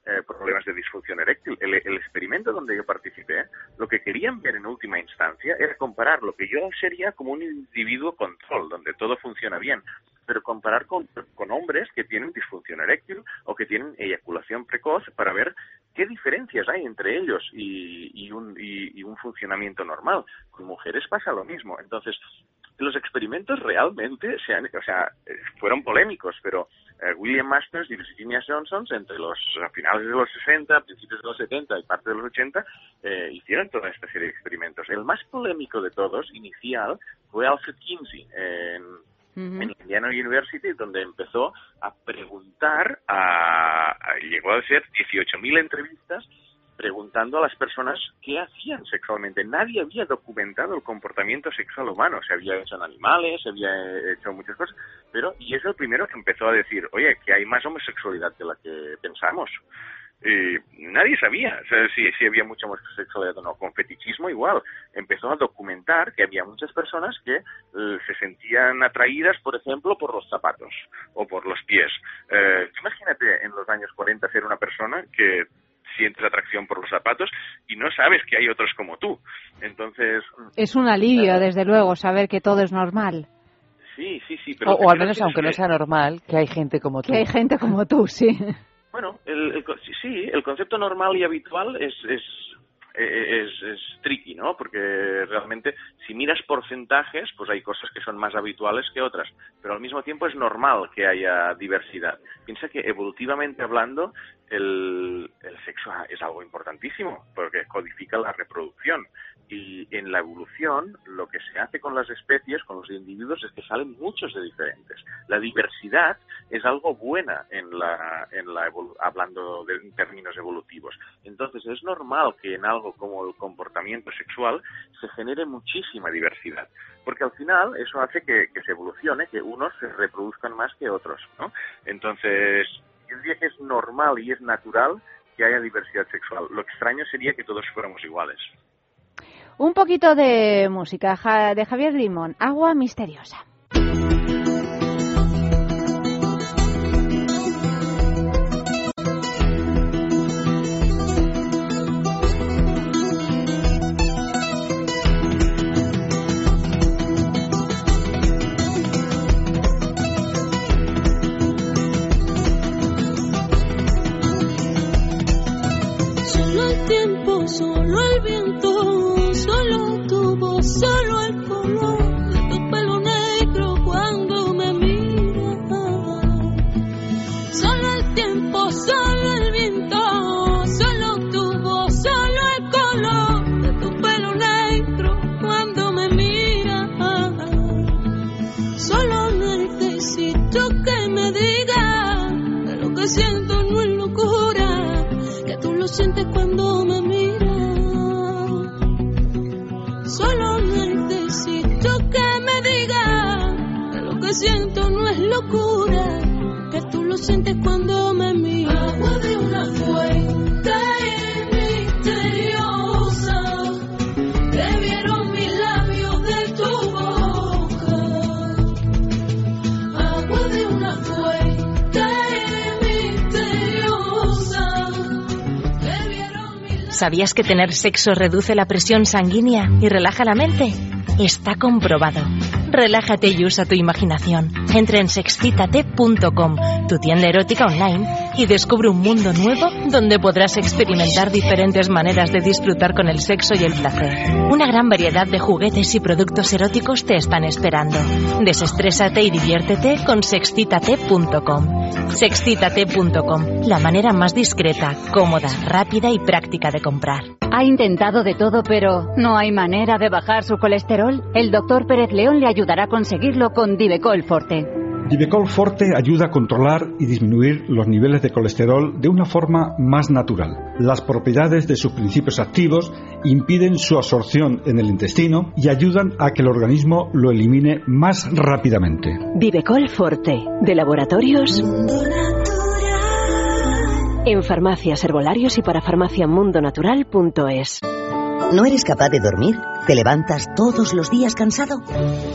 eh, problemas de disfunción eréctil. El, el experimento donde yo participé, lo que querían ver en última instancia era comparar lo que yo sería como un individuo control, donde todo funciona bien, pero comparar con, con hombres que tienen disfunción eréctil o que tienen eyaculación precoz para ver qué diferencias hay entre ellos y, y un, y- y un funcionamiento normal. Con mujeres pasa lo mismo. Entonces, los experimentos realmente se han- o sea, eh, fueron polémicos, pero eh, William Masters y Virginia Johnson, entre los a finales de los 60, principios de los 70 y parte de los 80, eh, hicieron toda esta serie de experimentos. El más polémico de todos, inicial, fue Alfred Kinsey, en, en Indiana University, donde empezó a preguntar, a, a- llegó a hacer 18.000 entrevistas preguntando a las personas qué hacían sexualmente. Nadie había documentado el comportamiento sexual humano. Se había hecho en animales, se había hecho muchas cosas, pero y es el primero que empezó a decir, oye, que hay más homosexualidad que la que pensamos. Y nadie sabía si, si había mucha homosexualidad o no. Con fetichismo igual. Empezó a documentar que había muchas personas que eh, se sentían atraídas, por ejemplo, por los zapatos o por los pies. Eh, imagínate en los años 40 ser una persona que sientes atracción por los zapatos y no sabes que hay otros como tú. Entonces... Es un alivio, desde luego, saber que todo es normal. Sí, sí, sí. Pero o, al menos, aunque no sea normal, que hay gente como tú. Que hay gente como tú, sí. Bueno, el, sí, el concepto normal y habitual es, es es, es, tricky, ¿no? Porque realmente si miras porcentajes, pues hay cosas que son más habituales que otras, pero al mismo tiempo es normal que haya diversidad. Piensa que evolutivamente hablando, el, el sexo es algo importantísimo, porque codifica la reproducción. Y en la evolución, lo que se hace con las especies, con los individuos, es que salen muchos de diferentes. La diversidad es algo buena en la, en la hablando de, en términos evolutivos. Entonces, es normal que en algo como el comportamiento sexual se genere muchísima diversidad. Porque al final eso hace que, que se evolucione, que unos se reproduzcan más que otros, ¿no? Entonces, es normal y es natural que haya diversidad sexual. Lo extraño sería que todos fuéramos iguales. Un poquito de música de Javier Limón, Agua Misteriosa. Siento no es locura, que tú lo sientes cuando me miras. Agua de una fuente misteriosa, que vieron mis labios de tu boca. Agua de una fuente misteriosa, que vieron mis ¿Sabías que tener sexo reduce la presión sanguínea y relaja la mente? Está comprobado. Relájate y usa tu imaginación. Entra en sexcitate.com, tu tienda erótica online, y descubre un mundo nuevo donde podrás experimentar diferentes maneras de disfrutar con el sexo y el placer. Una gran variedad de juguetes y productos eróticos te están esperando. Desestrésate y diviértete con sexcitate.com. Sexcitate.com, la manera más discreta, cómoda, rápida y práctica de comprar. Ha intentado de todo, pero no hay manera de bajar su colesterol. El doctor Pérez León le ayudará a conseguirlo con Divecol Forte. Divecol Forte ayuda a controlar y disminuir los niveles de colesterol de una forma más natural. Las propiedades de sus principios activos impiden su absorción en el intestino y ayudan a que el organismo lo elimine más rápidamente. Divecol Forte, de laboratorios. En farmacias, herbolarios y para farmaciamundonatural.es. ¿No eres capaz de dormir? ¿Te levantas todos los días cansado?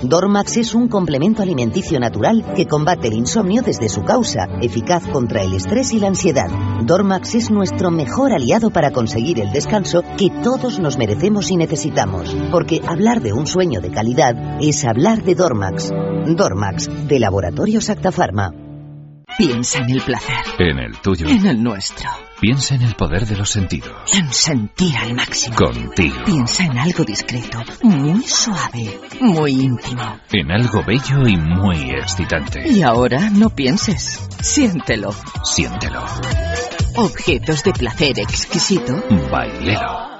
Dormax es un complemento alimenticio natural que combate el insomnio desde su causa, eficaz contra el estrés y la ansiedad. Dormax es nuestro mejor aliado para conseguir el descanso que todos nos merecemos y necesitamos. Porque hablar de un sueño de calidad es hablar de Dormax. Dormax, de Laboratorios Actafarma. Piensa en el placer. En el tuyo. En el nuestro. Piensa en el poder de los sentidos. En sentir al máximo. Contigo. Piensa en algo discreto, muy suave, muy íntimo. En algo bello y muy excitante. Y ahora no pienses. Siéntelo. Siéntelo. Objetos de placer exquisito. Bailelo.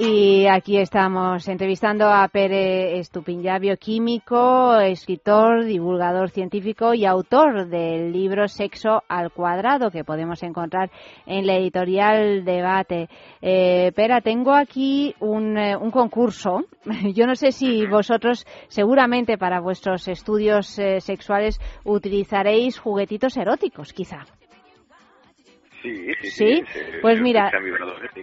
Y aquí estamos entrevistando a Pere Estupiñá, bioquímico, escritor, divulgador científico y autor del libro Sexo al cuadrado que podemos encontrar en la editorial Debate. Eh, Pera, tengo aquí un, eh, un, concurso. Yo no sé si vosotros, seguramente para vuestros estudios eh, sexuales, utilizaréis juguetitos eróticos, quizá. Sí, sí, sí. Pues mira,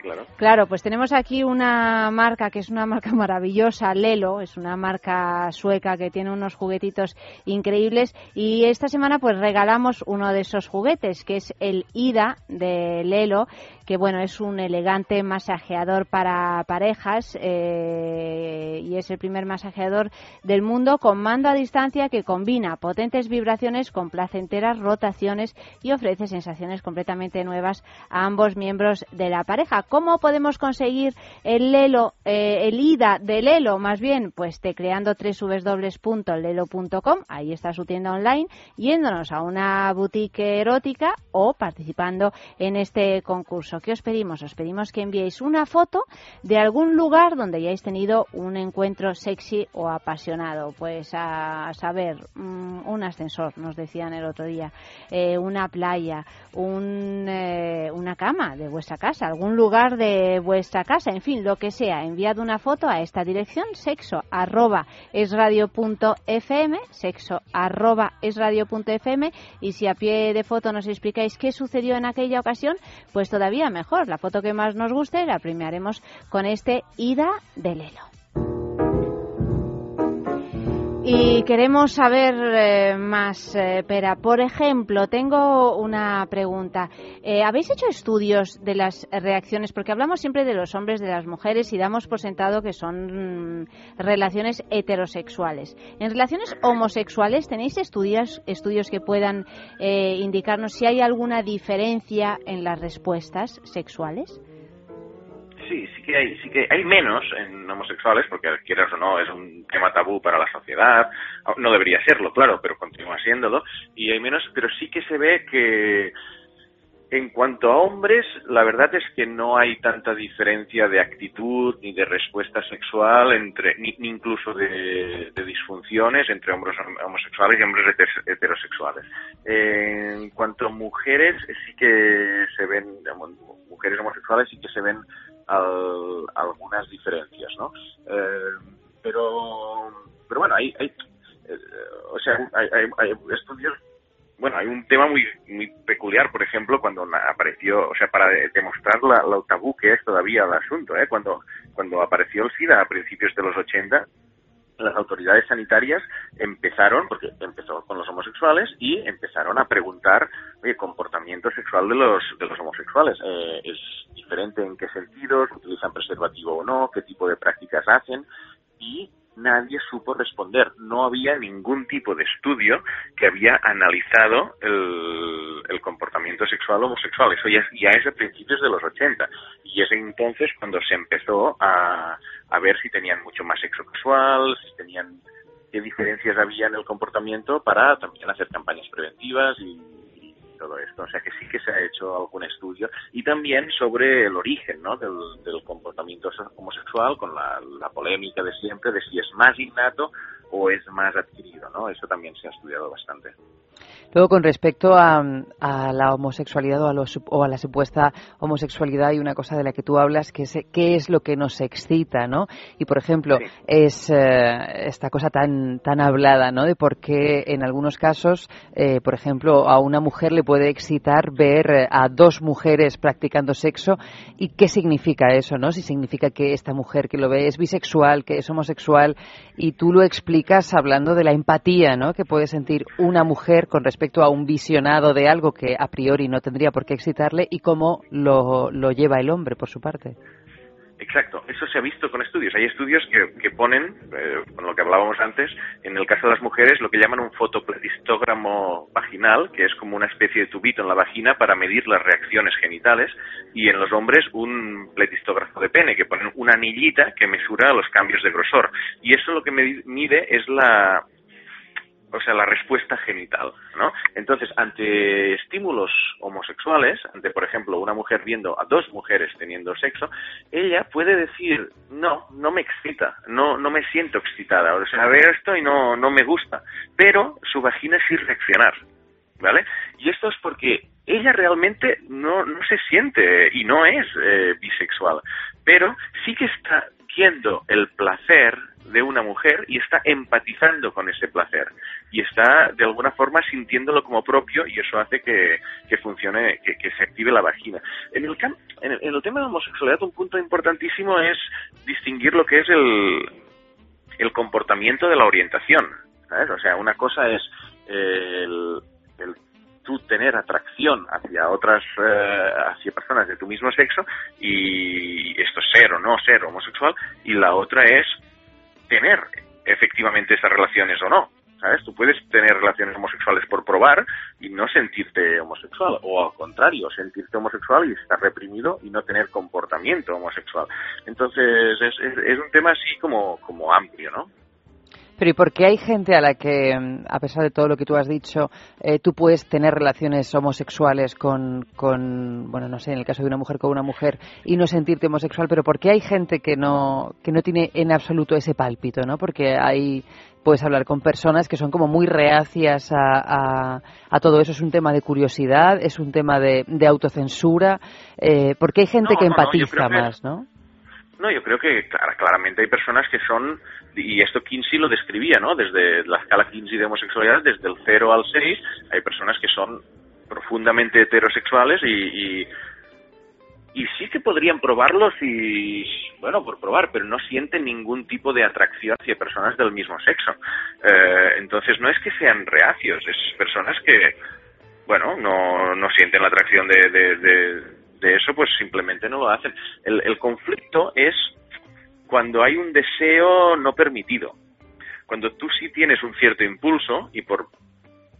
claro. claro, pues tenemos aquí una marca que es una marca maravillosa, Lelo, es una marca sueca que tiene unos juguetitos increíbles y esta semana pues regalamos uno de esos juguetes que es el IDA de Lelo que bueno, es un elegante masajeador para parejas eh, y es el primer masajeador del mundo con mando a distancia que combina potentes vibraciones con placenteras rotaciones y ofrece sensaciones completamente nuevas a ambos miembros de la pareja. ¿Cómo podemos conseguir el Lelo, eh, el IDA del Lelo? Más bien, pues tecleando www.lelo.com, ahí está su tienda online, yéndonos a una boutique erótica o participando en este concurso. ¿Qué os pedimos? Os pedimos que enviéis una foto de algún lugar donde hayáis tenido un encuentro sexy o apasionado. Pues a, saber, mm, un ascensor, nos decían el otro día, eh, una playa, un, eh, una cama de vuestra casa, algún lugar de vuestra casa, en fin, lo que sea. Enviad una foto a esta dirección, sexo arroba esradio.fm, sexo arroba esradio.fm y si a pie de foto nos explicáis qué sucedió en aquella ocasión, pues todavía mejor. La foto que más nos guste la premiaremos con este Ida de Lelo. Y queremos saber eh, más, eh, Pera. Por ejemplo, tengo una pregunta. Eh, ¿Habéis hecho estudios de las reacciones? Porque hablamos siempre de los hombres, de las mujeres y damos por sentado que son mm, relaciones heterosexuales. ¿En relaciones homosexuales tenéis estudios, estudios que puedan indicarnos si hay alguna diferencia en las respuestas sexuales? Sí, sí que hay, sí que hay menos en homosexuales, porque quieras o no, es un tema tabú para la sociedad. No debería serlo, claro, pero continúa siéndolo. Y hay menos, pero sí que se ve que en cuanto a hombres, la verdad es que no hay tanta diferencia de actitud ni de respuesta sexual entre, ni, incluso de, disfunciones entre hombres homosexuales y hombres heterosexuales. en cuanto a mujeres, sí que se ven, mujeres homosexuales sí que se ven algunas diferencias, ¿no? Eh, pero, pero bueno, hay, hay eh, o sea, hay, hay, estudios bueno, hay un tema muy muy peculiar, por ejemplo, cuando apareció, o sea, para demostrar la, lo tabú que es todavía el asunto, ¿eh? cuando cuando apareció el SIDA a principios de los 80, las autoridades sanitarias empezaron, porque empezó con los homosexuales, y empezaron a preguntar el comportamiento sexual de los, de los homosexuales. Eh, ¿Es diferente en qué sentidos? ¿Utilizan preservativo o no? ¿Qué tipo de prácticas hacen? Y nadie supo responder. No había ningún tipo de estudio que había analizado el, el comportamiento sexual homosexual. Eso ya, ya, es de principios de los 80. Y es entonces cuando se empezó a, a ver si tenían mucho más sexo casual, si tenían qué diferencias había en el comportamiento para también hacer campañas preventivas y todo esto. O sea que sí que se ha hecho algún estudio y también sobre el origen ¿no? del, comportamiento homosexual con la, la, polémica de siempre de si es más innato o es más adquirido. ¿no? Eso también se ha estudiado bastante. Luego, con respecto a, la homosexualidad o a, la supuesta homosexualidad, hay una cosa de la que tú hablas, que es qué es lo que nos excita, ¿no? Y, por ejemplo, es eh, esta cosa tan, tan hablada, ¿no? De por qué en algunos casos, eh, por ejemplo, a una mujer le puede excitar ver eh, a dos mujeres practicando sexo y qué significa eso, ¿no? Si significa que esta mujer que lo ve es bisexual, que es homosexual, y tú lo explicas hablando de la empatía, ¿no? Que puede sentir una mujer con respecto a un visionado de algo que a priori no tendría por qué excitarle y cómo lo, lo lleva el hombre por su parte. Exacto, eso se ha visto con estudios. Hay estudios que, que ponen, eh, con lo que hablábamos antes, en el caso de las mujeres, lo que llaman un fotopletistógramo vaginal, que es como una especie de tubito en la vagina para medir las reacciones genitales, y en los hombres un pletistógrafo de pene, que ponen una anillita que mesura los cambios de grosor. Y eso lo que mide es la, o sea, la respuesta genital, ¿no? Entonces, ante estímulos homosexuales, ante, por ejemplo, una mujer viendo a dos mujeres teniendo sexo, ella puede decir, no, no me excita, no, no me siento excitada, o sea, veo esto y no, no me gusta, pero su vagina sí reaccionar, ¿vale? Y esto es porque ella realmente no, no se siente y no es eh, bisexual, pero sí que está viendo el placer de una mujer y está empatizando con ese placer y está de alguna forma sintiéndolo como propio y eso hace que, que funcione, que, se active la vagina. En el, en el, en el tema de la homosexualidad un punto importantísimo es distinguir lo que es el, el comportamiento de la orientación. ¿sabes? O sea, una cosa es el, el tú tener atracción hacia otras, eh, hacia personas de tu mismo sexo y esto es ser o no ser homosexual y la otra es tener efectivamente esas relaciones o no. ¿Sabes? Tú puedes tener relaciones homosexuales por probar y no sentirte homosexual, o al contrario, sentirte homosexual y estar reprimido y no tener comportamiento homosexual. Entonces, es, es, es un tema así como, como amplio, ¿no? Pero ¿y por qué hay gente a la que, a pesar de todo lo que tú has dicho, eh, tú puedes tener relaciones homosexuales con, con, bueno, no sé, en el caso de una mujer con una mujer y no sentirte homosexual, pero por qué hay gente que no, que no tiene en absoluto ese pálpito, ¿no? Porque hay, puedes hablar con personas que son como muy reacias a, a, a todo eso. Es un tema de curiosidad, es un tema de, de autocensura. Eh, porque hay gente no, que no, empatiza no, más, ¿no? No, yo creo que claramente hay personas que son, y esto Kinsey lo describía, ¿no? Desde la escala Kinsey de homosexualidad, desde el 0 al 6, hay personas que son profundamente heterosexuales y, y, y sí que podrían probarlo si, bueno, por probar, pero no sienten ningún tipo de atracción hacia personas del mismo sexo. Eh, entonces no es que sean reacios, es personas que, bueno, no, no sienten la atracción de, de, de de eso, pues simplemente no lo hacen. El, el, conflicto es cuando hay un deseo no permitido. Cuando tú sí tienes un cierto impulso y por,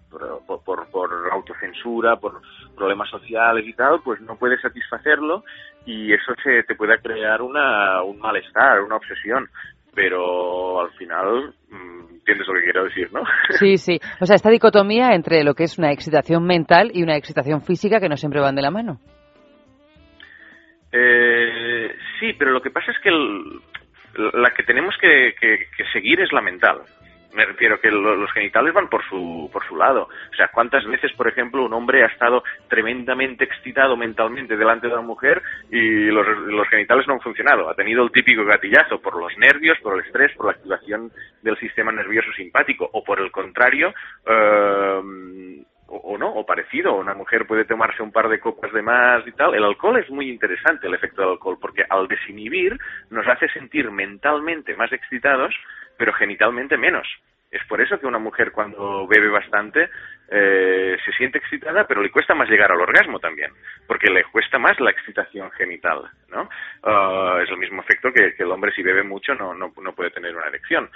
por, por, por autocensura, por problemas sociales y tal, pues no puedes satisfacerlo y eso te puede crear una, un malestar, una obsesión. Pero al final, entiendes lo que quiero decir, ¿no? Sí, sí. O sea, esta dicotomía entre lo que es una excitación mental y una excitación física que no siempre van de la mano. Eh, sí, pero lo que pasa es que el, la que tenemos que, que, que, seguir es la mental. Me refiero que lo, los genitales van por su, por su lado. O sea, ¿cuántas veces, por ejemplo, un hombre ha estado tremendamente excitado mentalmente delante de una mujer y los, los genitales no han funcionado? Ha tenido el típico gatillazo por los nervios, por el estrés, por la activación del sistema nervioso simpático. O por el contrario, eh, o, parecido. Una mujer puede tomarse un par de copas de más y tal. El alcohol es muy interesante, el efecto del alcohol, porque al desinhibir nos hace sentir mentalmente más excitados, pero genitalmente menos. Es por eso que una mujer cuando bebe bastante eh, se siente excitada, pero le cuesta más llegar al orgasmo también, porque le cuesta más la excitación genital, ¿no? Uh, es el mismo efecto que, el hombre si bebe mucho no, no, no, puede tener una erección,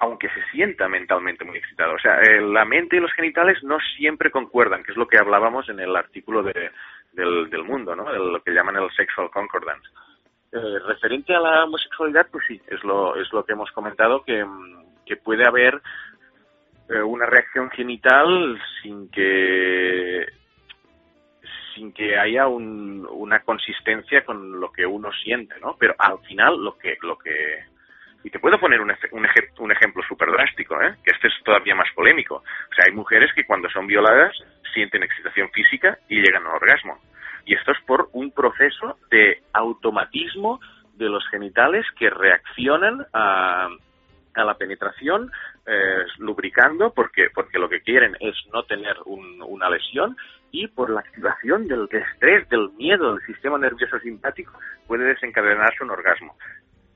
aunque se sienta mentalmente muy excitado. O sea, eh, la mente y los genitales no siempre concuerdan, que es lo que hablábamos en el artículo de, del, del mundo, ¿no? Lo que llaman el sexual concordance. Eh, referente a la homosexualidad, pues sí, es lo, es lo que hemos comentado, que, que puede haber eh, una reacción genital sin que sin que haya un, una consistencia con lo que uno siente, ¿no? Pero al final lo que lo que y te puedo poner un, un, ej un ejemplo súper drástico, ¿eh? que este es todavía más polémico. O sea, hay mujeres que cuando son violadas sienten excitación física y llegan al orgasmo. Y esto es por un proceso de automatismo de los genitales que reaccionan a, a la penetración eh, lubricando porque porque lo que quieren es no tener un, una lesión y por la activación del estrés, del miedo del sistema nervioso simpático puede desencadenarse un orgasmo.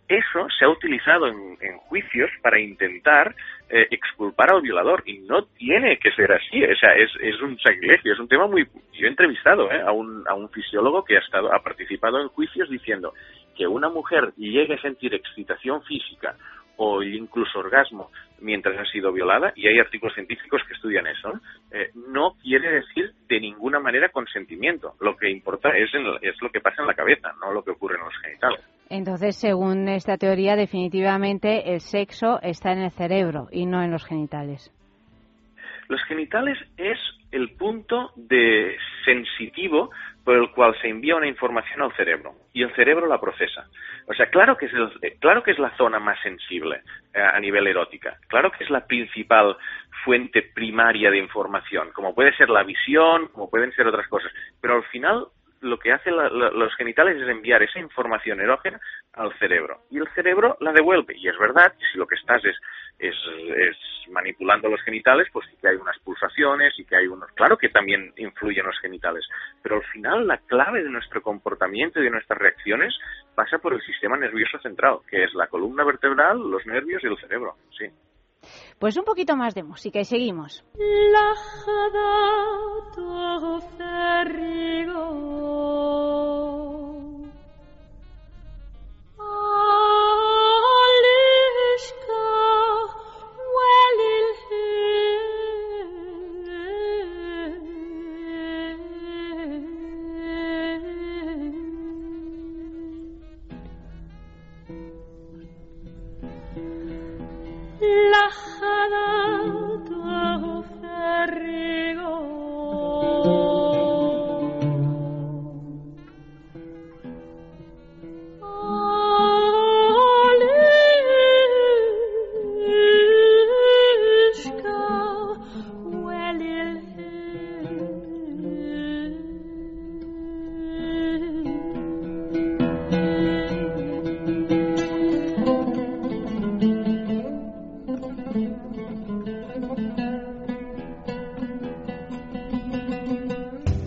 Eso se ha utilizado en, juicios para intentar eh, exculpar al violador y no tiene que ser así. O sea, es, es un sacrilegio, es un tema muy. Yo he entrevistado eh, a, un, a un fisiólogo que ha, estado, ha participado en juicios diciendo que una mujer llegue a sentir excitación física o incluso orgasmo mientras ha sido violada, y hay artículos científicos que estudian eso, eh, no quiere decir de ninguna manera consentimiento. Lo que importa es, en, es lo que pasa en la cabeza, no lo que ocurre en los genitales. Entonces, según esta teoría, definitivamente el sexo está en el cerebro y no en los genitales. Los genitales es el punto de sensitivo por el cual se envía una información al cerebro y el cerebro la procesa. O sea, claro que es, claro que es la zona más sensible eh, a nivel erótica, claro que es la principal fuente primaria de información, como puede ser la visión, como pueden ser otras cosas, pero al final lo que hacen los genitales es enviar esa información erógena al cerebro. Y el cerebro la devuelve. Y es verdad si lo que estás es, es, manipulando los genitales pues sí que hay unas pulsaciones y que hay unos claro que también influyen los genitales. Pero al final la clave de nuestro comportamiento y de nuestras reacciones pasa por el sistema nervioso central que es la columna vertebral los nervios y el cerebro sí pues un poquito más de música y seguimos.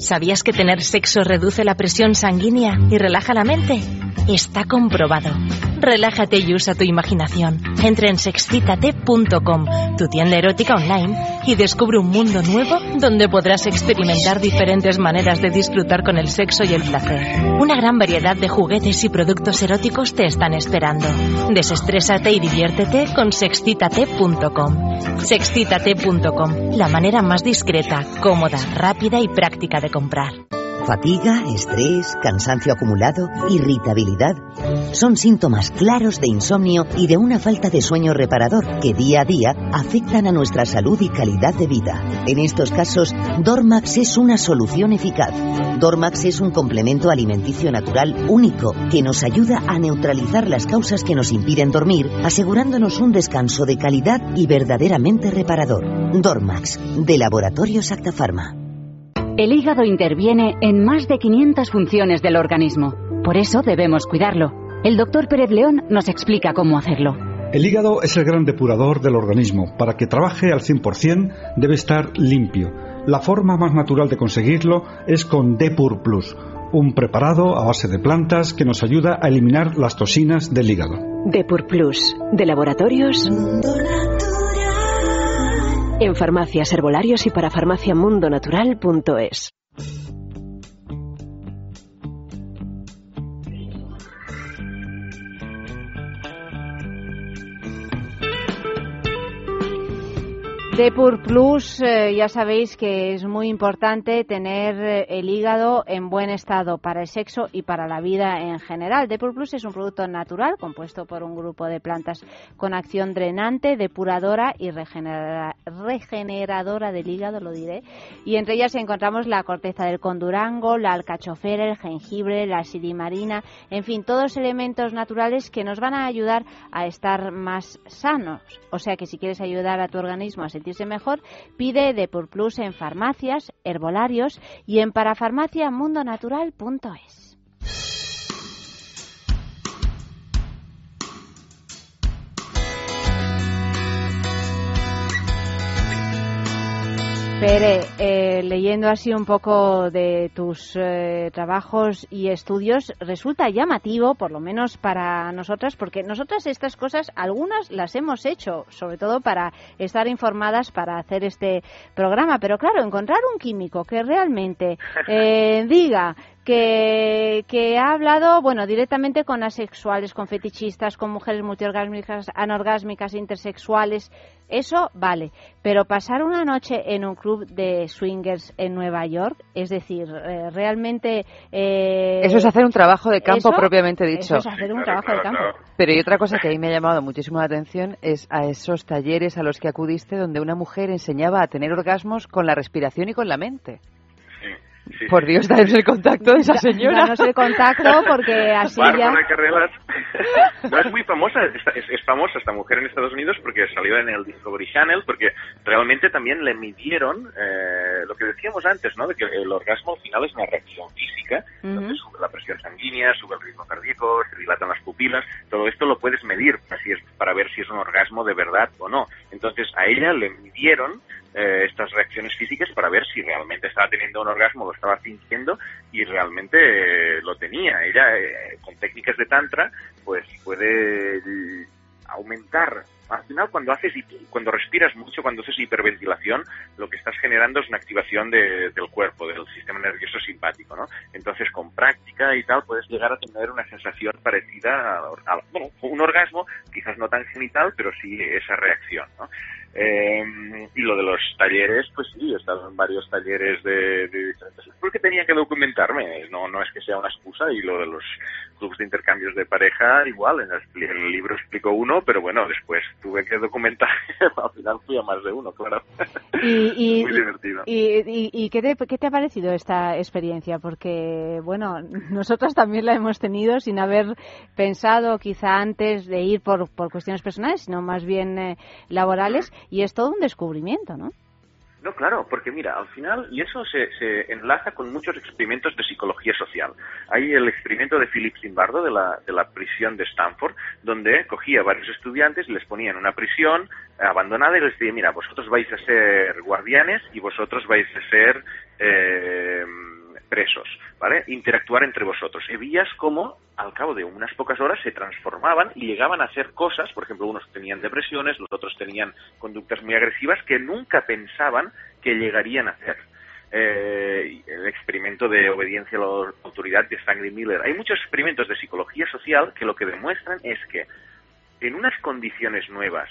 ¿Sabías que tener sexo reduce la presión sanguínea y relaja la mente? Está comprobado. Relájate y usa tu imaginación. Entra en sexcitate.com, tu tienda erótica online, y descubre un mundo nuevo donde podrás experimentar diferentes maneras de disfrutar con el sexo y el placer. Una gran variedad de juguetes y productos eróticos te están esperando. Desestrésate y diviértete con sexcitate.com. Sexcitate.com, la manera más discreta, cómoda, rápida y práctica de comprar. Fatiga, estrés, cansancio acumulado, irritabilidad son síntomas claros de insomnio y de una falta de sueño reparador que día a día afectan a nuestra salud y calidad de vida. En estos casos, Dormax es una solución eficaz. Dormax es un complemento alimenticio natural único que nos ayuda a neutralizar las causas que nos impiden dormir, asegurándonos un descanso de calidad y verdaderamente reparador. Dormax, de Laboratorios Actafarma. El hígado interviene en más de 500 funciones del organismo. Por eso debemos cuidarlo. El doctor Pérez León nos explica cómo hacerlo. El hígado es el gran depurador del organismo. Para que trabaje al 100% debe estar limpio. La forma más natural de conseguirlo es con Depur Plus, un preparado a base de plantas que nos ayuda a eliminar las toxinas del hígado. Depur Plus, de laboratorios. En farmacias, herbolarios y para farmaciamundonatural.es. Depur Plus, eh, ya sabéis que es muy importante tener eh, el hígado en buen estado para el sexo y para la vida en general. Depur Plus es un producto natural compuesto por un grupo de plantas con acción drenante, depuradora y regeneradora del hígado, lo diré. Y entre ellas encontramos la corteza del condurango, la alcachofera, el jengibre, la silimarina, en fin, todos elementos naturales que nos van a ayudar a estar más sanos. O sea que si quieres ayudar a tu organismo a sentirse mejor, pide Depur Plus en farmacias, herbolarios y en parafarmaciamundonatural.es. Pere, eh, leyendo así un poco de tus eh, trabajos y estudios, resulta llamativo, por lo menos para nosotras, porque nosotras estas cosas, algunas las hemos hecho, sobre todo para estar informadas para hacer este programa, pero claro, encontrar un químico que realmente eh, diga que, que ha hablado, bueno, directamente con asexuales, con fetichistas, con mujeres multiorgásmicas, anorgásmicas, intersexuales. Eso vale, pero pasar una noche en un club de swingers en Nueva York, es decir, eh, realmente... Eh, eso es hacer un trabajo de campo eso- propiamente dicho. Eso es hacer un trabajo de campo. Pero y otra cosa que a mí me ha llamado muchísimo la atención es a esos talleres a los que acudiste donde una mujer enseñaba a tener orgasmos con la respiración y con la mente. Por Dios, danos el contacto de esa señora. Danos el contacto porque así ya... Bárbara Carreras. no, es muy famosa, esta- es, es famosa esta mujer en Estados Unidos porque salió en el Discovery Channel, porque realmente también le midieron eh, lo que decíamos antes, ¿no? De que el orgasmo al final es una reacción física, entonces sube la presión sanguínea, sube el ritmo cardíaco, se dilatan las pupilas, todo esto lo puedes medir así es, para ver si es un orgasmo de verdad o no. Entonces a ella le midieron eh, estas reacciones físicas para ver si realmente estaba teniendo un orgasmo, lo estaba fingiendo y realmente eh, lo tenía. Ella, eh, con técnicas de tantra, pues puede aumentar. Al final, cuando haces cuando respiras mucho, cuando haces hiperventilación, lo que estás generando es una activación de- del cuerpo, del sistema nervioso simpático, ¿no? Entonces, con práctica y tal, puedes llegar a tener una sensación parecida a, a- bueno, un orgasmo, quizás no tan genital, pero sí esa reacción, ¿no? Eh, y lo de los talleres, pues sí, he estado en varios talleres de, de diferentes... Porque tenía que documentarme, no, no es que sea una excusa, y lo de los clubes de intercambios de pareja, igual, en el, en el libro explico uno, pero bueno, después tuve que documentar, al final fui a más de uno, claro. Y, y, Muy divertido. y- y- y qué, te, qué te ha parecido esta experiencia? Porque, bueno, nosotras también la hemos tenido sin haber pensado quizá antes de ir por, por cuestiones personales, sino más bien eh, laborales, y es todo un descubrimiento, ¿no? No, claro, porque mira, al final, y eso se, se enlaza con muchos experimentos de psicología social. Hay el experimento de Philip Zimbardo de la, de la prisión de Stanford, donde cogía a varios estudiantes y les ponía en una prisión abandonada y les decía, mira, vosotros vais a ser guardianes y vosotros vais a ser eh, presos, ¿vale? Interactuar entre vosotros. Y veías cómo, al cabo de unas pocas horas, se transformaban y llegaban a hacer cosas, por ejemplo, unos tenían depresiones, los otros tenían conductas muy agresivas que nunca pensaban que llegarían a hacer. Eh, el experimento de obediencia a la autoridad de Stanley Miller. Hay muchos experimentos de psicología social que lo que demuestran es que en unas condiciones nuevas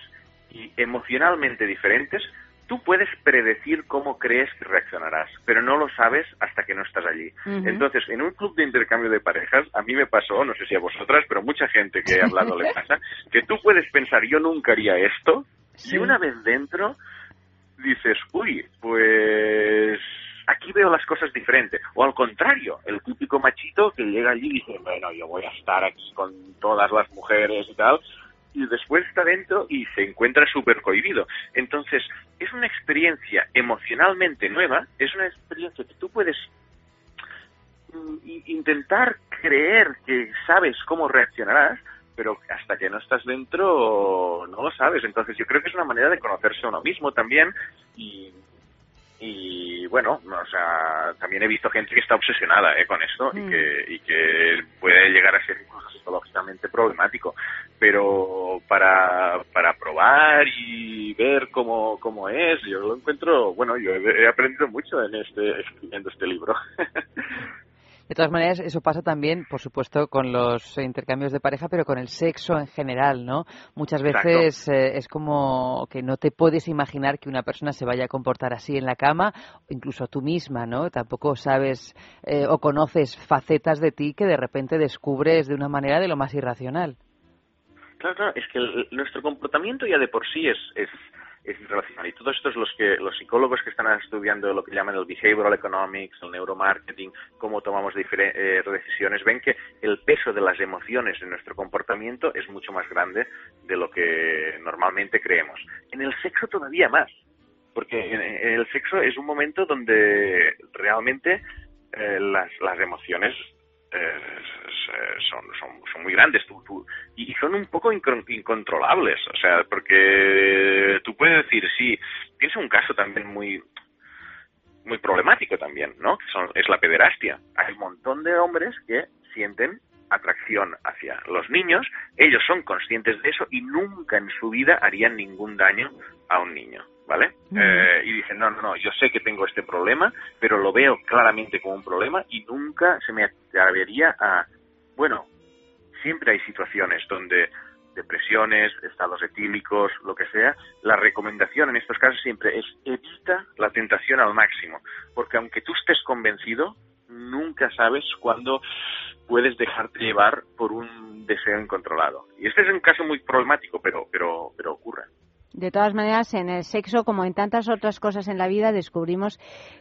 y emocionalmente diferentes, tú puedes predecir cómo crees que reaccionarás, pero no lo sabes hasta que no estás allí. Entonces, en un club de intercambio de parejas, a mí me pasó, no sé si a vosotras, pero mucha gente que he hablado le pasa, que tú puedes pensar, yo nunca haría esto, y una vez dentro dices, uy, pues aquí veo las cosas diferentes. O al contrario, el típico machito que llega allí y dice, bueno, yo voy a estar aquí con todas las mujeres y tal, y después está dentro y se encuentra súper cohibido. Entonces, es una experiencia emocionalmente nueva, es una experiencia que tú puedes mm, intentar creer que sabes cómo reaccionarás, pero hasta que no estás dentro no lo sabes. Entonces yo creo que es una manera de conocerse a uno mismo también y, y bueno, o sea, también he visto gente que está obsesionada eh, con esto y, que, y que puede llegar a ser incluso psicológicamente problemático. Pero para, para probar y ver cómo, cómo es, yo lo encuentro, bueno, yo he, he aprendido mucho en este, escribiendo este libro. De todas maneras, eso pasa también, por supuesto, con los intercambios de pareja, pero con el sexo en general, ¿no? Muchas veces eh, es como que no te puedes imaginar que una persona se vaya a comportar así en la cama, incluso tú misma, ¿no? Tampoco sabes eh, o conoces facetas de ti que de repente descubres de una manera de lo más irracional. Claro, claro, es que el- nuestro comportamiento ya de por sí es, es, es irracional. Y todo esto es los que los psicólogos que están estudiando lo que llaman el behavioral economics, el neuromarketing, cómo tomamos eh, decisiones, ven que el peso de las emociones en nuestro comportamiento es mucho más grande de lo que normalmente creemos. En el sexo todavía más, porque en el sexo es un momento donde realmente eh, las, las emociones eh, s- son, son, son muy grandes tú, y son un poco incon- incontrolables, o sea, porque tú puedes decir, sí, tienes un caso también muy muy problemático también, ¿no? Son- es la pederastia. Hay un montón de hombres que sienten atracción hacia los niños, ellos son conscientes de eso y nunca en su vida harían ningún daño a un niño. ¿Vale? Eh, y dije, no, no, no, yo sé que tengo este problema, pero lo veo claramente como un problema y nunca se me atrevería a, bueno, siempre hay situaciones donde depresiones, estados etílicos, lo que sea, la recomendación en estos casos siempre es evita la tentación al máximo, porque aunque tú estés convencido, nunca sabes cuándo puedes dejarte llevar por un deseo incontrolado. Y este es un caso muy problemático, pero, pero, pero ocurre. De todas maneras, en el sexo, como en tantas otras cosas en la vida, descubrimos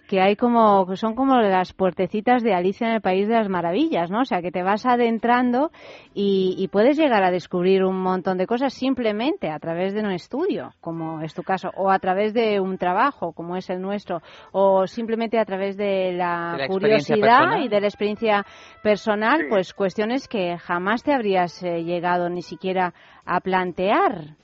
que hay como, son como las puertecitas de Alicia en el País de las Maravillas, ¿no? O sea, que te vas adentrando y, y puedes llegar a descubrir un montón de cosas simplemente a través de un estudio, como es tu caso, o a través de un trabajo, como es el nuestro, o simplemente a través de la, De la experiencia curiosidad y de la experiencia personal, pues cuestiones que jamás te habrías eh, llegado ni siquiera a plantear.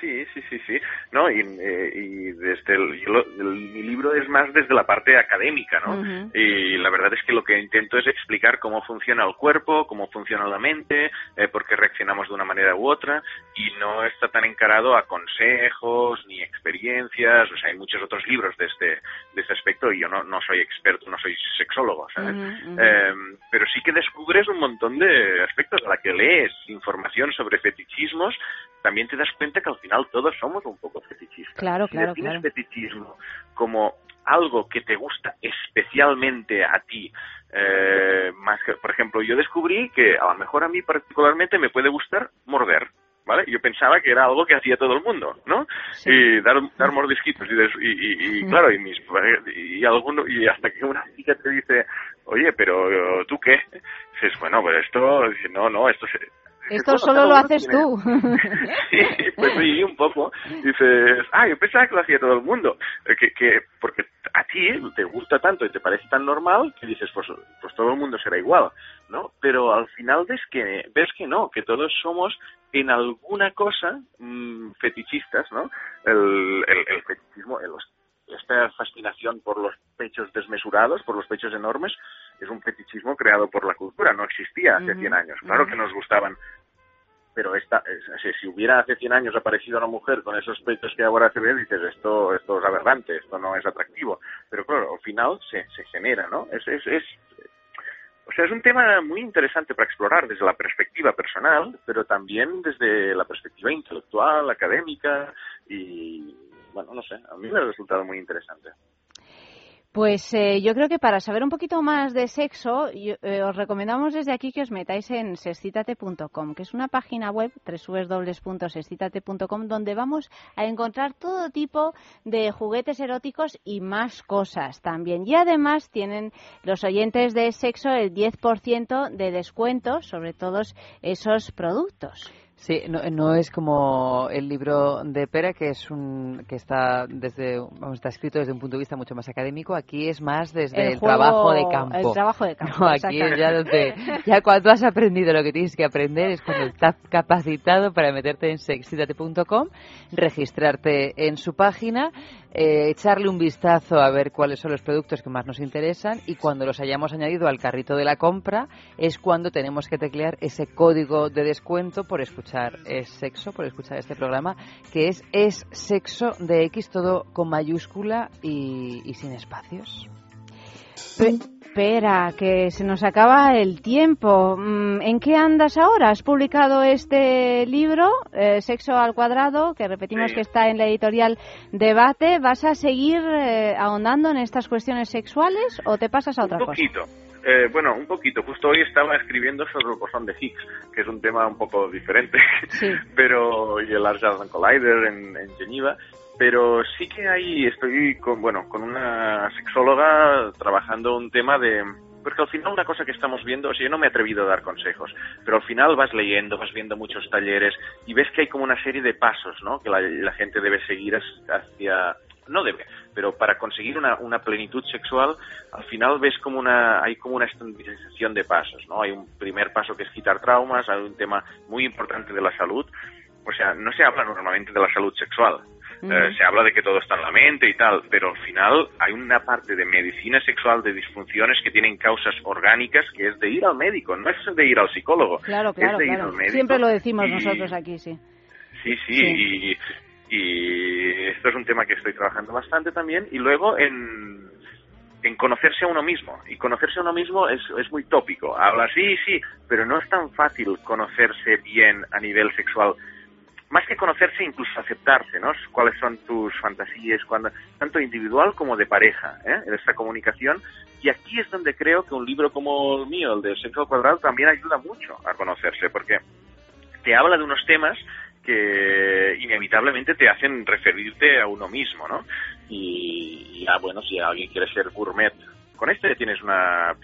Sí, sí, sí, sí. No, y, eh, y desde el, yo lo- el- mi libro es más desde la parte académica, ¿no? Y la verdad es que lo que intento es explicar cómo funciona el cuerpo, cómo funciona la mente, eh, por qué reaccionamos de una manera u otra, y no está tan encarado a consejos ni experiencias. O sea, hay muchos otros libros de este, de este aspecto y yo no, no soy experto, no soy sexólogo, ¿sabes? Eh, pero sí que descubres un montón de aspectos a la que lees información sobre fetichismos, también te das cuenta que al final todos somos un poco fetichistas. Claro, si claro, defines claro. fetichismo como algo que te gusta especialmente a ti, eh, más que, por ejemplo, yo descubrí que a lo mejor a mí particularmente me puede gustar morder. ¿Vale? Yo pensaba que era algo que hacía todo el mundo, ¿no? Y dar, dar mordisquitos y, des- y, y- y, claro, y, mis, y alguno y hasta que una chica te dice, oye, pero ¿tú qué? Dices, bueno, pues esto, no, no, esto se, Esto bueno, solo lo haces tiene- tú. Sí, pues sí, un poco. Dices, ah, yo pensaba que lo hacía todo el mundo. Eh, Que, que, porque a ti te gusta tanto y te parece tan normal que dices, pues, pues todo el mundo será igual, ¿no? Pero al final ves que, ves que no, que todos somos en alguna cosa mm, fetichistas, ¿no? El, el, el fetichismo, el- esta fascinación por los pechos desmesurados, por los pechos enormes, es un fetichismo creado por la cultura, no existía hace Ujú, 100 años. Claro que nos gustaban pero esta, es- es- si hubiera hace 100 años aparecido una mujer con esos pechos que ahora se ve, dices, esto, esto es aberrante, esto no es atractivo. Pero claro, al final se, se genera, ¿no? Es, es, es, o sea, es un tema muy interesante para explorar desde la perspectiva personal, pero también desde la perspectiva intelectual, académica y, bueno, no sé, a mí me ha resultado muy interesante. Pues eh, yo creo que para saber un poquito más de sexo, yo- eh, os recomendamos desde aquí que os metáis en sexcitate.com, que es una página web, www.sexcitate.com, donde vamos a encontrar todo tipo de juguetes eróticos y más cosas también. Y además tienen los oyentes de sexo el 10% de descuento sobre todos esos productos. Sí, no, no es como el libro de Pera, que es un que está desde vamos, está escrito desde un punto de vista mucho más académico. Aquí es más desde el, juego- trabajo de campo. El trabajo de campo. No, aquí es ya donde ya cuando has aprendido lo que tienes que aprender es cuando estás capacitado para meterte en sexitate.com, registrarte en su página, eh, echarle un vistazo a ver cuáles son los productos que más nos interesan y cuando los hayamos añadido al carrito de la compra es cuando tenemos que teclear ese código de descuento por escuchar es sexo, por escuchar este programa, que es es sexo de X todo con mayúscula y, y sin espacios. Pe- Espera, que se nos acaba el tiempo. Mm, ¿En qué andas ahora? ¿Has publicado este libro, eh, Sexo al Cuadrado, que repetimos Sí. que está en la editorial Debate? ¿Vas a seguir eh, ahondando en estas cuestiones sexuales o te pasas a otra un cosa? poquito. Eh, bueno, un poquito. Justo hoy estaba escribiendo sobre el bosón de Higgs, que es un tema un poco diferente, pero y el Large Hadron Collider en, en Geneva. Pero sí que ahí estoy con, bueno, con una sexóloga trabajando un tema de, porque al final una cosa que estamos viendo, o sea, yo no me he atrevido a dar consejos, pero al final vas leyendo, vas viendo muchos talleres y ves que hay como una serie de pasos, ¿no? Que la, gente debe seguir hacia, no debe, pero para conseguir una, una plenitud sexual, al final ves como una, hay como una estandarización de pasos, ¿no? Hay un primer paso que es quitar traumas, hay un tema muy importante de la salud, o sea, no se habla normalmente de la salud sexual. Eh, se habla de que todo está en la mente y tal, pero al final hay una parte de medicina sexual de disfunciones que tienen causas orgánicas que es de ir al médico, no es de ir al psicólogo, Claro, es claro, de ir al médico. Siempre lo decimos y- nosotros aquí, sí. Sí, sí, Sí. Y, Y esto es un tema que estoy trabajando bastante también. Y luego en, en conocerse a uno mismo. Y conocerse a uno mismo es, es muy tópico. Habla, sí, sí, pero no es tan fácil conocerse bien a nivel sexual. Más que conocerse, incluso aceptarse, ¿no? Cuáles son tus fantasías, cuando, tanto individual como de pareja, ¿eh? En esta comunicación. Y aquí es donde creo que un libro como el mío, el de al Cuadrado, también ayuda mucho a conocerse, porque te habla de unos temas que inevitablemente te hacen referirte a uno mismo, ¿no? Y, ya, bueno, si alguien quiere ser gourmet, con este tienes una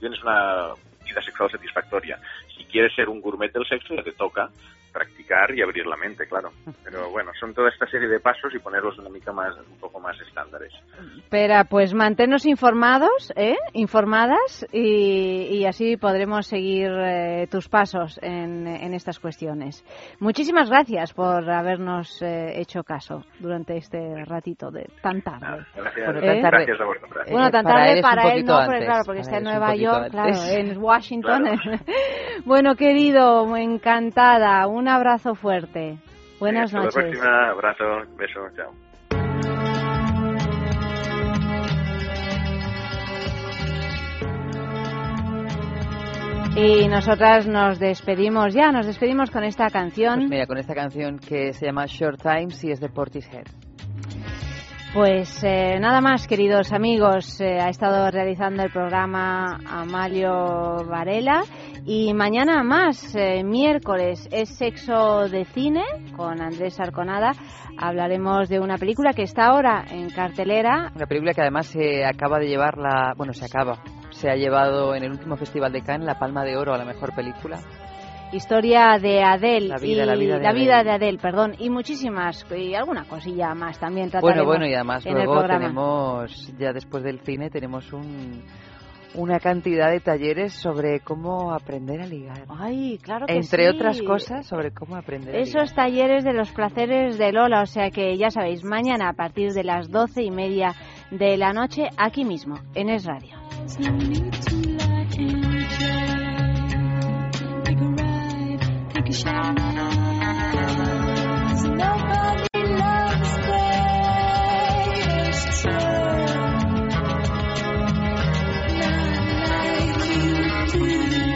tienes una vida sexual satisfactoria. Si quieres ser un gourmet del sexo, ya te toca practicar y abrir la mente, claro. Pero bueno, son toda esta serie de pasos y ponerlos una mica más, un poco más estándares. Pero pues manténnos informados, ¿eh? informadas y, y así podremos seguir eh, tus pasos en, en, estas cuestiones. Muchísimas gracias por habernos eh, hecho caso durante este ratito de tan tarde. gracias, bueno, tan tarde. gracias a vosotros. Bueno, tan tarde para, para él, no, porque, claro, porque está en Nueva York, antes. claro, en Washington. Claro. bueno, querido, encantada. Un abrazo fuerte. Buenas Hasta noches. La próxima abrazo, beso, chao. Y nosotras nos despedimos ya, nos despedimos con esta canción. Pues mira, con esta canción que se llama Short Times y es de Portishead. Pues eh, nada más, queridos amigos. Eh, ha estado realizando el programa Amalio Varela. Y mañana más, eh, miércoles, es Sexo de Cine con Andrés Arconada. Hablaremos de una película que está ahora en cartelera. Una película que además se acaba de llevar la. Bueno, se acaba. Se ha llevado en el último Festival de Cannes la Palma de Oro a la mejor película historia de Adele la vida, y la vida, de, la Adele. vida de Adele, perdón, y muchísimas y alguna cosilla más también Bueno, trataremos bueno, y además luego tenemos ya después del cine tenemos un una cantidad de talleres sobre cómo aprender a ligar. Ay, claro que Entre sí. otras cosas, sobre cómo aprender a ligar. Esos talleres de los placeres de Lola, o sea que ya sabéis, mañana a partir de las doce y media de la noche, aquí mismo, en Es Radio. Thank you.